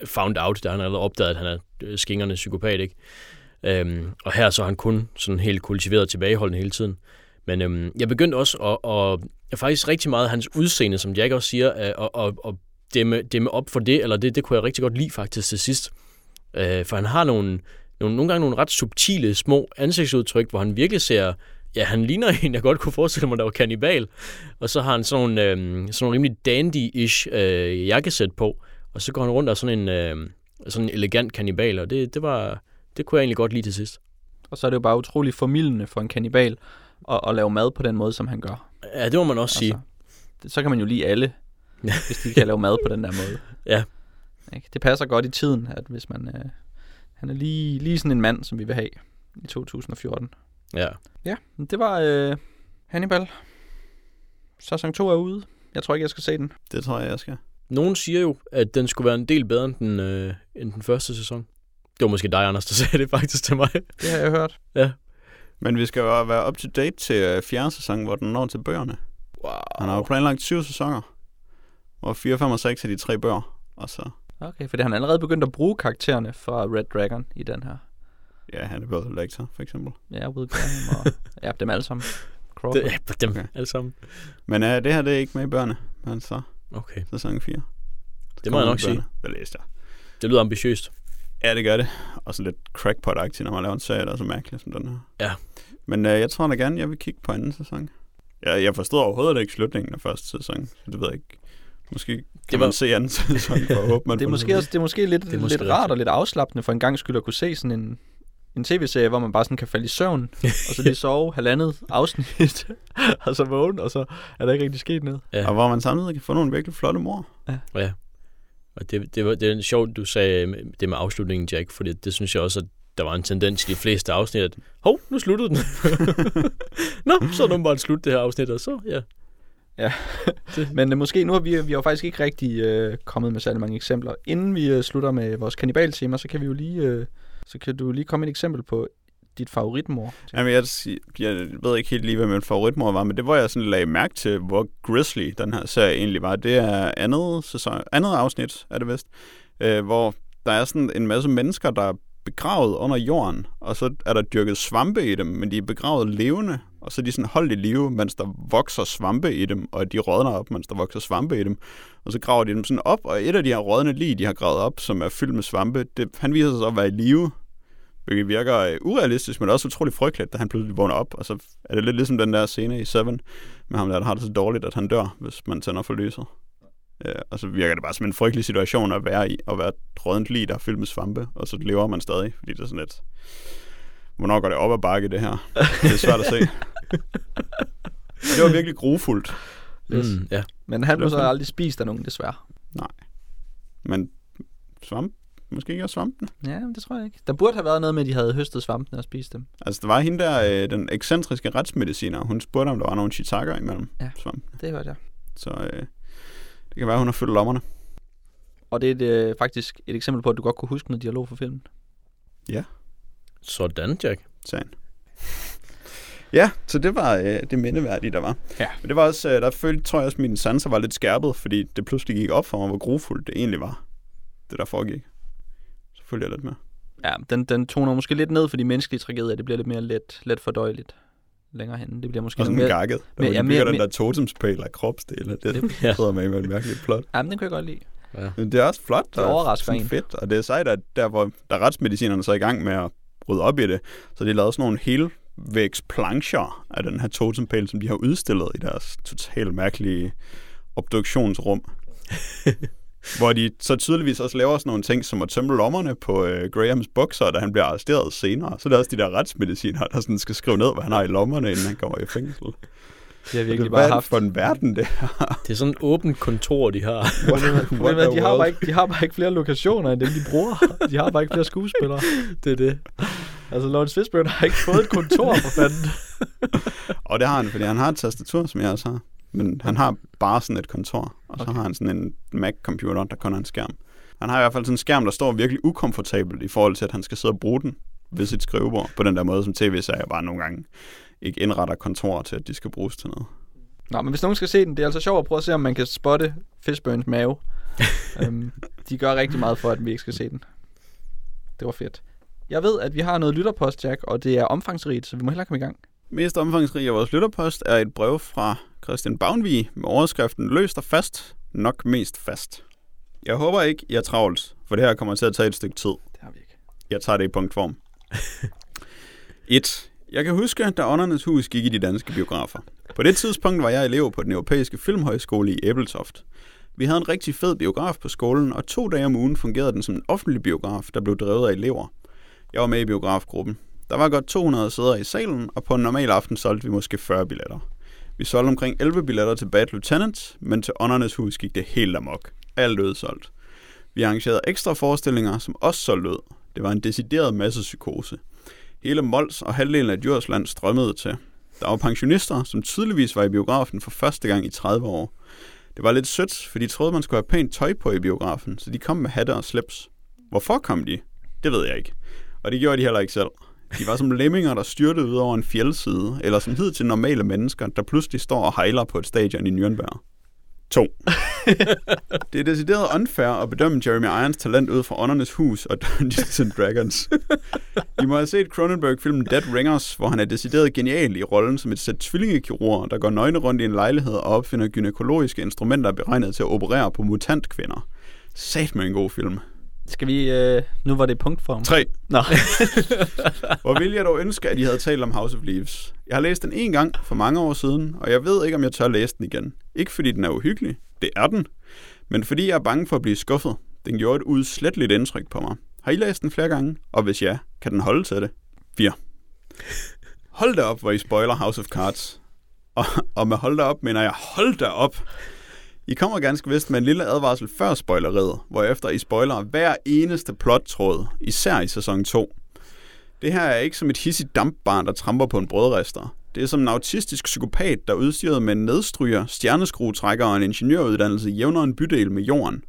found out, der han allerede opdaget, at han er øh, skingerne psykopat, ikke? Øhm, og her så er han kun sådan helt kultiveret tilbageholdende hele tiden. Men øhm, jeg begyndte også at, at, at faktisk rigtig meget hans udseende, som Jack også siger, at, at, at, at dæmme, dæmme op for det, eller det, det kunne jeg rigtig godt lide faktisk til sidst. Øh, for han har nogle, nogle, nogle gange nogle ret subtile små ansigtsudtryk, hvor han virkelig ser, ja, han ligner en, jeg godt kunne forestille mig, der var kannibal. Og så har han sådan nogle, øh, sådan nogle rimelig dandy-ish øh, jakkesæt på, og så går han rundt og sådan en, øh, sådan en elegant kannibal, og det, det var, det kunne jeg egentlig godt lide til sidst. Og så er det jo bare utrolig formidlende for en kannibal at, at lave mad på den måde, som han gør. Ja, det må man også sige. Altså, det, så kan man jo lide alle, hvis de kan lave mad på den der måde. Ja. Ikke? Det passer godt i tiden, at hvis man... Øh, han er lige, lige sådan en mand, som vi vil have i 2014. Ja. Ja, det var øh, Hannibal. Sæson 2 er ude. Jeg tror ikke, jeg skal se den. Det tror jeg, jeg skal. Nogen siger jo, at den skulle være en del bedre end den, øh, end den første sæson. Det var måske dig, Anders, der sagde det faktisk til mig. Det har jeg hørt. Men vi skal jo være up to date til øh, fjerde sæson, hvor den når til bøgerne. Wow. Han har jo planlagt syv sæsoner. Hvor 4, 5 og 6 er de tre bøger. Og så, Okay, for han er allerede begyndt at bruge karaktererne fra Red Dragon i den her. ja, han er både lektor, for eksempel. Ja, Will Graham og ja, dem alle sammen. Crawford. Det, ja, dem Okay. alle sammen. Men uh, det her, det er ikke med i bøgerne. Men så Okay. sæson 4. Det må jeg nok sige. Det læste jeg. Det lyder ambitiøst. Ja, det gør det. Og så lidt crackpot-agtigt, når man laver en serie, der er så mærkelig som den her. Ja. Men uh, jeg tror da gerne, jeg vil kigge på anden sæson. Jeg, jeg forstod overhovedet ikke slutningen af første sæson, så det ved jeg ikke. Måske kan Det var- man se anden sæson for at håbe, man det er måske også det er måske lidt, Det er måske lidt rart og lidt afslappende for en gang skyld at kunne se sådan en, en tv-serie, hvor man bare sådan kan falde i søvn, og så lige sove halvandet afsnit, og så vågne, og så er der ikke rigtig sket noget. Ja. Og hvor man samtidig kan få nogle virkelig flotte mor. Ja. Og det, det, var, det er sjovt, du sagde med- det med afslutningen, Jack, for det, det synes jeg også, at der var en tendens i de fleste afsnit, at hov, nu sluttede den. Nå, så er det bare slut det her afsnit, og så, ja. Men øh, måske nu har vi, vi har jo faktisk ikke rigtig øh, kommet med særlig mange eksempler. Inden vi øh, slutter med vores kannibaltema, så kan vi jo lige, øh, så kan du lige komme et eksempel på dit favoritmor. Jamen, jeg, jeg ved ikke helt lige, hvad min favoritmor var, men det var jeg sådan lagde mærke til, hvor grisly den her serie egentlig var. Det er andet, sæson, andet afsnit, er det vist, øh, hvor der er sådan en masse mennesker, der er begravet under jorden, og så er der dyrket svampe i dem, men de er begravet levende, og så er de sådan holdt i live, mens der vokser svampe i dem, og de rådner op, mens der vokser svampe i dem. Og så graver de dem sådan op, og et af de her rådne lige, de har gravet op, som er fyldt med svampe, det, han viser sig så at være i live, hvilket virker øh, urealistisk, men også utrolig frygteligt, da han pludselig vågner op. Og så er det lidt ligesom den der scene i Seven, med ham der, der har det så dårligt, at han dør, hvis man tænder for lyset. Øh, og så virker det bare som en frygtelig situation at være i, at være et rådent lig, der er fyldt med svampe, og så lever man stadig, fordi det er sådan lidt... Hvornår går det op ad bakke, det her? Det er svært at se. det var virkelig grufuldt, Yes. Mm, ja. Men han blev så aldrig spist af nogen, desværre. men svamp, måske ikke også svampen. Ja, det tror jeg ikke. Der burde have været noget med, at de havde høstet svampene og spist dem. Altså, der var hende der, øh, den ekscentriske retsmediciner, hun spurgte, om der var nogle shiitake imellem Ja. svampen. Det hørte jeg. Så øh, det kan være, hun har fyldt lommerne. Og det er et, øh, faktisk et eksempel på, at du godt kunne huske noget dialog fra filmen. Sådan, Jack. sagen. Ja, så det var øh, det mindeværdige, der var. Ja. Men det var også, øh, der følte, tror jeg også, at mine sanser var lidt skærpet, fordi det pludselig gik op for mig, hvor grufuldt det egentlig var, det der foregik. Så følte jeg lidt med. Ja, den, den toner måske lidt ned for de menneskelige tragedier. Det bliver lidt mere let, let fordøjeligt længere hen. Det bliver måske Og sådan mere... gakket. Der mere- var ja, mere- den der totemspæl af kropsdele. Det, Det- Ja. hedder med med et mærkeligt plot. Ja, men den kan jeg godt lide. Ja. Men det er også flot. Det overrasker sådan en. fedt, og det er sejt, at der, hvor der er retsmedicinerne så er i gang med at rydde op i det, så de lavede sådan nogle helvægs plancher af den her totempæl, som de har udstillet i deres totalt mærkelige obduktionsrum. hvor de så tydeligvis også laver sådan nogle ting, som at tømme lommerne på øh, Grahams bukser, da han bliver arresteret senere. Så er det også de der retsmediciner, der sådan skal skrive ned, hvad han har i lommerne, inden han kommer i fængsel. De har virkelig Hvad bare er det haft... for en verden, det her? Det er sådan et åbent kontor, de har. Er, the de, har bare ikke, de har bare ikke flere lokationer, end dem, de bruger. De har bare ikke flere skuespillere. det er det. Altså, Lawrence Fishburne har ikke fået et kontor, for fanden. Og det har han, fordi han har et tastatur, som jeg også har. Men han har bare sådan et kontor, og så Okay. har han sådan en Mac-computer, der kun har en skærm. Han har i hvert fald sådan en skærm, der står virkelig ukomfortabelt i forhold til, at han skal sidde og bruge den ved sit skrivebord, på den der måde, som tv-serier bare nogle gange ikke indretter kontorer til, at de skal bruges til noget. Nå, men hvis nogen skal se den, det er altså sjovt at prøve at se, om man kan spotte Fishburns mave. um, de gør rigtig meget for, at vi ikke skal se den. Det var fedt. Jeg ved, at vi har noget lytterpost, Jack, og det er omfangsrigt, så vi må hellere komme i gang. Mest omfangsrig af vores lytterpost er et brev fra Christian Bavnvig med overskriften Løst og fast, nok mest fast. Jeg håber ikke, I er travlt, for det her kommer til at tage et stykke tid. Det har vi ikke. Jeg tager det i punktform. 1. Jeg kan huske, da Åndernes Hus gik i de danske biografer. På det tidspunkt var jeg elev på den europæiske filmhøjskole i Æbeltoft. Vi havde en rigtig fed biograf på skolen, og to dage om ugen fungerede den som en offentlig biograf, der blev drevet af elever. Jeg var med i biografgruppen. Der var godt 200 sæder i salen, og på en normal aften solgte vi måske 40 billetter. Vi solgte omkring 11 billetter til Bad Lieutenant, men til Åndernes Hus gik det helt amok. Alt udsolgt. Vi arrangerede ekstra forestillinger, som også solgte ud. Det var en decideret massepsykose. Hele Mols og halvdelen af Djursland strømmede til. Der var pensionister, som tydeligvis var i biografen for første gang i 30 år. Det var lidt sødt, for de troede, man skulle have pænt tøj på i biografen, så de kom med hatte og slips. Hvorfor kom de? Det ved jeg ikke. Og det gjorde de heller ikke selv. De var som lemminger, der styrtede ud over en fjeldside, eller som hed til normale mennesker, der pludselig står og hejler på et stadion i Nürnberg. 2. Det er decideret unfair at bedømme Jeremy Irons talent ud fra Åndernes Hus og Dungeons and Dragons. I må have set Cronenberg-filmen Dead Ringers, hvor han er decideret genial i rollen som et sæt tvillingekirurger, der går nøgne rundt i en lejlighed og opfinder gynækologiske instrumenter beregnet til at operere på mutantkvinder. Sat med en god film. Skal vi... Øh, nu var det punktform. 3. Nå. Hvor ville jeg dog ønske, at I havde talt om House of Leaves. Jeg har læst den en gang for mange år siden, og jeg ved ikke, om jeg tør læse den igen. Ikke fordi den er uhyggelig. Det er den. Men fordi jeg er bange for at blive skuffet. Den gjorde et udsletteligt indtryk på mig. Har I læst den flere gange? Og hvis ja, kan den holde til det? 4. Hold da op, hvor I spoiler House of Cards. Og, og med hold da op, mener jeg hold da op. I kommer ganske vist med en lille advarsel før spoileriet, hvorefter I spoiler hver eneste plottråd, især i sæson 2. Det her er ikke som et hissigt dampbarn, der tramper på en brødrester. Det er som en autistisk psykopat, der er udstyret med en nedstryger, stjerneskruetrækker og en ingeniøruddannelse jævner en bydel med jorden.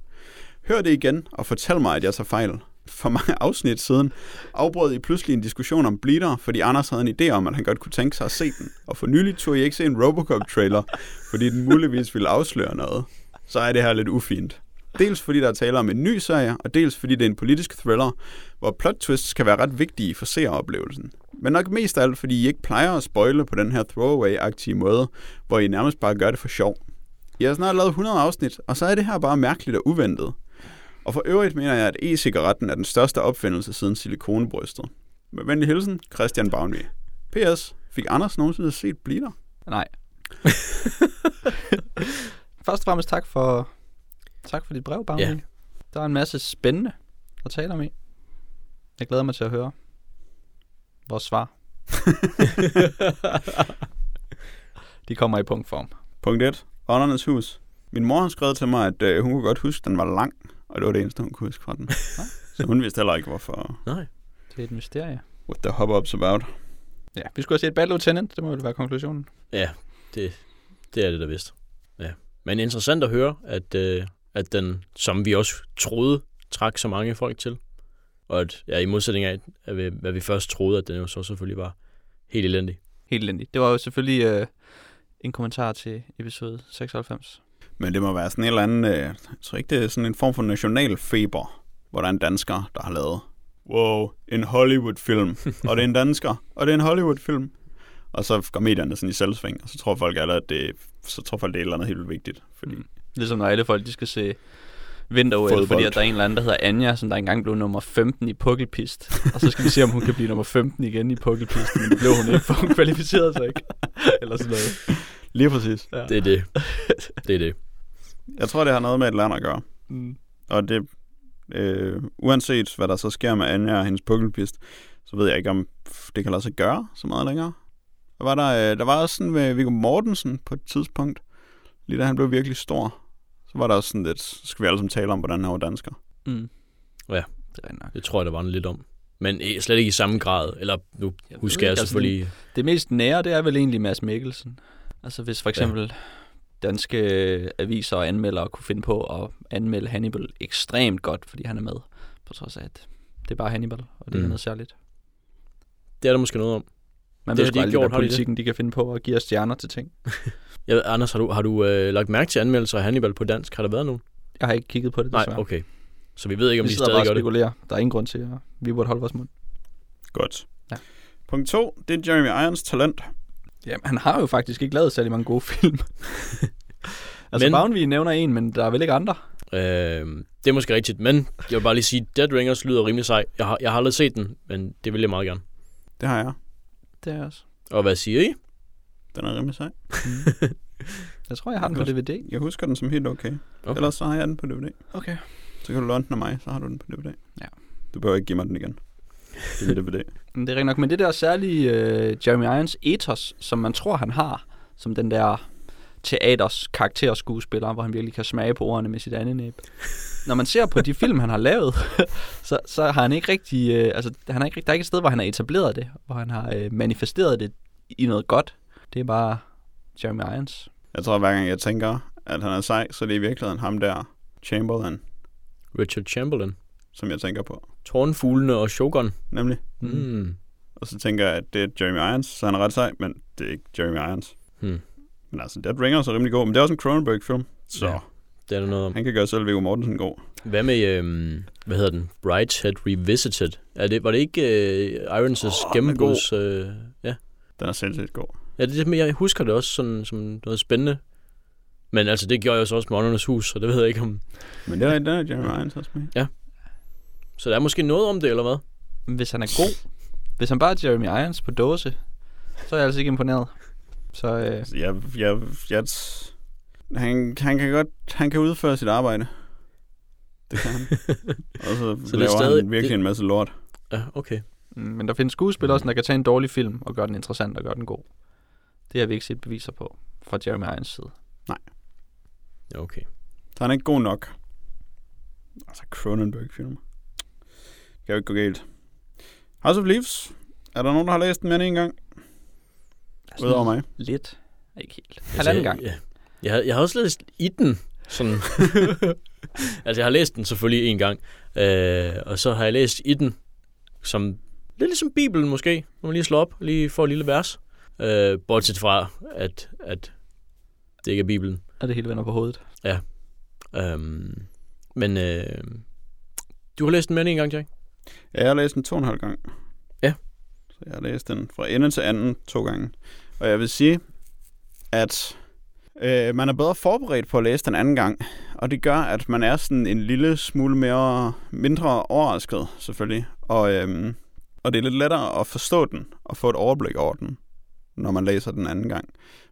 Hør det igen og fortæl mig, at jeg tager fejl. For mange afsnit siden afbrød I pludselig en diskussion om Bleeder, fordi Anders havde en idé om, at han godt kunne tænke sig at se den. Og for nylig tog I ikke se en Robocop-trailer, fordi den muligvis ville afsløre noget. Så er det her lidt ufint. Dels fordi der er tale om en ny serie, og dels fordi det er en politisk thriller, hvor plot twists kan være ret vigtige for seeroplevelsen. Men nok mest af alt, fordi I ikke plejer at spoile på den her throwaway-agtige måde, hvor I nærmest bare gør det for sjov. I har snart lavet 100 afsnit, og så er det her bare mærkeligt og uventet. Og for øvrigt mener jeg, at e-cigaretten er den største opfindelse siden silikonbrystet. Med venlig hilsen, Christian Bavnvig. P.S. Fik Anders nogensinde set Bleeder? Nej. Først og fremmest tak for, tak for dit brev, Bambi. Ja. Der er en masse spændende at tale om i. Jeg glæder mig til at høre vores svar. De kommer i punktform. Punkt 1. Åndernes hus. Min mor har skrevet til mig, at øh, hun kunne godt huske, at den var lang, og det var det eneste, hun kunne huske fra den. Så hun vidste heller ikke, hvorfor. Nej. Det er et mysterie. What the hubbub's about. Ja, vi skulle have set Bad Lieutenant. Det må vel være konklusionen. Ja, det, det er det da vist. Ja. Men interessant at høre, at, øh, at den, som vi også troede, trak så mange folk til. Og at, ja, i modsætning af, at vi, hvad vi først troede, at den jo så selvfølgelig var helt elendig. Helt elendigt. Det var jo selvfølgelig øh, en kommentar til episode 96. Men det må være sådan en eller anden, øh, jeg tror ikke, det er sådan en form for national feber, hvor der er en dansker, der har lavet, wow, en Hollywood-film, og det er en dansker, og det er en Hollywood-film. Og så går medierne sådan i selvsving, og så tror folk alle, at det, så tror folk, det er et eller andet helt vildt vigtigt. Fordi Mm. Ligesom når alle folk de skal se vinter fordi at der er en eller anden, der hedder Anja, som der engang blev nummer 15 i pukkelpist. og så skal vi se, om hun kan blive nummer 15 igen i pukkelpist, men det blev hun ikke, for hun kvalificerede sig ikke. Eller sådan noget. lige præcis. Ja. Det er det. Det er det. Jeg tror, det har noget med et land at gøre. Mm. Og det, øh, uanset hvad der så sker med Anja og hendes pukkelpist, så ved jeg ikke, om det kan lade sig gøre så meget længere. Der var, der, øh, der var også sådan med Viggo Mortensen på et tidspunkt, lige da han blev virkelig stor. Så var der også sådan lidt, så skal vi alle sammen tale om, hvordan han var dansker. Mm. Ja. Det er nok. Det tror jeg, der var en lidt om. Men eh, slet ikke i samme grad. Eller nu Jeg husker jeg ikke, altså, selvfølgelig... Det mest nære, det er vel egentlig Mads Mikkelsen. Altså hvis for eksempel ja. Danske aviser og anmeldere kunne finde på at anmelde Hannibal ekstremt godt, fordi han er med, på trods af, at det er bare Hannibal, og det mm. er noget særligt. Det er der måske noget om. Man Det ved sgu aldrig, gjort, hvad det? politikken de kan finde på at give os stjerner til ting. Jeg ved, Anders, har du, har du øh, lagt mærke til anmeldelser af Hannibal på dansk? Har der været nogen? Jeg har ikke kigget på det, Nej, desværre. okay. Så vi ved ikke, om vi de stadig gør det. spekulerer. Der er ingen grund til, at vi burde holde vores mund. Godt. Ja. Punkt to, det er Jeremy Irons talent. Jamen, han har jo faktisk ikke lavet særlig mange gode film. altså, Men-. Bounty nævner en, men der er vel ikke andre? Øh, det er måske rigtigt, men jeg vil bare lige sige, Dead Ringers lyder rimelig sej. Jeg har, jeg har aldrig set den, men det vil jeg meget gerne. Det har jeg. Det er også. Og hvad siger I? Den er rimelig sej. Jeg tror, jeg har den på DVD. Jeg husker den som helt okay. Okay. okay. Ellers så har jeg den på DVD. Okay. Så kan du låne den af mig, så har du den på DVD. Ja. Du behøver ikke give mig den igen. Det er DVD. Men det er rigtigt nok. Men det der særlige øh, Jeremy Irons ethos, som man tror, han har, som den der teaters karakterskuespiller, hvor han virkelig kan smage på ordene med sit andet næb. Når man ser på de film, han har lavet, så, så har han ikke rigtig, øh, altså, han har ikke, der er ikke et sted, hvor han har etableret det, hvor han har øh, manifesteret det i noget godt. Det er bare Jeremy Irons. Jeg tror, hver gang jeg tænker, at han er sej, så er det i virkeligheden ham der, Chamberlain, Richard Chamberlain. Som jeg tænker på. Tårnfuglene og Shogun. Nemlig. Mm. Mm. Og så tænker jeg, at det er Jeremy Irons, så han er ret sej, men det er ikke Jeremy Irons. Hmm. Men altså, Dead Ringers er rimelig god, men det er også en Cronenberg-film, så Ja. ja. Det er der noget om. han kan gøre selv Viggo Mortensen god. Hvad med, øhm, hvad hedder den? Brideshead Revisited. Er det, var det ikke øh, Irons' oh, den er gennembruds... Øh, ja. Den er sindssygt god. ja, det er det, men jeg husker det også sådan, som noget spændende. Men altså, det gjorde jeg så også med Åndernes Hus, så det ved jeg ikke om... Men det er, den er Jeremy Irons også med. Så der er måske noget om det, eller hvad? Men hvis han er god, hvis han bare er Jeremy Irons på dåse, så er jeg altså ikke imponeret. Så øh, Altså, jeg, jeg, jeg, han, han kan godt, han kan udføre sit arbejde. Det kan han. Og så, Så er laver stadig- han virkelig det- en masse lort. Ja, okay. Mm, Men der findes skuespillere, også, der kan tage en dårlig film og gøre den interessant og gøre den god. Det har vi ikke set beviser på fra Jeremy Irons side. Ja, okay. Så han er ikke god nok. Altså, Cronenberg-film. Det kan jo ikke gå galt. House of Leaves. Er der nogen, der har læst den mere end en gang? Udover mig. Lidt. Ikke helt. Halvanden gang. Altså, Jeg, jeg, har, jeg har også læst i den. Sådan. altså, jeg har læst den selvfølgelig en gang. Øh, og så har jeg læst i den, som lidt ligesom Bibelen måske. Når man lige slår op, lige får et lille vers. Øh, bortset fra, at, at det ikke er Bibelen. Og det hele vender på hovedet. Øhm, men øh, du har læst den mere end en gang, Jack? Ja, jeg har læst den to og en halv gang. Ja. Så jeg har læst den fra ende til anden to gange. Og jeg vil sige, at øh, man er bedre forberedt på at læse den anden gang. Og det gør, at man er sådan en lille smule mere, mindre overrasket, selvfølgelig. Og, øhm, og det er lidt lettere at forstå den og få et overblik over den, når man læser den anden gang.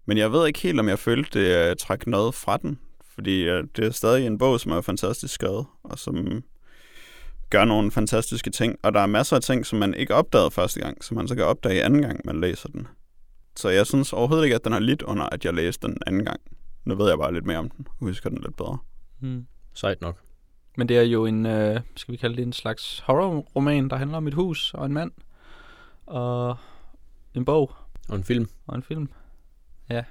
Men jeg ved ikke helt, om jeg følte, det øh, træk noget fra den. Fordi øh, det er stadig en bog, som er fantastisk skrevet, og som gør nogle fantastiske ting. Og der er masser af ting, som man ikke opdagede første gang, som man så kan opdage anden gang, man læser den. Så jeg synes overhovedet ikke, at den har lidt under, at jeg læste den anden gang. Nu ved jeg bare lidt mere om den. Jeg husker den lidt bedre. Mm. Sejt nok. Men det er jo en, øh, skal vi kalde det en slags horrorroman, der handler om et hus og en mand. Og en bog Og en film. og en film. Ja.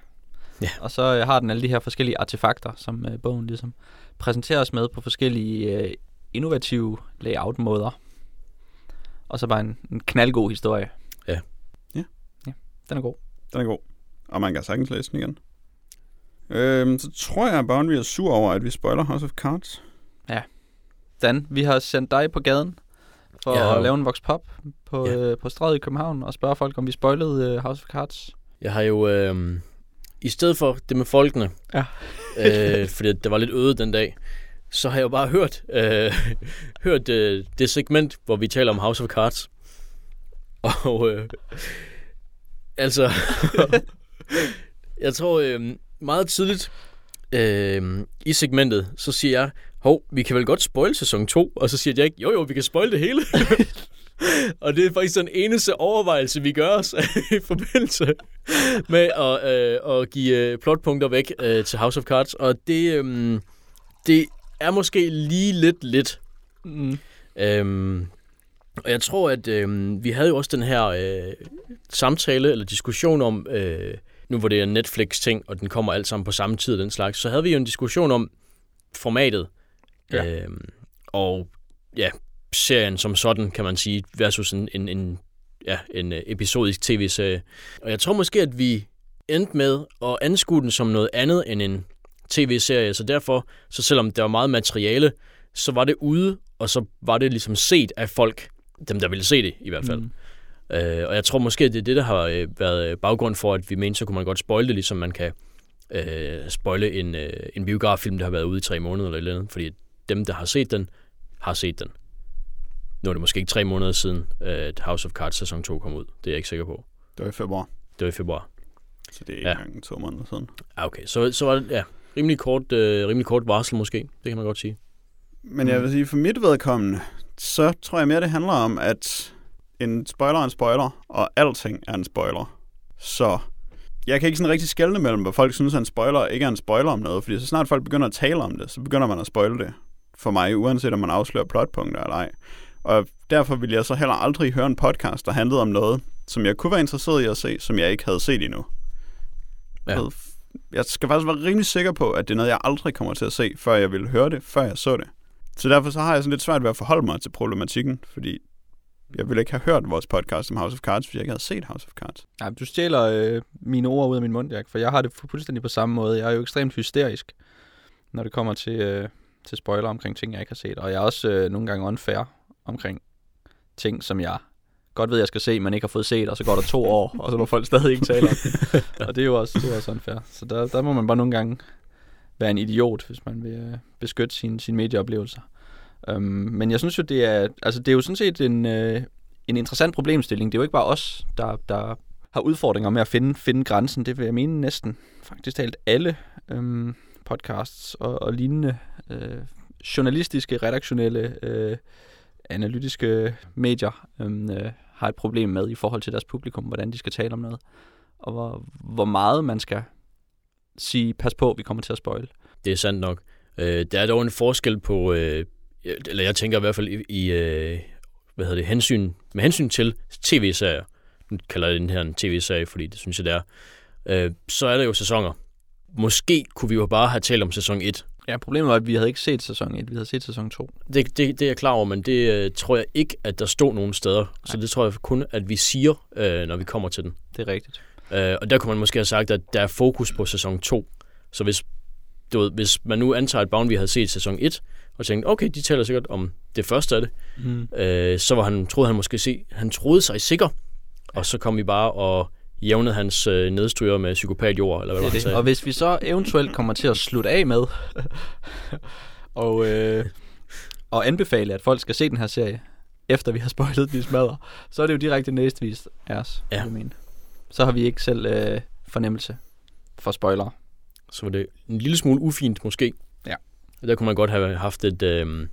Ja. Og så øh, har den alle de her forskellige artefakter, som øh, bogen ligesom præsenteres med på forskellige øh, innovative layout-måder. Og så bare en, en knaldgod historie. Ja. Ja. Ja, den er god. Den er god. Og man kan sagtens læse den igen. Øhm, så tror jeg bare, at vi er sur over, at vi spoiler House of Cards. Dan, vi har sendt dig på gaden for Ja. at lave en vox pop på, Ja. øh, på Strad i København og spørge folk, om vi spoilede øh, House of Cards. Jeg har jo, øh, i stedet for det med folkene, Ja. øh, fordi det var lidt øde den dag, så har jeg jo bare hørt, øh, hørt øh, det segment, hvor vi taler om House of Cards. Og øh, altså, jeg tror øh, meget tidligt øh, i segmentet, så siger jeg, hov, vi kan vel godt spoil sæson 2, og så siger Jack, jo jo, vi kan spoil det hele. og det er faktisk den eneste overvejelse, vi gør os i forbindelse med at, øh, at give øh, plotpunkter væk øh, til House of Cards. Og det, øh, det er måske lige lidt lidt. Mm. Øhm, og jeg tror, at øh, vi havde jo også den her øh, samtale eller diskussion om, øh, nu hvor det er Netflix-ting, og den kommer alt sammen på samme tid den slags, så havde vi jo en diskussion om formatet. Ja. Øh, og ja, serien som sådan, kan man sige, versus en, en, en, ja, en øh, episodisk tv-serie. Og jeg tror måske, at vi endte med at anskue den som noget andet end en tv-serie, så derfor, så selvom der var meget materiale, så var det ude, og så var det ligesom set af folk, dem der ville se det i hvert fald. Mm. Øh, og jeg tror måske, det er det, der har øh, været baggrund for, at vi mente, så kunne man godt spoile det, ligesom man kan øh, spoile en, øh, en biograffilm, der har været ude i tre måneder eller et eller andet. Fordi dem, der har set den, har set den. Nu er det måske ikke tre måneder siden, at House of Cards sæson 2 kom ud. Det er jeg ikke sikker på. Det var i februar, Det var i februar. så det er ikke Ja. engang to måneder siden. Ah, okay. Så, så var det ja, rimelig, kort, øh, rimelig kort varsel måske. Det kan man godt sige. Men jeg vil sige, for mit vedkommende, så tror jeg mere, det handler om, at en spoiler er en spoiler, og alting er en spoiler. Så jeg kan ikke sådan rigtig skelne mellem, hvad folk synes er en spoiler og ikke er en spoiler om noget, fordi så snart folk begynder at tale om det, så begynder man at spoile det for mig, uanset om man afslører plotpunkter eller ej. Og derfor ville jeg så heller aldrig høre en podcast, der handlede om noget, som jeg kunne være interesseret i at se, som jeg ikke havde set endnu. Ja. Jeg, jeg skal faktisk være rimelig sikker på, at det er noget, jeg aldrig kommer til at se, før jeg ville høre det, før jeg så det. Så derfor så har jeg sådan lidt svært ved at forholde mig til problematikken, fordi jeg ville ikke have hørt vores podcast om House of Cards, hvis jeg ikke havde set House of Cards. Nej, du stjæler øh, mine ord ud af min mund, Jack, for jeg har det fuldstændig på samme måde. Jeg er jo ekstremt hysterisk, når det kommer til, øh, til spoiler omkring ting, jeg ikke har set. Og jeg er også øh, nogle gange unfair omkring ting, som jeg godt ved, jeg skal se, men ikke har fået set, og så går der to år, og så må folk stadig ikke tale om det. Og det er jo også, det er også unfair. Så der, der må man bare nogle gange være en idiot, hvis man vil øh, beskytte sine, sine medieoplevelser. Um, men jeg synes jo, det er, altså, det er jo sådan set en, øh, en interessant problemstilling. Det er jo ikke bare os, der, der har udfordringer med at finde, finde grænsen. Det vil jeg mene næsten faktisk talt alle øhm, podcasts og, og lignende øh, journalistiske, redaktionelle, øh, analytiske medier øhm, øh, har et problem med i forhold til deres publikum, hvordan de skal tale om noget, og hvor, hvor meget man skal sige, pas på, vi kommer til at spoil. Det er sandt nok. Øh, der er dog en forskel på, øh, eller jeg tænker i hvert fald i, i øh, hvad hedder det, hensyn, med hensyn til tv-serier. Nu kalder jeg den her en tv-serie, fordi det synes jeg, det er. Øh, så er der jo sæsoner. Måske kunne vi jo bare have talt om sæson 1. Ja, problemet var, at vi havde ikke set sæson 1, vi havde set sæson 2. Det, det, det er jeg klar over, men det øh, tror jeg ikke, at der stod nogen steder. Nej. Så det tror jeg kun, at vi siger, øh, når vi kommer til den. Det er rigtigt. Øh, og der kunne man måske have sagt, at der er fokus på sæson 2. Så hvis, du ved, hvis man nu antager, at Bounty havde set sæson 1, og tænkte, okay, de taler sikkert om det første af det, Mm. øh, så var han, troede han måske se, han troede sig sikker, og så kom vi bare og jævnede hans øh, nedstryger med psykopatjord, eller hvad Det det han sagde. Og hvis vi så eventuelt kommer til at slutte af med og, øh, og anbefale, at folk skal se den her serie, efter vi har spoilet de smadre, så er det jo direkte næstvist af os, Ja. jeg mene. Så har vi ikke selv øh, fornemmelse for spoilere. Så var det en lille smule ufint måske. Ja. Der kunne man godt have haft et, øh,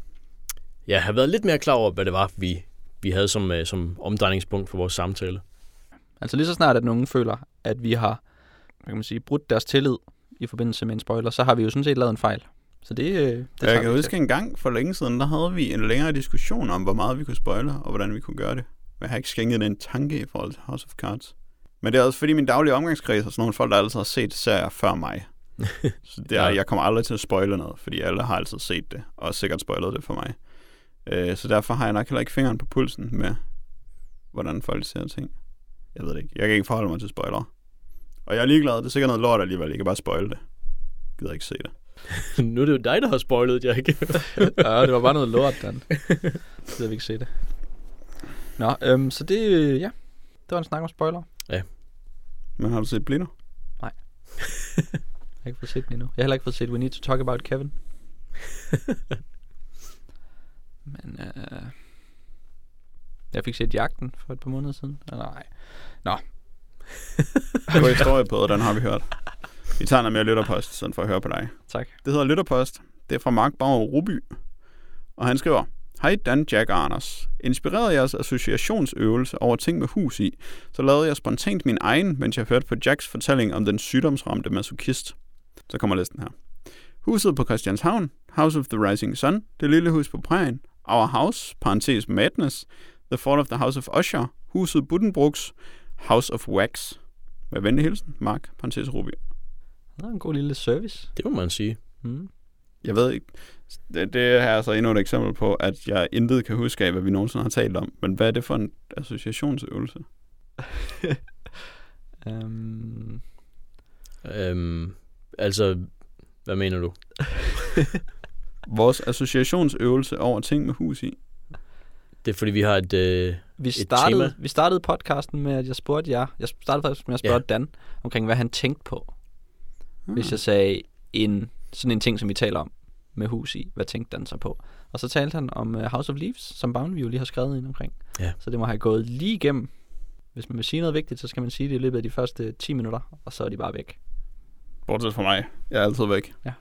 ja, have været lidt mere klar over, hvad det var, vi, vi havde som, øh, som omdrejningspunkt for vores samtale. Altså lige så snart, at nogen føler, at vi har hvad kan man sige, brudt deres tillid i forbindelse med en spoiler, så har vi jo sådan set lavet en fejl. Så det, øh, det jeg kan huske en gang for længe siden, der havde vi en længere diskussion om, hvor meget vi kunne spoile, og hvordan vi kunne gøre det. Men jeg har ikke skænket en tanke i forhold til House of Cards. Men det er også fordi min daglige omgangskreds er sådan nogle folk, der altid har set serier før mig. Så det er, Ja. jeg kommer aldrig til at spoile noget, fordi alle har altid set det, og sikkert spoilet det for mig. Øh, så derfor har jeg nok heller ikke fingeren på pulsen med, hvordan folk ser ting. Jeg ved det ikke. Jeg kan ikke forholde mig til spoilere. Og jeg er ligeglad. Det er sikkert noget lort alligevel. Jeg kan bare spoile det. Jeg gider ikke se det. nu er det jo dig, der har spoilet, Jack. ja, det var bare noget lort, Dan. Så jeg vil ikke se det. Nå, øhm, så det, øh, ja, det var en snak om spoiler. Men har du set Blinder? Jeg har ikke fået set den endnu. Jeg har heller ikke fået set We Need to Talk About Kevin. Men øh, jeg fik set Jagten for et par måneder siden. Eller nej. God historie på, den har vi hørt. Vi tager noget mere lytterpost, sådan for at høre på dig. Tak. Det hedder Lytterpost. Det er fra Mark Bauer Ruby. Og han skriver, Hej Dan, Jack og Anders. Inspireret af jeres associationsøvelse over ting med hus i, så lavede jeg spontant min egen, mens jeg hørte på Jacks fortælling om den sygdomsramte masochist. Så kommer listen her. Huset på Christianshavn, House of the Rising Sun, Det lille hus på prærien, Our House, parentes Madness, The Fall of the House of Usher, Huset Buddenbrooks, House of Wax. Med venlig hilsen, Mark, parentes Ruby. Det er en god lille service. Det må man sige. Mm. Jeg ved ikke, det, det er altså endnu et eksempel på, at jeg intet kan huske af, hvad vi nogensinde har talt om. Men hvad er det for en associationsøvelse? um, Øhm, altså, hvad mener du? Vores associationsøvelse over ting med hus i. Det er fordi, vi har et... Øh, vi, tema. startede, vi startede podcasten med, at jeg spurgte jer. Jeg startede faktisk med at spørge Ja. Dan omkring, hvad han tænkte på. Hmm. Hvis jeg sagde en, sådan en ting, som vi taler om med hus i, hvad tænkte Dan så på? Og så talte han om uh, House of Leaves, som Boundview lige har skrevet ind omkring. Ja. Så det må have gået lige igennem. Hvis man vil sige noget vigtigt, så skal man sige det i løbet af de første 10 minutter, og så er de bare væk. Bortset fra mig. Jeg er altid væk. Ja.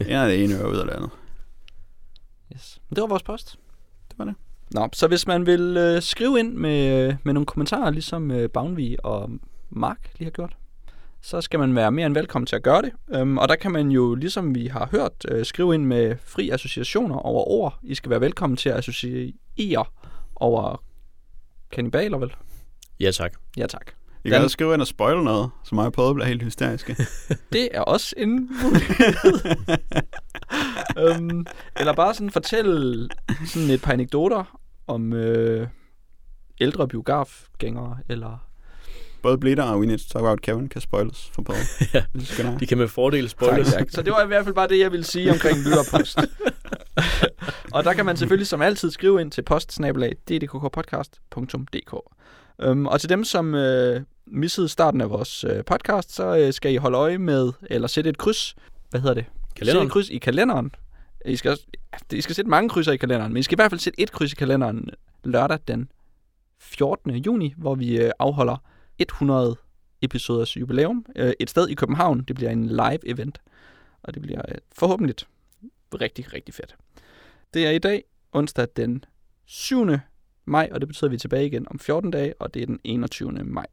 en af det ene øre ud af det andet. Yes. Men det var vores post. Det var det. Nå, så hvis man vil øh, skrive ind med, øh, med nogle kommentarer, ligesom øh, Boundvie og Mark lige har gjort, så skal man være mere end velkommen til at gøre det. Øhm, og der kan man jo, ligesom vi har hørt, øh, skrive ind med fri associationer over ord. I skal være velkommen til at associere over kannibaler, vel? ja, tak. Ja, tak. I kan også skrive ind og spoil noget, så mig og prøvet bliver helt hysteriske. Det er også en mulighed. øhm, eller bare sådan fortælle sådan et par anekdoter om øh, ældre biografgængere, eller Både Blitter og We Need to Talk About Kevin kan spoiles for Paul. Ja. De kan med fordel Tak, spoilers. tak. Så det var i hvert fald bare det, jeg ville sige omkring lytterpost. og der kan man selvfølgelig som altid skrive ind til postsnabelag.ddkkpodcast.dk um, Og til dem, som øh, missede starten af vores øh, podcast, så øh, skal I holde øje med, eller sætte et kryds, hvad hedder det? Sætte Kalenderen. et kryds i kalenderen. I skal, også, I skal sætte mange krydser i kalenderen, men I skal i hvert fald sætte et kryds i kalenderen lørdag den 14. juni, hvor vi øh, afholder 100 episoders jubilæum. Øh, et sted i København. Det bliver en live event. Og det bliver øh, forhåbentlig rigtig, rigtig fedt. Det er i dag, onsdag den 7. maj, og det betyder, at vi er tilbage igen om 14 dage, og det er den 21. maj.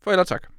Farvel ellers tak.